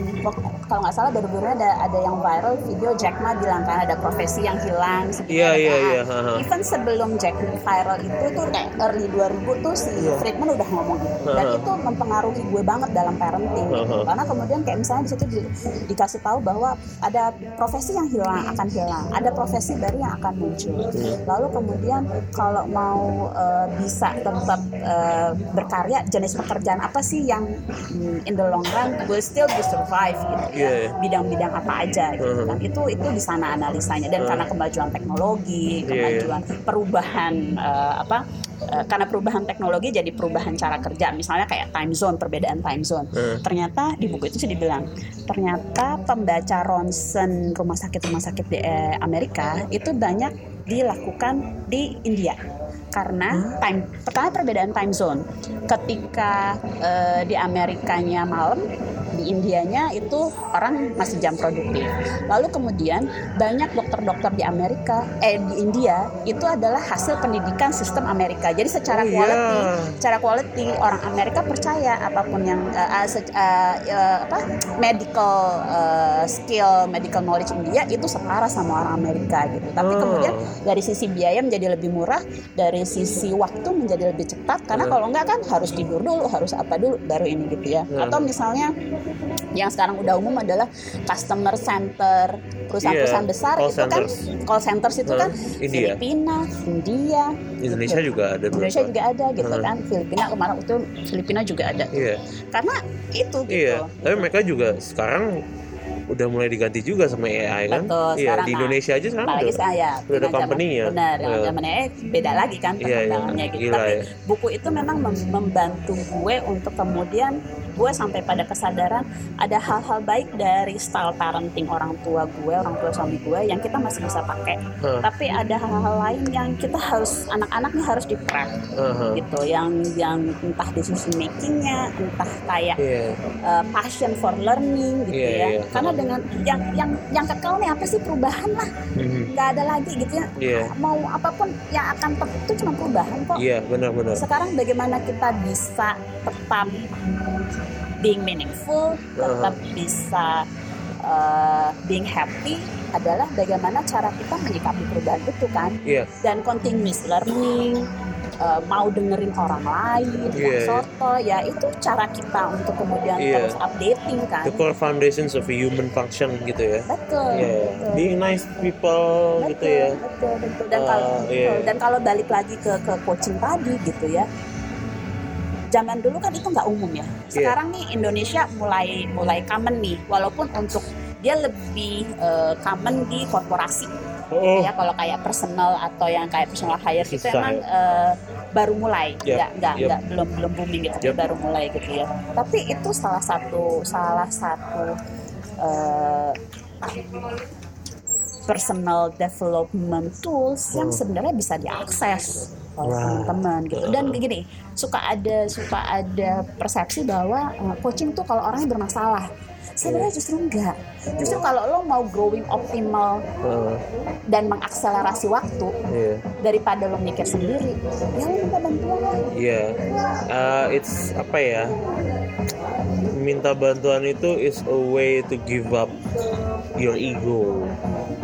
kalau nggak salah baru-baru ada ada yang viral video Jack Ma bilang kan ada profesi yang hilang Iya, iya, iya, even sebelum Jack Ma viral itu tuh kayak early 2000 tuh si Iya. Friedman udah ngomong gitu dan Ha, ha. itu mempengaruhi gue banget dalam parenting gitu. Ha, ha. karena kemudian kayak misalnya di situ di- dikasih tahu bahwa ada profesi yang hilang akan hilang ada profesi baru yang akan muncul lalu kemudian kalau mau eh, bisa tetap eh, berkarya jenis pekerjaan apa sih yang mm, in the long run will still be survive gitu Iya, iya. ya bidang-bidang apa aja gitu Mhm. kan itu itu di sana analisanya dan Mhm. karena kemajuan teknologi Iya, iya. kemajuan perubahan eh, apa eh, karena perubahan teknologi jadi perubahan cara kerja. Misalnya kayak time zone perbedaan time zone. Hmm. ternyata di buku itu sih dibilang ternyata pembaca ronsen rumah sakit rumah sakit di eh, Amerika itu banyak dilakukan di India. Karena time pertama perbedaan time zone. Ketika eh, di Amerikanya malam di Indianya itu orang masih jam produktif lalu kemudian banyak dokter-dokter di Amerika eh di India itu adalah hasil pendidikan sistem Amerika jadi secara Oh, iya. quality secara quality orang Amerika percaya apa pun yang se- eh, eh, apa medical eh, skill medical knowledge India itu setara sama orang Amerika gitu tapi Oh. kemudian dari sisi biaya menjadi lebih murah dari sisi waktu menjadi lebih cepat karena Hmm. kalau enggak kan harus tidur dulu harus apa dulu baru ini gitu ya Hmm. atau misalnya yang sekarang udah umum adalah customer center perusahaan-perusahaan Iya, besar call itu kan centers. call centers itu Hmm, kan India. Filipina India Indonesia gitu. juga ada. Indonesia juga ada gitu Hmm. kan Filipina kemarin itu Filipina juga ada Iya, karena itu gitu iya. Tapi mereka juga sekarang udah mulai diganti juga sama AI kan? Betul, iya, sekarang, di nah, Indonesia aja sekarang apalagi udah. sekarang ya udah ada zaman- company-nya. benar Iya. zamannya eh beda lagi kan Iya, iya. perkembangannya gitu Gila tapi ya. buku itu memang mem- membantu gue untuk kemudian gue sampai pada kesadaran ada hal-hal baik dari style parenting orang tua gue orang tua suami gue yang kita masih bisa pakai Hah. tapi ada hal-hal lain yang kita harus anak-anak nih harus di prep Aha. gitu yang yang entah decision makingnya entah kayak Iya. uh, passion for learning gitu Iya, ya iya. karena dengan yang yang yang kekal nih apa sih perubahan lah Mhm. nggak ada lagi gitu ya Iya. mau apa pun yang akan itu cuma perubahan kok Iya, benar-benar. sekarang bagaimana kita bisa tetap being meaningful tetap bisa uh, being happy adalah bagaimana cara kita menyikapi perubahan itu kan Iya. dan continuous learning uh, mau dengerin orang lain, iya. soto, ya itu cara kita untuk kemudian Iya. terus updating kan. the core foundations of a human function gitu ya Betul. yeah. betul. being nice people betul, gitu ya betul, betul. Dan Uh, kalau betul. dan kalau balik lagi ke ke coaching tadi gitu ya. Zaman dulu kan itu nggak umum ya. Iya. Sekarang nih Indonesia mulai mulai common nih, walaupun untuk dia lebih eh, common di korporasi oh ya kalau kayak personal atau yang kayak personal hire itu Susah, emang eh, baru mulai Yep, nggak nggak yep. nggak belum belum booming gitu Yep. baru mulai gitu ya tapi itu salah satu salah satu eh, personal development tools yang Hmm. sebenarnya bisa diakses oleh Wow. teman-teman gitu dan gini suka ada suka ada persepsi bahwa eh, coaching tuh kalau orangnya bermasalah sebenarnya justru enggak justru kalau lo mau growing optimal uh, dan mengakselerasi waktu yeah. daripada lo mikir sendiri ya lo minta bantuan Iya, Uh, it's apa ya? Minta bantuan itu is a way to give up your ego,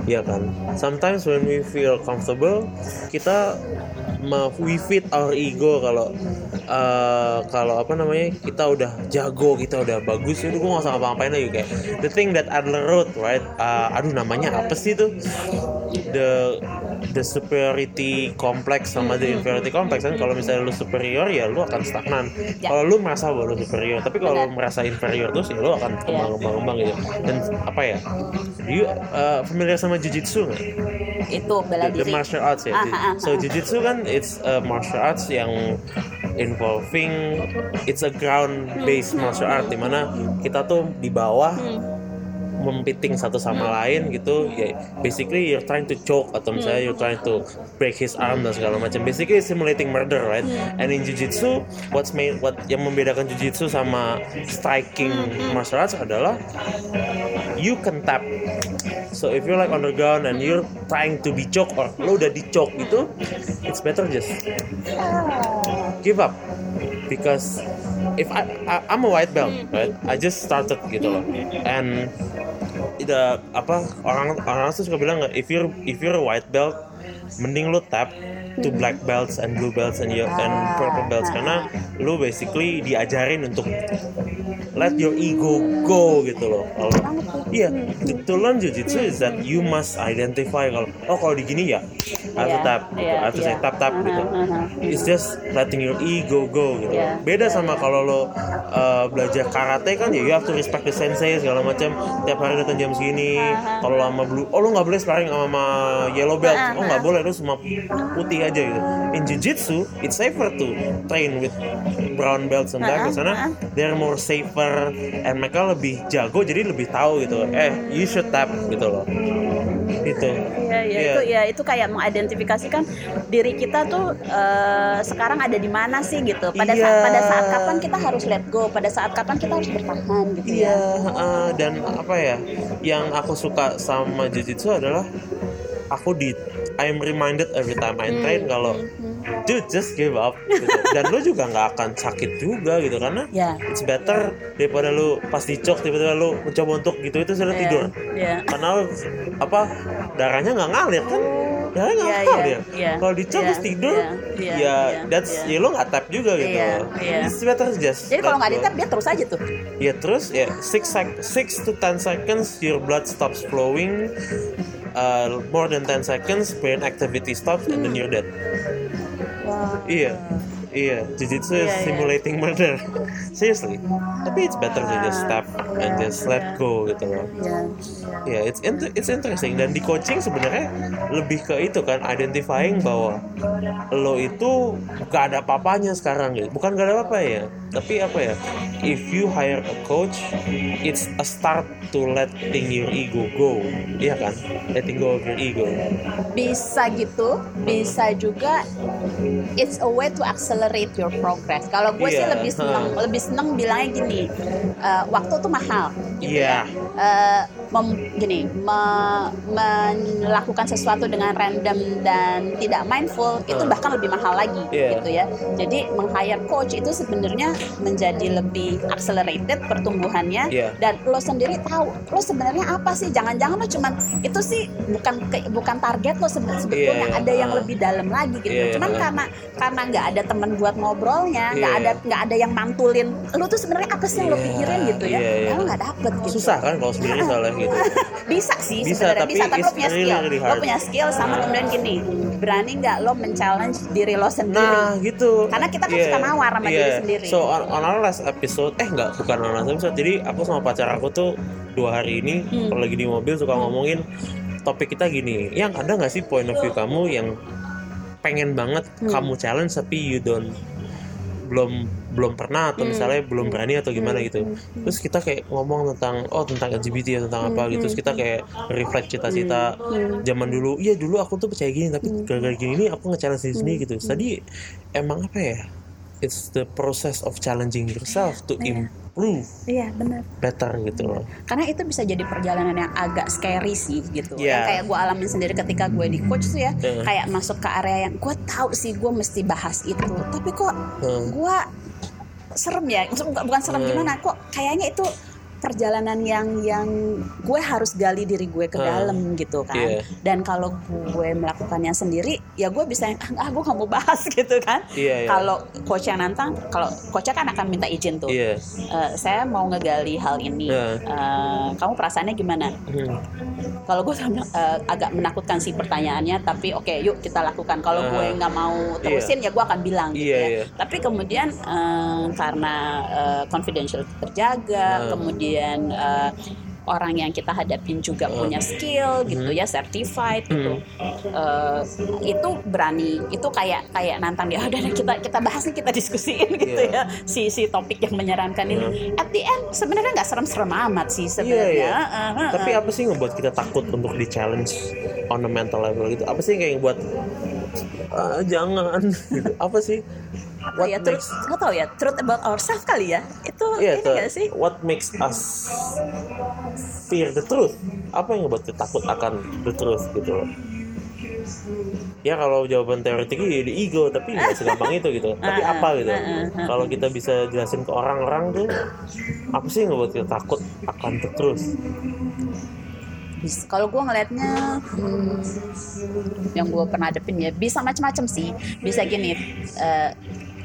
ya kan? Sometimes when we feel comfortable, kita we feed our ego kalau uh, kalau apa namanya kita udah jago, kita udah bagus, itu gue nggak usah ngapa-ngapain lagi kayak the thing that Adler wrote, right? Uh, aduh namanya apa sih itu? The the superiority complex sama the inferiority complex kan. Kalau misalnya lu superior ya lu akan stagnan. Ya. kalau lu merasa bahwa lu superior tapi kalau lu merasa inferior terus ya lu akan kembang-kembang gitu. Dan apa ya? You uh, familiar sama jujitsu nggak? Itu bela the, the diri. martial arts ya Ah, ah, ah, so jujitsu kan it's a martial arts yang involving it's a ground based martial art di mana kita tuh di bawah mempiting satu sama lain gitu ya basically you're trying to choke atau misalnya you're trying to break his arm dan segala macam. Basically simulating murder right? And in jujitsu what's made what yang membedakan jujitsu sama striking martial arts adalah you can tap. So if you're like on the ground and you're trying to be choke or lo udah di choke gitu it's better just give up because if I, I I'm a white belt right? I just started gitu loh. And the apa orang orang tuh suka bilang nggak if you're if you're a white belt mending lu tap to black belts and blue belts and yellow and purple belts karena lu basically diajarin untuk let your ego go gitu loh kalau Iya, to, to learn jujitsu is that you must identify kalau oh kalau di gini ya to Iya, tap, gitu. iya, I have to say iya. tap tap gitu. It's just letting your ego go gitu. Iya, Beda sama kalau lo uh, belajar karate kan ya you have to respect the sensei segala macam. Tiap hari datang jam segini. Kalau lama blue, oh lo nggak boleh sparring sama, sama yellow belt. Aha. Oh nggak boleh, lo semua putih aja gitu. In jujitsu, it's safer to train with brown belts and black belts Aha, karena they're more safer and mereka lebih jago jadi lebih tahu gitu. Eh, you should tap gitu loh. Gitu. Iya, iya, Iya. itu ya itu kayak mengidentifikasikan diri kita tuh eh, sekarang ada di mana sih gitu. Pada saat Iya. pada saat kapan kita harus let go, pada saat kapan kita harus bertahan gitu Iya, ya. uh, dan apa ya? Yang aku suka sama jujitsu adalah aku di I'm reminded every time I train kalau dude just give up gitu. dan lu juga nggak akan sakit juga gitu karena Ya. it's better daripada lu pas dicok tiba-tiba lu mencoba untuk gitu itu sudah tidur Iya. karena apa darahnya nggak ngalir kan darahnya nggak Iya, ngalir iya, iya. kalau dicok Iya, terus tidur iya, iya, ya iya, that's iya. ya lu nggak tap juga gitu iya. it's better just Jadi kalau nggak go. ditap dia terus aja tuh. Ya terus ya 6 sec 6 to 10 seconds your blood stops flowing. Uh, more than 10 seconds brain activity stops and then you're dead. Wah. Iya. Iya, jujitsu is Iya, iya. simulating murder. <laughs> Seriously. Tapi it's better to just stop and just let go gitu loh. Iya. Ya, it's inter- it's interesting dan di coaching sebenarnya lebih ke itu kan identifying bahwa lo itu gak ada papanya sekarang gitu. Bukan gak ada apa ya, tapi apa ya? If you hire a coach, it's a start to letting your ego go. Iya kan? Letting go of your ego. Bisa gitu, bisa juga it's a way to accelerate your progress. Kalau gue sih Iya, lebih seneng, huh. <laughs> lebih seneng bilangnya gini, eh, waktu tuh mahal. Gitu Iya. ya. Eh, mem- gini me- melakukan sesuatu dengan random dan tidak mindful itu bahkan lebih mahal lagi Iya. gitu ya. Jadi meng-hire coach itu sebenarnya menjadi lebih accelerated pertumbuhannya. Iya. dan lo sendiri tahu lo sebenarnya apa sih? Jangan-jangan lo cuman itu sih bukan ke- bukan target lo sebe- sebetulnya. Iya, ada yang lebih dalam lagi gitu. Iya, cuman ah. karena karena nggak ada teman buat ngobrolnya nggak Iya. ada nggak ada yang mantulin lo tuh sebenarnya apa sih yang lo Iya, pikirin gitu ya? Iya, iya. lo nggak dapet gitu. Susah kan kalau sendiri soalnya gitu. <laughs> Bisa sih Bisa, sebenarnya bisa tapi lo punya skill. really lo punya skill sama kemudian gini berani nggak lo men-challenge diri lo sendiri nah gitu Karena kita kan Iya, suka nawar sama iya. diri sendiri. so on, on our last episode eh nggak bukan on last episode jadi aku sama pacar aku tuh dua hari ini Hmm. kalau lagi di mobil suka ngomongin topik kita gini yang ada nggak sih point of view kamu yang pengen banget Hmm. kamu challenge tapi you don't belum belum pernah atau Hmm. misalnya belum berani atau gimana Hmm. gitu terus kita kayak ngomong tentang oh tentang LGBT atau tentang apa Hmm. gitu terus kita kayak reflect cita-cita Hmm. zaman dulu iya dulu aku tuh percaya gini tapi Hmm. gara-gara gini ini aku nge-challenge sendiri gitu Hmm. tadi emang apa ya it's the process of challenging yourself to Iya. improve iya benar better gitu loh karena itu bisa jadi perjalanan yang agak scary sih gitu Iya. yang kayak gue alamin sendiri ketika gue di coach tuh ya Iya. kayak masuk ke area yang gue tahu sih gue mesti bahas itu tapi kok Hmm. gue serem ya bukan bukan serem Hmm. gimana kok kayaknya itu perjalanan yang yang gue harus gali diri gue ke Hmm. dalam gitu kan Iya. dan kalau gue melakukannya sendiri ya gue bisa ah gue nggak mau bahas <laughs> gitu kan iya iya kalau coach yang nantang kalau coachnya kan akan minta izin tuh iya Eh, saya mau ngegali hal ini Iya. Eh, kamu perasaannya gimana Hmm. kalau gue eh, agak menakutkan sih pertanyaannya tapi oke yuk kita lakukan kalau Ah. gue nggak mau terusin ya gue akan bilang gitu Iya, ya iya. tapi kemudian eh, karena eh, confidential terjaga Ah. kemudian eh, orang yang kita hadapin juga punya skill gitu ya certified gitu. Eh, itu berani itu kayak kayak nantang dia <laughs> udah kita kita bahas nih kita diskusiin <laughs> gitu Iya. ya. Si si topik yang menyeramkan ini. At the end sebenarnya nggak serem-serem amat sih Iya, sebenarnya. Iya. Eh, eh, eh. tapi apa sih yang ngebuat kita takut untuk di challenge on a mental level gitu? Apa sih yang kayak buat "Ah, jangan <laughs> gitu? Apa sih what ya makes truth nggak tahu ya truth about ourselves kali ya itu Iya, ini nggak sih What makes us fear the truth? Apa yang ngebuat kita takut akan the truth gitu loh? Ya kalau jawaban teoretiknya ya the ego, tapi nggak segampang itu gitu. <laughs> Tapi Ah, apa gitu? ah, ah. Kalau kita bisa jelasin ke orang-orang tuh, apa sih yang ngebuat kita takut akan the truth? Kalau gue ngelihatnya hmm, yang gue pernah hadapin ya bisa macam-macam sih bisa gini eh,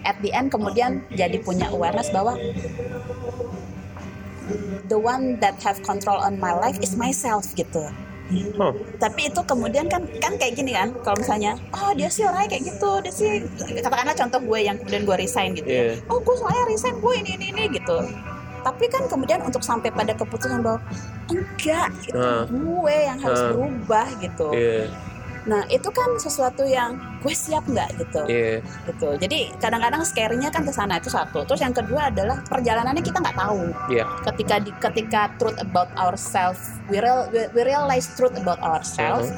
at the end kemudian jadi punya awareness bahwa the one that have control on my life is myself gitu Huh, tapi itu kemudian kan kan kayak gini kan kalau misalnya oh dia sih orangnya kayak gitu dia sih katakanlah contoh gue yang kemudian gue resign gitu ya. Iya. oh gue soalnya resign gue ini ini ini gitu tapi kan kemudian untuk sampai pada keputusan bahwa enggak itu Ah. gue yang harus Ah. berubah gitu Iya, nah itu kan sesuatu yang gue siap nggak gitu. Iya, gitu. Jadi kadang-kadang scare-nya kan ke sana itu satu. Terus yang kedua adalah perjalanannya kita nggak tahu. Iya, ketika di ketika truth about ourselves we, real, we, we realize truth about ourselves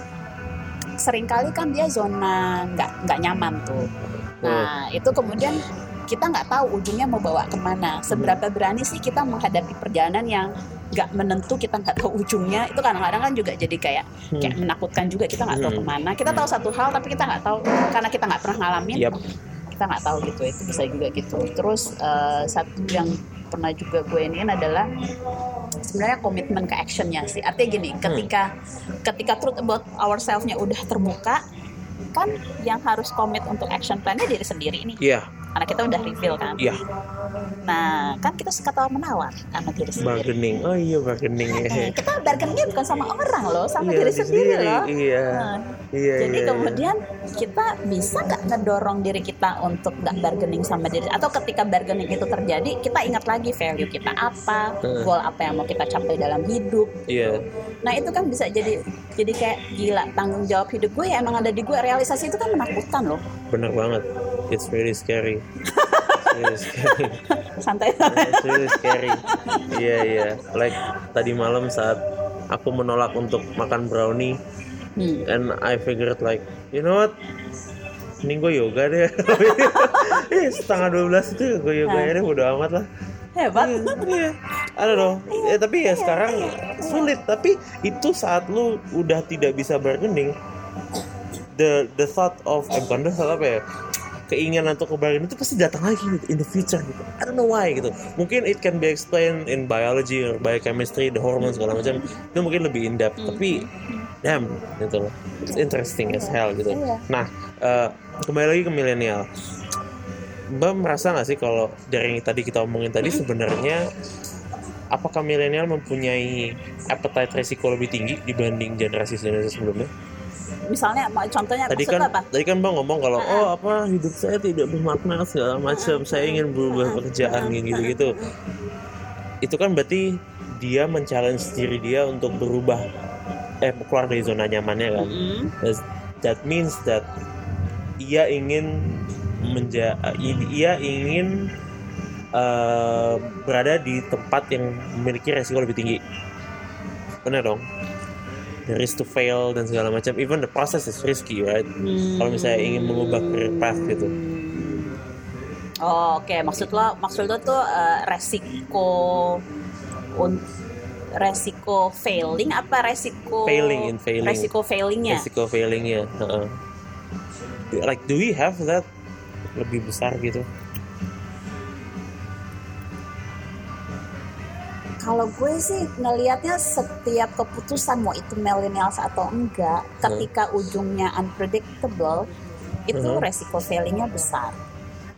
sering kali kan dia zona nggak nggak nyaman tuh. Nah itu kemudian kita nggak tahu ujungnya mau bawa ke mana. Seberapa berani sih kita menghadapi perjalanan yang nggak menentu kita nggak tahu ujungnya. Itu kadang-kadang kan juga jadi kayak kayak menakutkan juga kita nggak tahu Hmm. ke mana. Kita tahu satu hal tapi kita nggak tahu karena kita nggak pernah ngalamin Yap. kita nggak tahu gitu. Itu bisa juga gitu. Terus eh, satu yang pernah juga gue iniin adalah sebenarnya komitmen ke actionnya sih. Artinya gini ketika ketika truth about ourselves-nya udah terbuka kan yang harus komit untuk action plan-nya diri sendiri nih. Iya, karena kita udah reveal kan iya. nah kan kita suka tawar menawar sama diri sendiri Bargaining, oh iya bargaining ya. Eh, kita bargainnya bukan sama orang loh sama Iya, diri di sendiri loh Iya, Nah, iya, Jadi iya, kemudian kita bisa nggak ngedorong diri kita untuk nggak bargaining sama diri atau ketika bargaining itu terjadi kita ingat lagi value kita apa, Hmm. goal apa yang mau kita capai dalam hidup. Iya. Nah itu kan bisa jadi jadi kayak gila tanggung jawab hidup gue ya emang ada di gue realisasi itu kan menakutkan loh. Bener banget. It's really scary. It's really scary. <laughs> Santai. It's really scary. Iya iya. Like tadi malam saat aku menolak untuk makan brownie Hmm. and I figured like, you know what? Mending gue yoga deh. <laughs> eh, setengah 12 itu gue yoga Nah. aja deh, bodo amat lah. Hebat. Iya, iya. I don't know. Ya, tapi ya sekarang sulit. Tapi itu saat lu udah tidak bisa bargaining, the the thought of eh, bukan the apa ya? Keinginan untuk bargaining itu pasti datang lagi gitu, in the future gitu. I don't know why gitu. Mungkin it can be explained in biology or biochemistry, the hormones segala macam. Itu mungkin lebih in depth. Tapi damn gitu loh. It's interesting as hell gitu. Iya. Nah, eh, kembali lagi ke milenial. Mbak merasa nggak sih kalau dari yang tadi kita omongin tadi sebenarnya apakah milenial mempunyai appetite resiko lebih tinggi dibanding generasi generasi sebelumnya? Misalnya contohnya Tadi kan apa? tadi kan bang ngomong kalau oh apa hidup saya tidak bermakna segala macam, saya ingin berubah pekerjaan gitu gitu. Itu kan berarti dia men-challenge diri dia untuk berubah eh keluar dari zona nyamannya kan. Mm. That's- That means that ia ingin menja ia ingin eh, berada di tempat yang memiliki resiko lebih tinggi. Benar dong? Risk to fail dan segala macam. Even the process is risky, right? Kalau misalnya ingin mengubah career path gitu. Oh, oke. Maksud lo, maksud lo tuh eh, resiko un- resiko failing apa resiko Failing in failing. resiko failingnya Resiko failingnya. heeh. Like, do we have that lebih besar gitu? Kalau gue sih ngelihatnya setiap keputusan mau itu millennials atau enggak ketika ujungnya unpredictable itu Hmm. resiko failingnya besar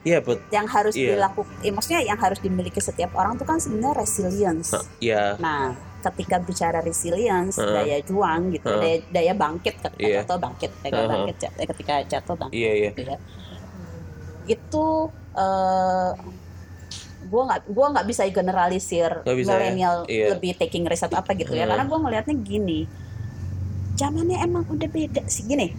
Iya, but yang harus Iya. dilakukan eh, maksudnya yang harus dimiliki setiap orang tuh kan sebenarnya resilience uh, ya, Nah, ketika bicara resilience, Heeh. daya juang gitu, Heeh. daya, daya bangkit ketika Iya. jatuh bangkit, ketika Heeh. bangkit jatuh, eh, ketika jatuh bangkit iya iya. gitu ya. Itu eh gue nggak gua nggak bisa generalisir bisa ya? milenial Iya. lebih taking risk atau apa gitu ya Heeh. karena gue ngelihatnya gini zamannya emang udah beda sih gini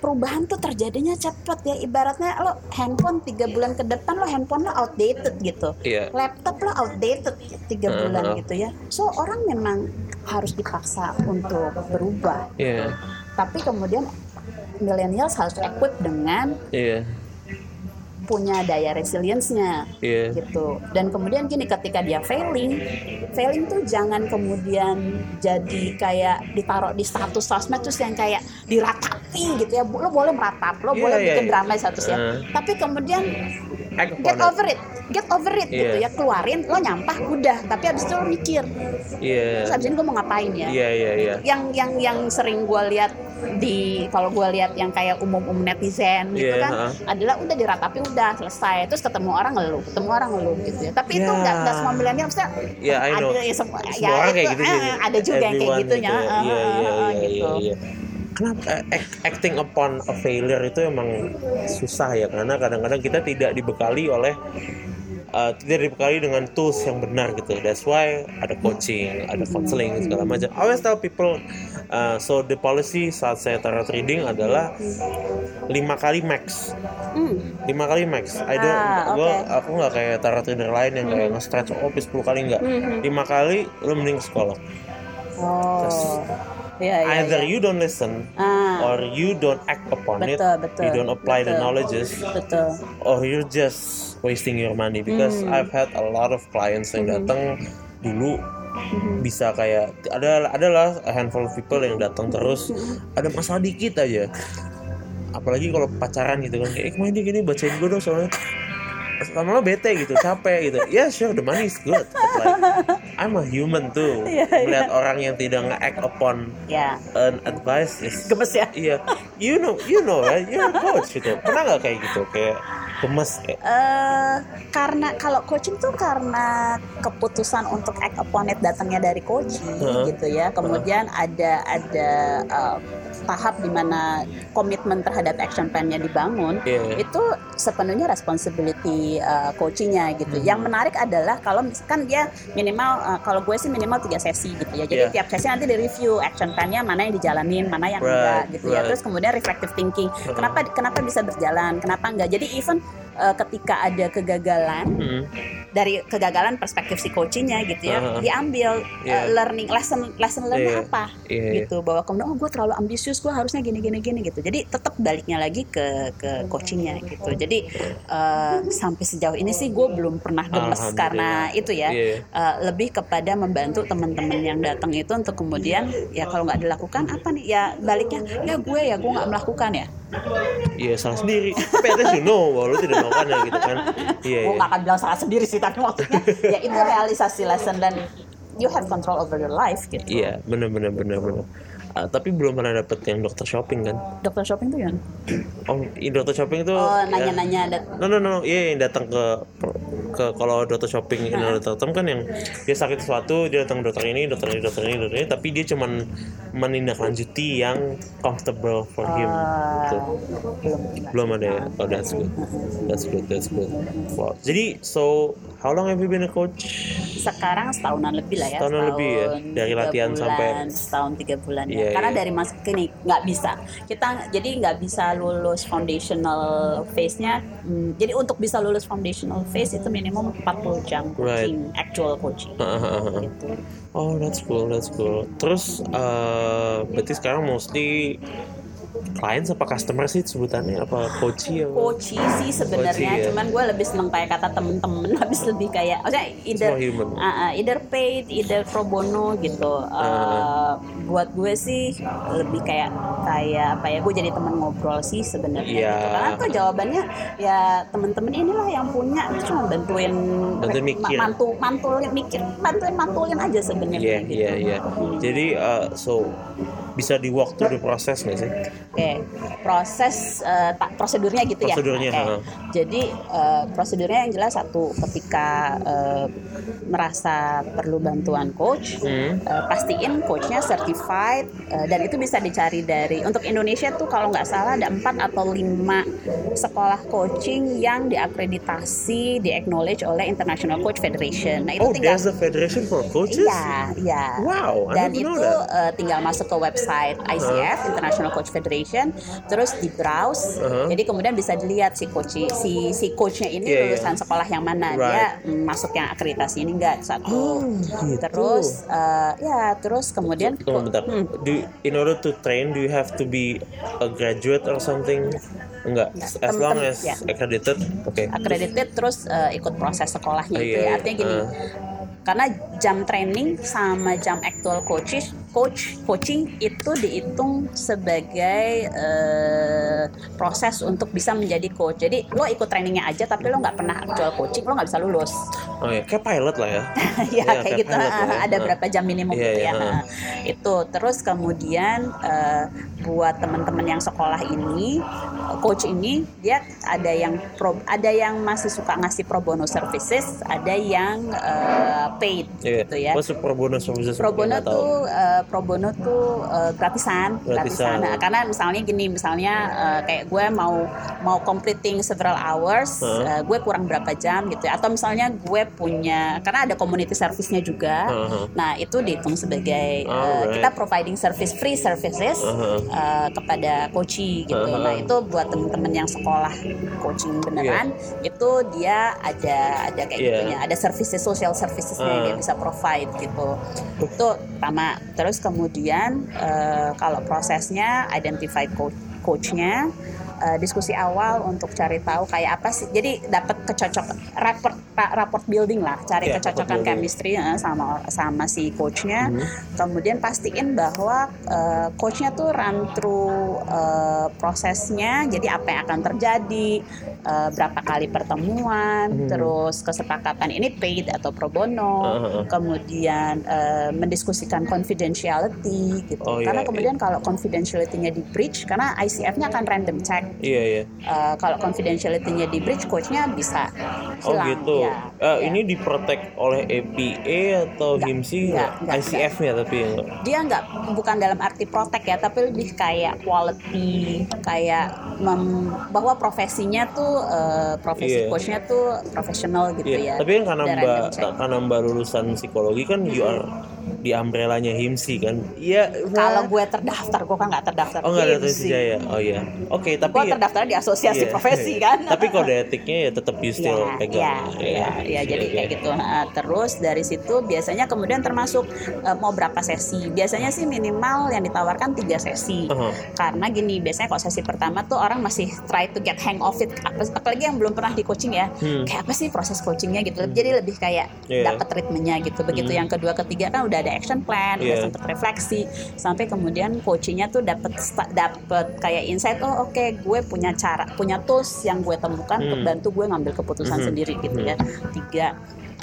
perubahan tuh terjadinya cepet ya ibaratnya lo handphone tiga bulan ke depan lo handphone lo outdated gitu Iya. laptop lo outdated tiga Uh-huh. bulan gitu ya so orang memang harus dipaksa untuk berubah Iya. tapi kemudian millennials harus equip dengan Iya. Punya daya resilience-nya Iya. gitu dan kemudian gini ketika dia failing failing tuh jangan kemudian jadi kayak ditaruh di status sosmed terus yang kayak diratapi gitu ya lo boleh meratap lo Iya, boleh iya, bikin iya. drama statusnya Uh. tapi kemudian Act get it. over it get over it gitu Iya. ya keluarin lo nyampah udah tapi abis itu lo mikir Iya. terus abis ini gue mau ngapain ya Iya iya iya. yang yang yang sering gue lihat di kalau gue lihat yang kayak umum umum netizen gitu Iya, kan ha. adalah udah diratapi udah selesai terus ketemu orang ngeluh ketemu orang ngeluh gitu ya tapi itu Ya. nggak nggak semua milenial maksudnya know. ada ya semua, Semua ya itu, kayak gitu eh, ada juga yang kayak Everyone gitunya gitu ya. Iya eh, iya iya gitu iya. iya. Kenapa eh, act- acting upon a failure itu emang susah ya karena kadang-kadang kita tidak dibekali oleh uh, tidak dibekali dengan tools yang benar gitu. That's why ada coaching, ada counseling segala macam. I always tell people, uh, so the policy saat saya tarot reading adalah lima kali max, Hmm, lima kali max. I don't, Ah, gua, oke. aku nggak kayak tarot reader lain yang kayak nge-stretch oh 10 kali nggak. hmm, Lima kali lu mending ke psikolog. oh Iya, iya, Either iya. you don't listen Ah, or you don't act upon it, betul betul you don't apply the betul, knowledges, betul or you're just wasting your money. Because Hmm. I've had a lot of clients yang datang dulu Mhm. bisa kayak ada adalah a handful of people yang datang terus. Ada masalah dikit aja. Apalagi kalau pacaran gitu kan eh kemarin gini bacain gue dong soalnya. Lama-lama bete gitu capek gitu. Ya sure the money is good but like I'm a human too. <laughs> Iya, melihat orang yang tidak nge-act upon ya an advice is gemes ya. iya. You know you know right? You're a coach gitu. Pernah nggak kayak gitu? Kayak gemes kayak eh karena kalau coaching tuh karena keputusan untuk act upon it datangnya dari coaching Heeh. gitu ya. Kemudian ada ada eh, tahap di mana komitmen terhadap action plan-nya dibangun. Iya. Itu sepenuhnya responsibility eh, coachingnya gitu. Hmm. Yang menarik adalah kalau misalkan dia minimal eh, kalau gue sih minimal tiga sesi gitu ya. Jadi Iya. tiap sesi nanti di review action plan-nya mana yang dijalanin, mana yang Right, enggak gitu ya. right. Terus kemudian reflective thinking. Heeh. Kenapa kenapa bisa berjalan? Kenapa enggak? Jadi even uh, ketika ada kegagalan Hmm. dari kegagalan perspektif si coachingnya gitu ya Uh-huh. diambil Iya. uh, learning lesson lesson learnnya Iya. apa iya. gitu bahwa kemudian oh gue terlalu ambisius gue harusnya gini gini gini gitu jadi tetap baliknya lagi ke ke coachingnya gitu jadi eh, sampai sejauh ini sih gue belum pernah gemes karena itu ya Iya. Eh, lebih kepada membantu teman-teman yang datang itu untuk kemudian ya kalau nggak dilakukan apa nih ya baliknya ya gue ya gue nggak melakukan ya Iya salah sendiri. Tapi at least you know bahwa lu tidak melakukan ya gitu kan. Iya. gue iya. nggak akan bilang salah sendiri sih tapi maksudnya ya itu realisasi lesson dan you have control over your life gitu Iya, benar benar benar benar. Ah, tapi belum pernah dapet yang dokter shopping kan? dokter shopping tuh yang Oh, dokter shopping itu oh ya- nanya-nanya dat- No no no, iya yang datang ke ke kalau dokter shopping ini dokter term kan yang dia sakit sesuatu dia datang ke dokter ini dokter ini dokter ini dokter ini tapi dia cuman menindaklanjuti yang comfortable for him Ah, gitu. belum ada ya? Oh that's good. That's good that's good. Wow. Jadi so how long have you been a coach? Sekarang setahunan lebih lah ya Setahunan lebih ya? Dari latihan bulan, sampai- setahun tiga bulan ya Iya, karena iya. dari masuk klinik nggak bisa kita jadi nggak bisa lulus foundational phase nya hmm, jadi untuk bisa lulus foundational phase itu minimum 40 jam Right. coaching actual coaching gitu Oh, that's cool, that's cool. Terus, eh berarti sekarang mostly clients apa customer sih sebutannya apa coach ya? coaching sih Coaching, sebenarnya ya. cuman gue lebih seneng kayak kata temen-temen <laughs> habis lebih kayak maksudnya either uh, uh, either paid either pro bono gitu Uh, Ah. buat gue sih lebih kayak kayak apa ya gue jadi teman ngobrol sih sebenarnya Iya. gitu. karena tuh jawabannya ya temen-temen inilah yang punya itu cuma bantuin Bantuin mikir. ma- mantu mantulin mikir bantuin mantulin aja sebenarnya Iya, gitu. iya, iya. Jadi, eh, so bisa di walk through the process nggak sih? Oke, proses eh, tak prosedurnya gitu Prosedurnya, ya. Oke. ha. Jadi eh, prosedurnya yang jelas satu ketika eh, merasa perlu bantuan coach, Hmm. eh, pastiin coachnya certified eh, dan itu bisa dicari dari untuk Indonesia tuh kalau nggak salah ada empat atau lima sekolah coaching yang diakreditasi, di acknowledge oleh International Coach Federation. Nah itu Oh, tinggal there's a federation for coaches? Iya, iya. Wow, I Dan itu know that. eh, tinggal masuk ke website ICF International Coach Federation, terus di browse. Uh-huh. Jadi kemudian bisa dilihat si coach si si coachnya ini Iya, iya. lulusan sekolah yang mana. Right. Dia masuk yang akreditasi ini enggak satu. Oh, gitu. Terus eh, ya, terus kemudian Tunggu bentar. Hmm. Do in order to train, do you have to be a graduate or something? Enggak. As long as ya. accredited, oke. accredited terus eh, ikut proses sekolahnya Oh, itu iya, ya. iya. Artinya gini. Uh. Karena jam training sama jam actual coaches coach coaching itu dihitung sebagai eh, proses untuk bisa menjadi coach. Jadi lo ikut trainingnya aja tapi lo nggak pernah actual coaching lo nggak bisa lulus. Oh ya, kayak pilot lah ya. <laughs> ya Iya, kayak kayak gitu. pilot ya. Ada Uh. berapa jam minimum Iya, gitu iya, ya. uh. Itu terus kemudian eh, buat teman-teman yang sekolah ini coach ini dia ada yang pro, ada yang masih suka ngasih pro bono services, ada yang eh, paid Iya. gitu ya. What's the pro bono services? Pro bono tuh eh, pro bono tuh eh, gratisan, Gratisan. Nah, karena misalnya gini, misalnya eh, kayak gue mau mau completing several hours, Huh? eh, gue kurang berapa jam gitu ya. Atau misalnya gue punya karena ada community service-nya juga. Uh-huh. Nah, itu dihitung sebagai Alright. kita providing service free services Uh-huh. eh, kepada coaching gitu. Uh-huh. Nah, itu buat temen-temen yang sekolah coaching beneran, itu dia ada ada kayak Iya. gitunya, ada services social servicesnya yang dia Uh. bisa provide gitu itu pertama terus kemudian eh, kalau prosesnya identify coach coachnya eh, diskusi awal untuk cari tahu kayak apa sih jadi dapat kecocok rapport ra- rapport building lah cari rapport kecocokan chemistry eh, sama sama si coachnya Mhm. kemudian pastiin bahwa eh, coachnya tuh run through eh, prosesnya jadi apa yang akan terjadi eh, berapa kali pertemuan Mhm. terus kesepakatan ini paid atau pro bono Uh-huh. kemudian eh, mendiskusikan confidentiality gitu Oh, karena iya. kemudian kalau confidentiality-nya di breach karena ICF-nya akan random check Iya iya. Eh, kalau confidentiality-nya di breach coachnya bisa Oh hilang gitu. ya, Eh, ya. Ini diprotek oleh APA atau HIMSI? enggak, ICF-nya tapi ya enggak. dia nggak bukan dalam arti protect ya tapi lebih kayak quality kayak mem- bahwa profesinya tuh eh, profesi Iya. coachnya tuh profesional gitu Iya, ya tapi kan karena mbak karena mbak lulusan psikologi kan you are di umbrellanya Himsi kan iya Kalau gue terdaftar, gue kan nggak terdaftar. oh nggak tes Jaya oh iya oke tapi Gue terdaftar di asosiasi Iya. profesi kan. tapi kode etiknya ya tetap you still Ya, pegang ya, ya, ya, jadi kayak gitu. Nah, terus dari situ biasanya kemudian termasuk eh, mau berapa sesi. Biasanya sih minimal yang ditawarkan tiga sesi. Uh-huh. Karena gini, biasanya kalau sesi pertama tuh orang masih try to get hang of it. Apa- Apalagi yang belum pernah di coaching ya. Hmm. Kayak apa sih proses coachingnya gitu. Jadi lebih kayak Iya. dapat ritmenya gitu. Begitu Hmm. yang kedua, ketiga kan udah ada action plan, udah Iya. sempet refleksi, sampai kemudian coachingnya tuh dapat dapat kayak insight. Oh oke, gue punya cara, punya tools yang gue temukan untuk Hmm. bantu gue ngambil keputusan Mhm. sendiri gitu ya. Tiga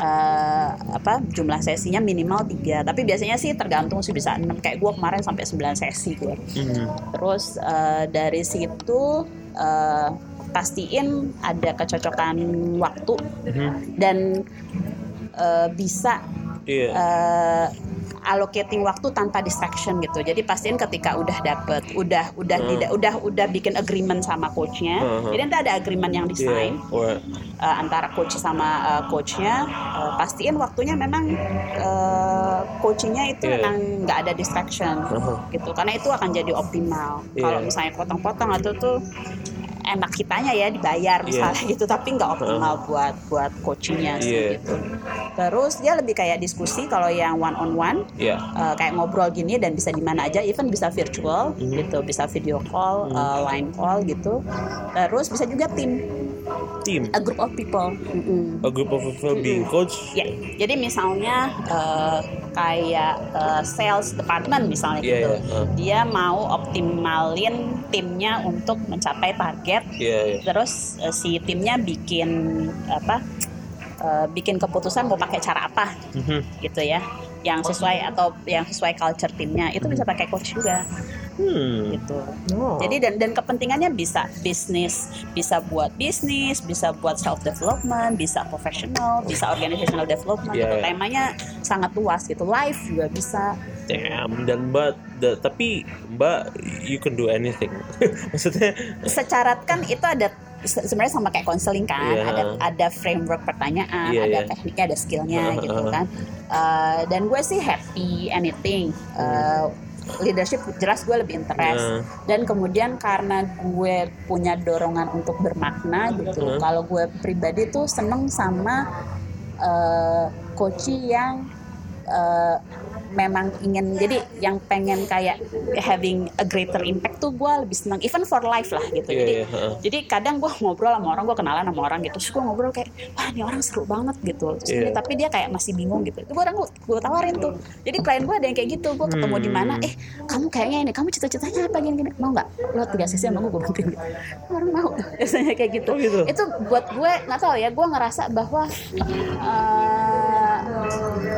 eh, apa jumlah sesinya minimal tiga tapi biasanya sih tergantung sih bisa enam kayak gue kemarin sampai 9 sesi gue Mhm. terus eh, dari situ eh, pastiin ada kecocokan waktu Mhm. dan eh, bisa iya eh, allocating waktu tanpa distraction gitu. Jadi pastiin ketika udah dapet, udah udah Hmm. tidak udah udah bikin agreement sama coachnya. Hmm. Jadi nanti ada agreement yang iya design Or- eh, antara coach sama eh, coachnya. Eh, pastiin waktunya memang eh, coachingnya itu Iya. memang nggak ada distraction Uh-huh. gitu. Karena itu akan jadi optimal. Iya. Kalau misalnya potong-potong atau tuh enak kitanya ya dibayar misalnya gitu tapi nggak optimal buat buat coachingnya sih Iya. gitu terus dia lebih kayak diskusi kalau yang one on one iya uh, kayak ngobrol gini dan bisa di mana aja even bisa virtual Mhm. gitu bisa video call Mhm. uh, line call gitu terus bisa juga tim team a group of people. Mm-mm. a group of people being coach. Ya, jadi misalnya uh, kayak uh, sales department misalnya Iya, gitu, iya, uh. dia mau optimalin timnya untuk mencapai target, iya iya. Terus uh, si timnya bikin apa, uh, bikin keputusan mau pakai cara apa Mhm. gitu ya, yang sesuai atau yang sesuai culture timnya. Itu bisa pakai coach juga hmm gitu. Oh. Jadi dan dan kepentingannya bisa bisnis, bisa buat bisnis, bisa buat self development, bisa professional, bisa organizational development. Iya, gitu. iya. Temanya sangat luas gitu. Life juga bisa. Damn, dan mbak, da- tapi mbak, you can do anything. <laughs> Maksudnya, Secara kan itu ada se- sebenarnya sama kayak konseling kan, Iya. ada ada framework pertanyaan, Iya, ada iya. tekniknya, ada skillnya Heeh, gitu kan. Uh, dan gue sih happy anything. Uh, leadership jelas gue lebih interest Nah. dan kemudian karena gue punya dorongan untuk bermakna gitu Mhm. kalau gue pribadi tuh seneng sama uh, coaching yang uh, memang ingin jadi yang pengen kayak having a greater impact tuh gue lebih senang even for life lah gitu. Iya, jadi iya, heeh. jadi kadang gue ngobrol sama orang gue kenalan sama orang gitu terus gue ngobrol kayak wah ini orang seru banget gitu. Terus Iya. ini, tapi dia kayak masih bingung gitu. Itu gue orang gue tawarin tuh. Jadi klien gue ada yang kayak gitu gue ketemu di mana Hmm. eh kamu kayaknya ini kamu cita-citanya apa gini gini mau nggak? Lo tiga sesi sama gue gue bantuin gitu orang mau. <laughs> Biasanya kayak gitu. Oh, gitu? itu buat gue nggak tahu ya gue ngerasa bahwa eh,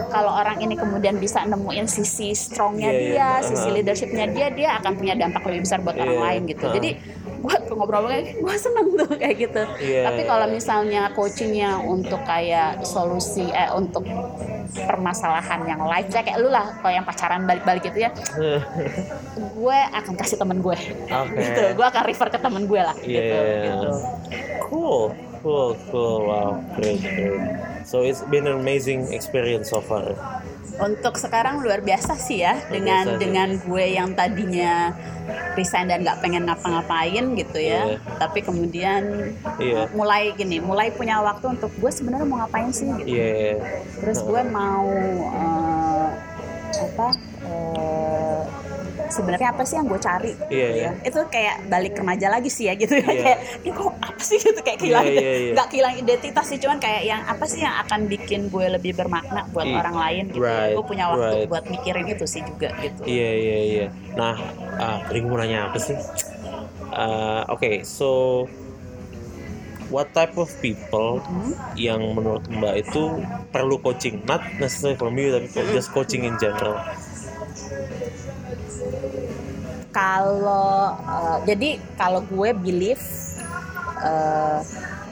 kalau orang ini kemudian bisa nemuin sisi strongnya Iya, dia, iya. sisi leadershipnya dia, dia akan punya dampak lebih besar buat orang Iya, lain gitu. uh. Jadi gue ngobrol kayak gue seneng tuh kayak gitu. Iya, Tapi iya. kalau misalnya coachingnya untuk kayak solusi eh untuk permasalahan yang life kayak lu lah kalau yang pacaran balik-balik gitu ya <laughs> gue akan kasih temen gue Oke. gitu gue akan refer ke temen gue lah Iya. gitu gitu Cool, cool, cool. Wow, great, great. So it's been an amazing experience so far. untuk sekarang luar biasa sih ya dengan biasa dengan gue yang tadinya resign dan nggak pengen ngapa-ngapain gitu ya Iya. tapi kemudian Iya. uh, mulai gini mulai punya waktu untuk gue sebenarnya mau ngapain sih gitu Iya. terus gue mau uh, apa uh, sebenarnya apa sih yang gue cari gitu Iya, ya iya. itu kayak balik remaja lagi sih ya gitu ya Iya. kayak ini kok apa sih gitu kayak kehilangan Iya, iya, iya. nggak kehilangan identitas sih cuman kayak yang apa sih yang akan bikin gue lebih bermakna buat Iya. orang lain gitu Right, gue punya waktu right. buat mikirin itu sih juga gitu Iya, iya, iya. Nah, ah, tadi gue mau nanya apa sih? Ah, Oke, so what type of people Hmm? yang menurut Mbak itu perlu coaching? Not necessarily from you, tapi just coaching in general. Kalau uh, jadi kalau gue believe uh,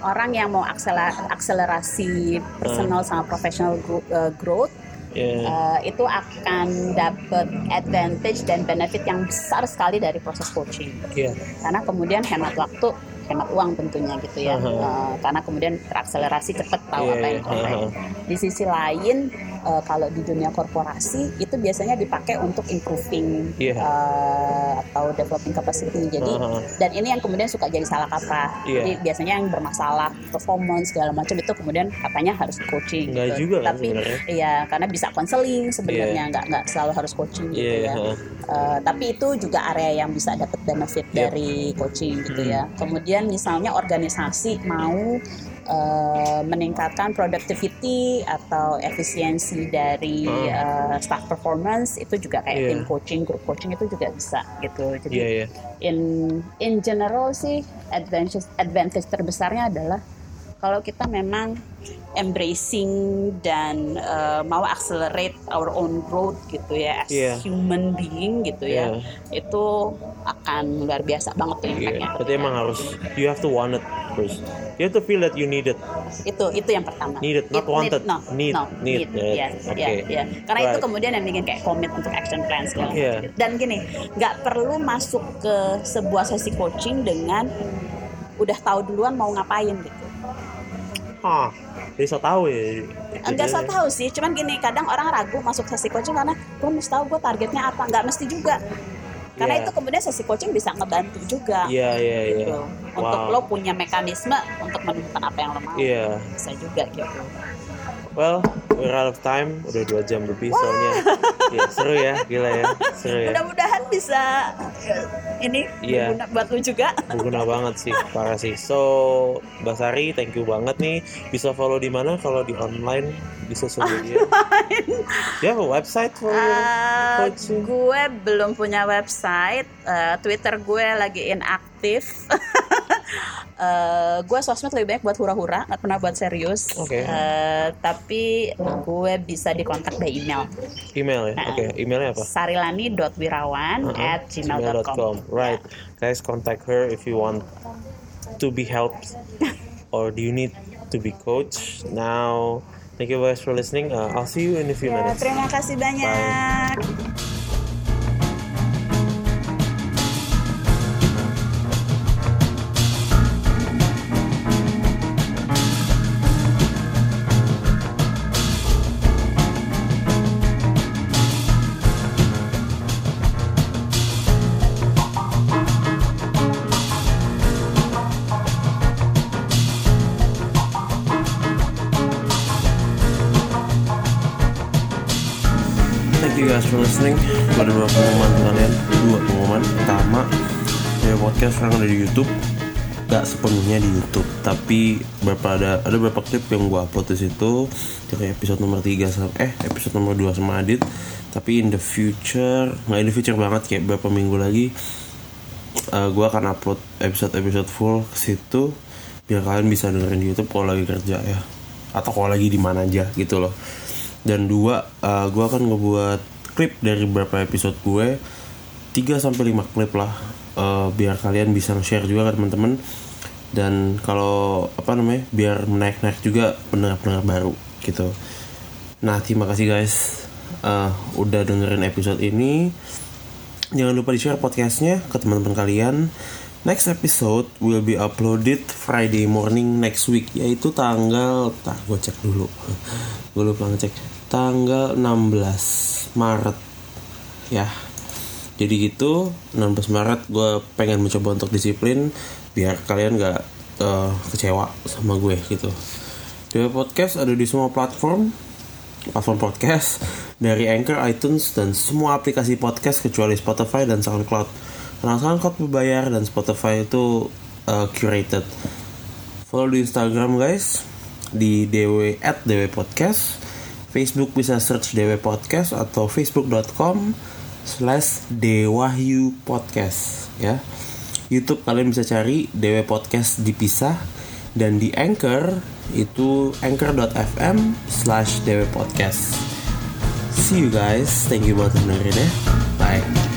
orang yang mau akseler- akselerasi personal sama professional uh, growth Iya. uh, itu akan dapat advantage dan benefit yang besar sekali dari proses coaching Iya. karena kemudian hemat waktu hemat uang tentunya gitu ya Aha. Uh, karena kemudian terakselerasi cepet tahu Iya, apa yang aha. di sisi lain uh, kalau di dunia korporasi itu biasanya dipakai untuk improving Iya. uh, atau developing capacity. Jadi Uh-huh. dan ini yang kemudian suka jadi salah kaprah. Iya. Jadi biasanya yang bermasalah performance segala macam itu kemudian katanya harus di coaching. Nggak gitu. juga kan Tapi sebenarnya. iya karena bisa konseling sebenarnya nggak nggak selalu harus coaching gitu Iya, ya. Uh, tapi itu juga area yang bisa dapat benefit Yep. dari coaching gitu Hmm. ya. Kemudian misalnya organisasi mau uh, meningkatkan productivity atau efisiensi dari uh, staff performance itu juga kayak Iya. tim coaching, group coaching itu juga bisa gitu. Jadi Iya, iya. in in general sih advantage advantage terbesarnya adalah kalau kita memang embracing dan uh, mau accelerate our own growth gitu ya as Iya. human being gitu ya Iya. itu akan luar biasa banget tuh Iya. impactnya Berarti emang harus you have to want it first. You have to feel that you need it. itu itu yang pertama Needed, not It- wanted. no, Need, no, need, need, yes, Oke. ya, ya. karena itu Right. kemudian yang bikin kayak commit untuk action plan segala Iya. macam. dan gini nggak perlu masuk ke sebuah sesi coaching dengan udah tahu duluan mau ngapain gitu Ah, jadi so tahu ya. enggak so tahu sih cuman gini kadang orang ragu masuk sesi coaching karena gue mesti tahu gue targetnya apa nggak mesti juga karena Iya. itu kemudian sesi coaching bisa ngebantu juga Iya, iya, iya. gitu untuk Wow. lo punya mekanisme untuk menemukan apa yang lo mau Iya. bisa juga gitu Well, we're out of time. Udah dua jam lebih soalnya. ya seru ya, gila ya, seru ya. mudah-mudahan bisa eh, ini Iya. berguna buat lo juga Berguna banget sih, parah sih. So, Mbak Sari, thank you banget nih. Bisa follow di mana kalau di online di sosial media? You have a website for coaching? gue belum punya website Eh, Twitter gue lagi inaktif <laughs> Eh, gue sosmed lebih banyak buat hura-hura nggak pernah buat serius Oke. Eh, tapi gue bisa dikontak by email Email ya? Oke, emailnya apa? sarilani.wirawan Uh-huh. at gmail.com Right. Guys, contact her if you want to be helped <laughs> or do you need to be coached. Now, thank you guys for listening. Uh, I'll see you in a few Ya, minutes. terima kasih banyak Thank sekarang ada di YouTube. Gak sepenuhnya di YouTube, tapi beberapa ada ada beberapa klip yang gue upload di situ. Dari episode nomor 3 sama eh episode nomor 2 sama Adit. Tapi in the future, nggak in the future banget kayak beberapa minggu lagi gue akan upload episode-episode full ke situ biar kalian bisa dengerin di YouTube kalau lagi kerja ya. Atau kalau lagi di mana aja gitu loh. Dan dua gue akan ngebuat klip dari beberapa episode gue. 3 sampai 5 klip lah eh, biar kalian bisa share juga ke teman-teman dan kalau apa namanya biar menaik-naik juga pendengar-pendengar baru gitu nah terima kasih guys eh, udah dengerin episode ini Jangan lupa di-share podcastnya ke teman-teman kalian. Next episode will be uploaded Friday morning next week yaitu tanggal tak gue cek dulu. gue lupa ngecek. Tanggal 16 Maret. Ya. Jadi gitu 16 Maret gue pengen mencoba untuk disiplin biar kalian gak eh, kecewa sama gue gitu. Dewa Podcast ada di semua platform platform podcast dari Anchor, iTunes, dan semua aplikasi podcast kecuali Spotify dan SoundCloud. Karena SoundCloud berbayar dan Spotify itu uh, curated. Follow di Instagram guys di dw at dw podcast. Facebook bisa search dw podcast atau facebook.com slash dewahyu podcast ya. YouTube kalian bisa cari dw podcast dipisah dan di Anchor itu anchor.fm slash dw podcast. See you guys. Thank you buat dengerin ya. Bye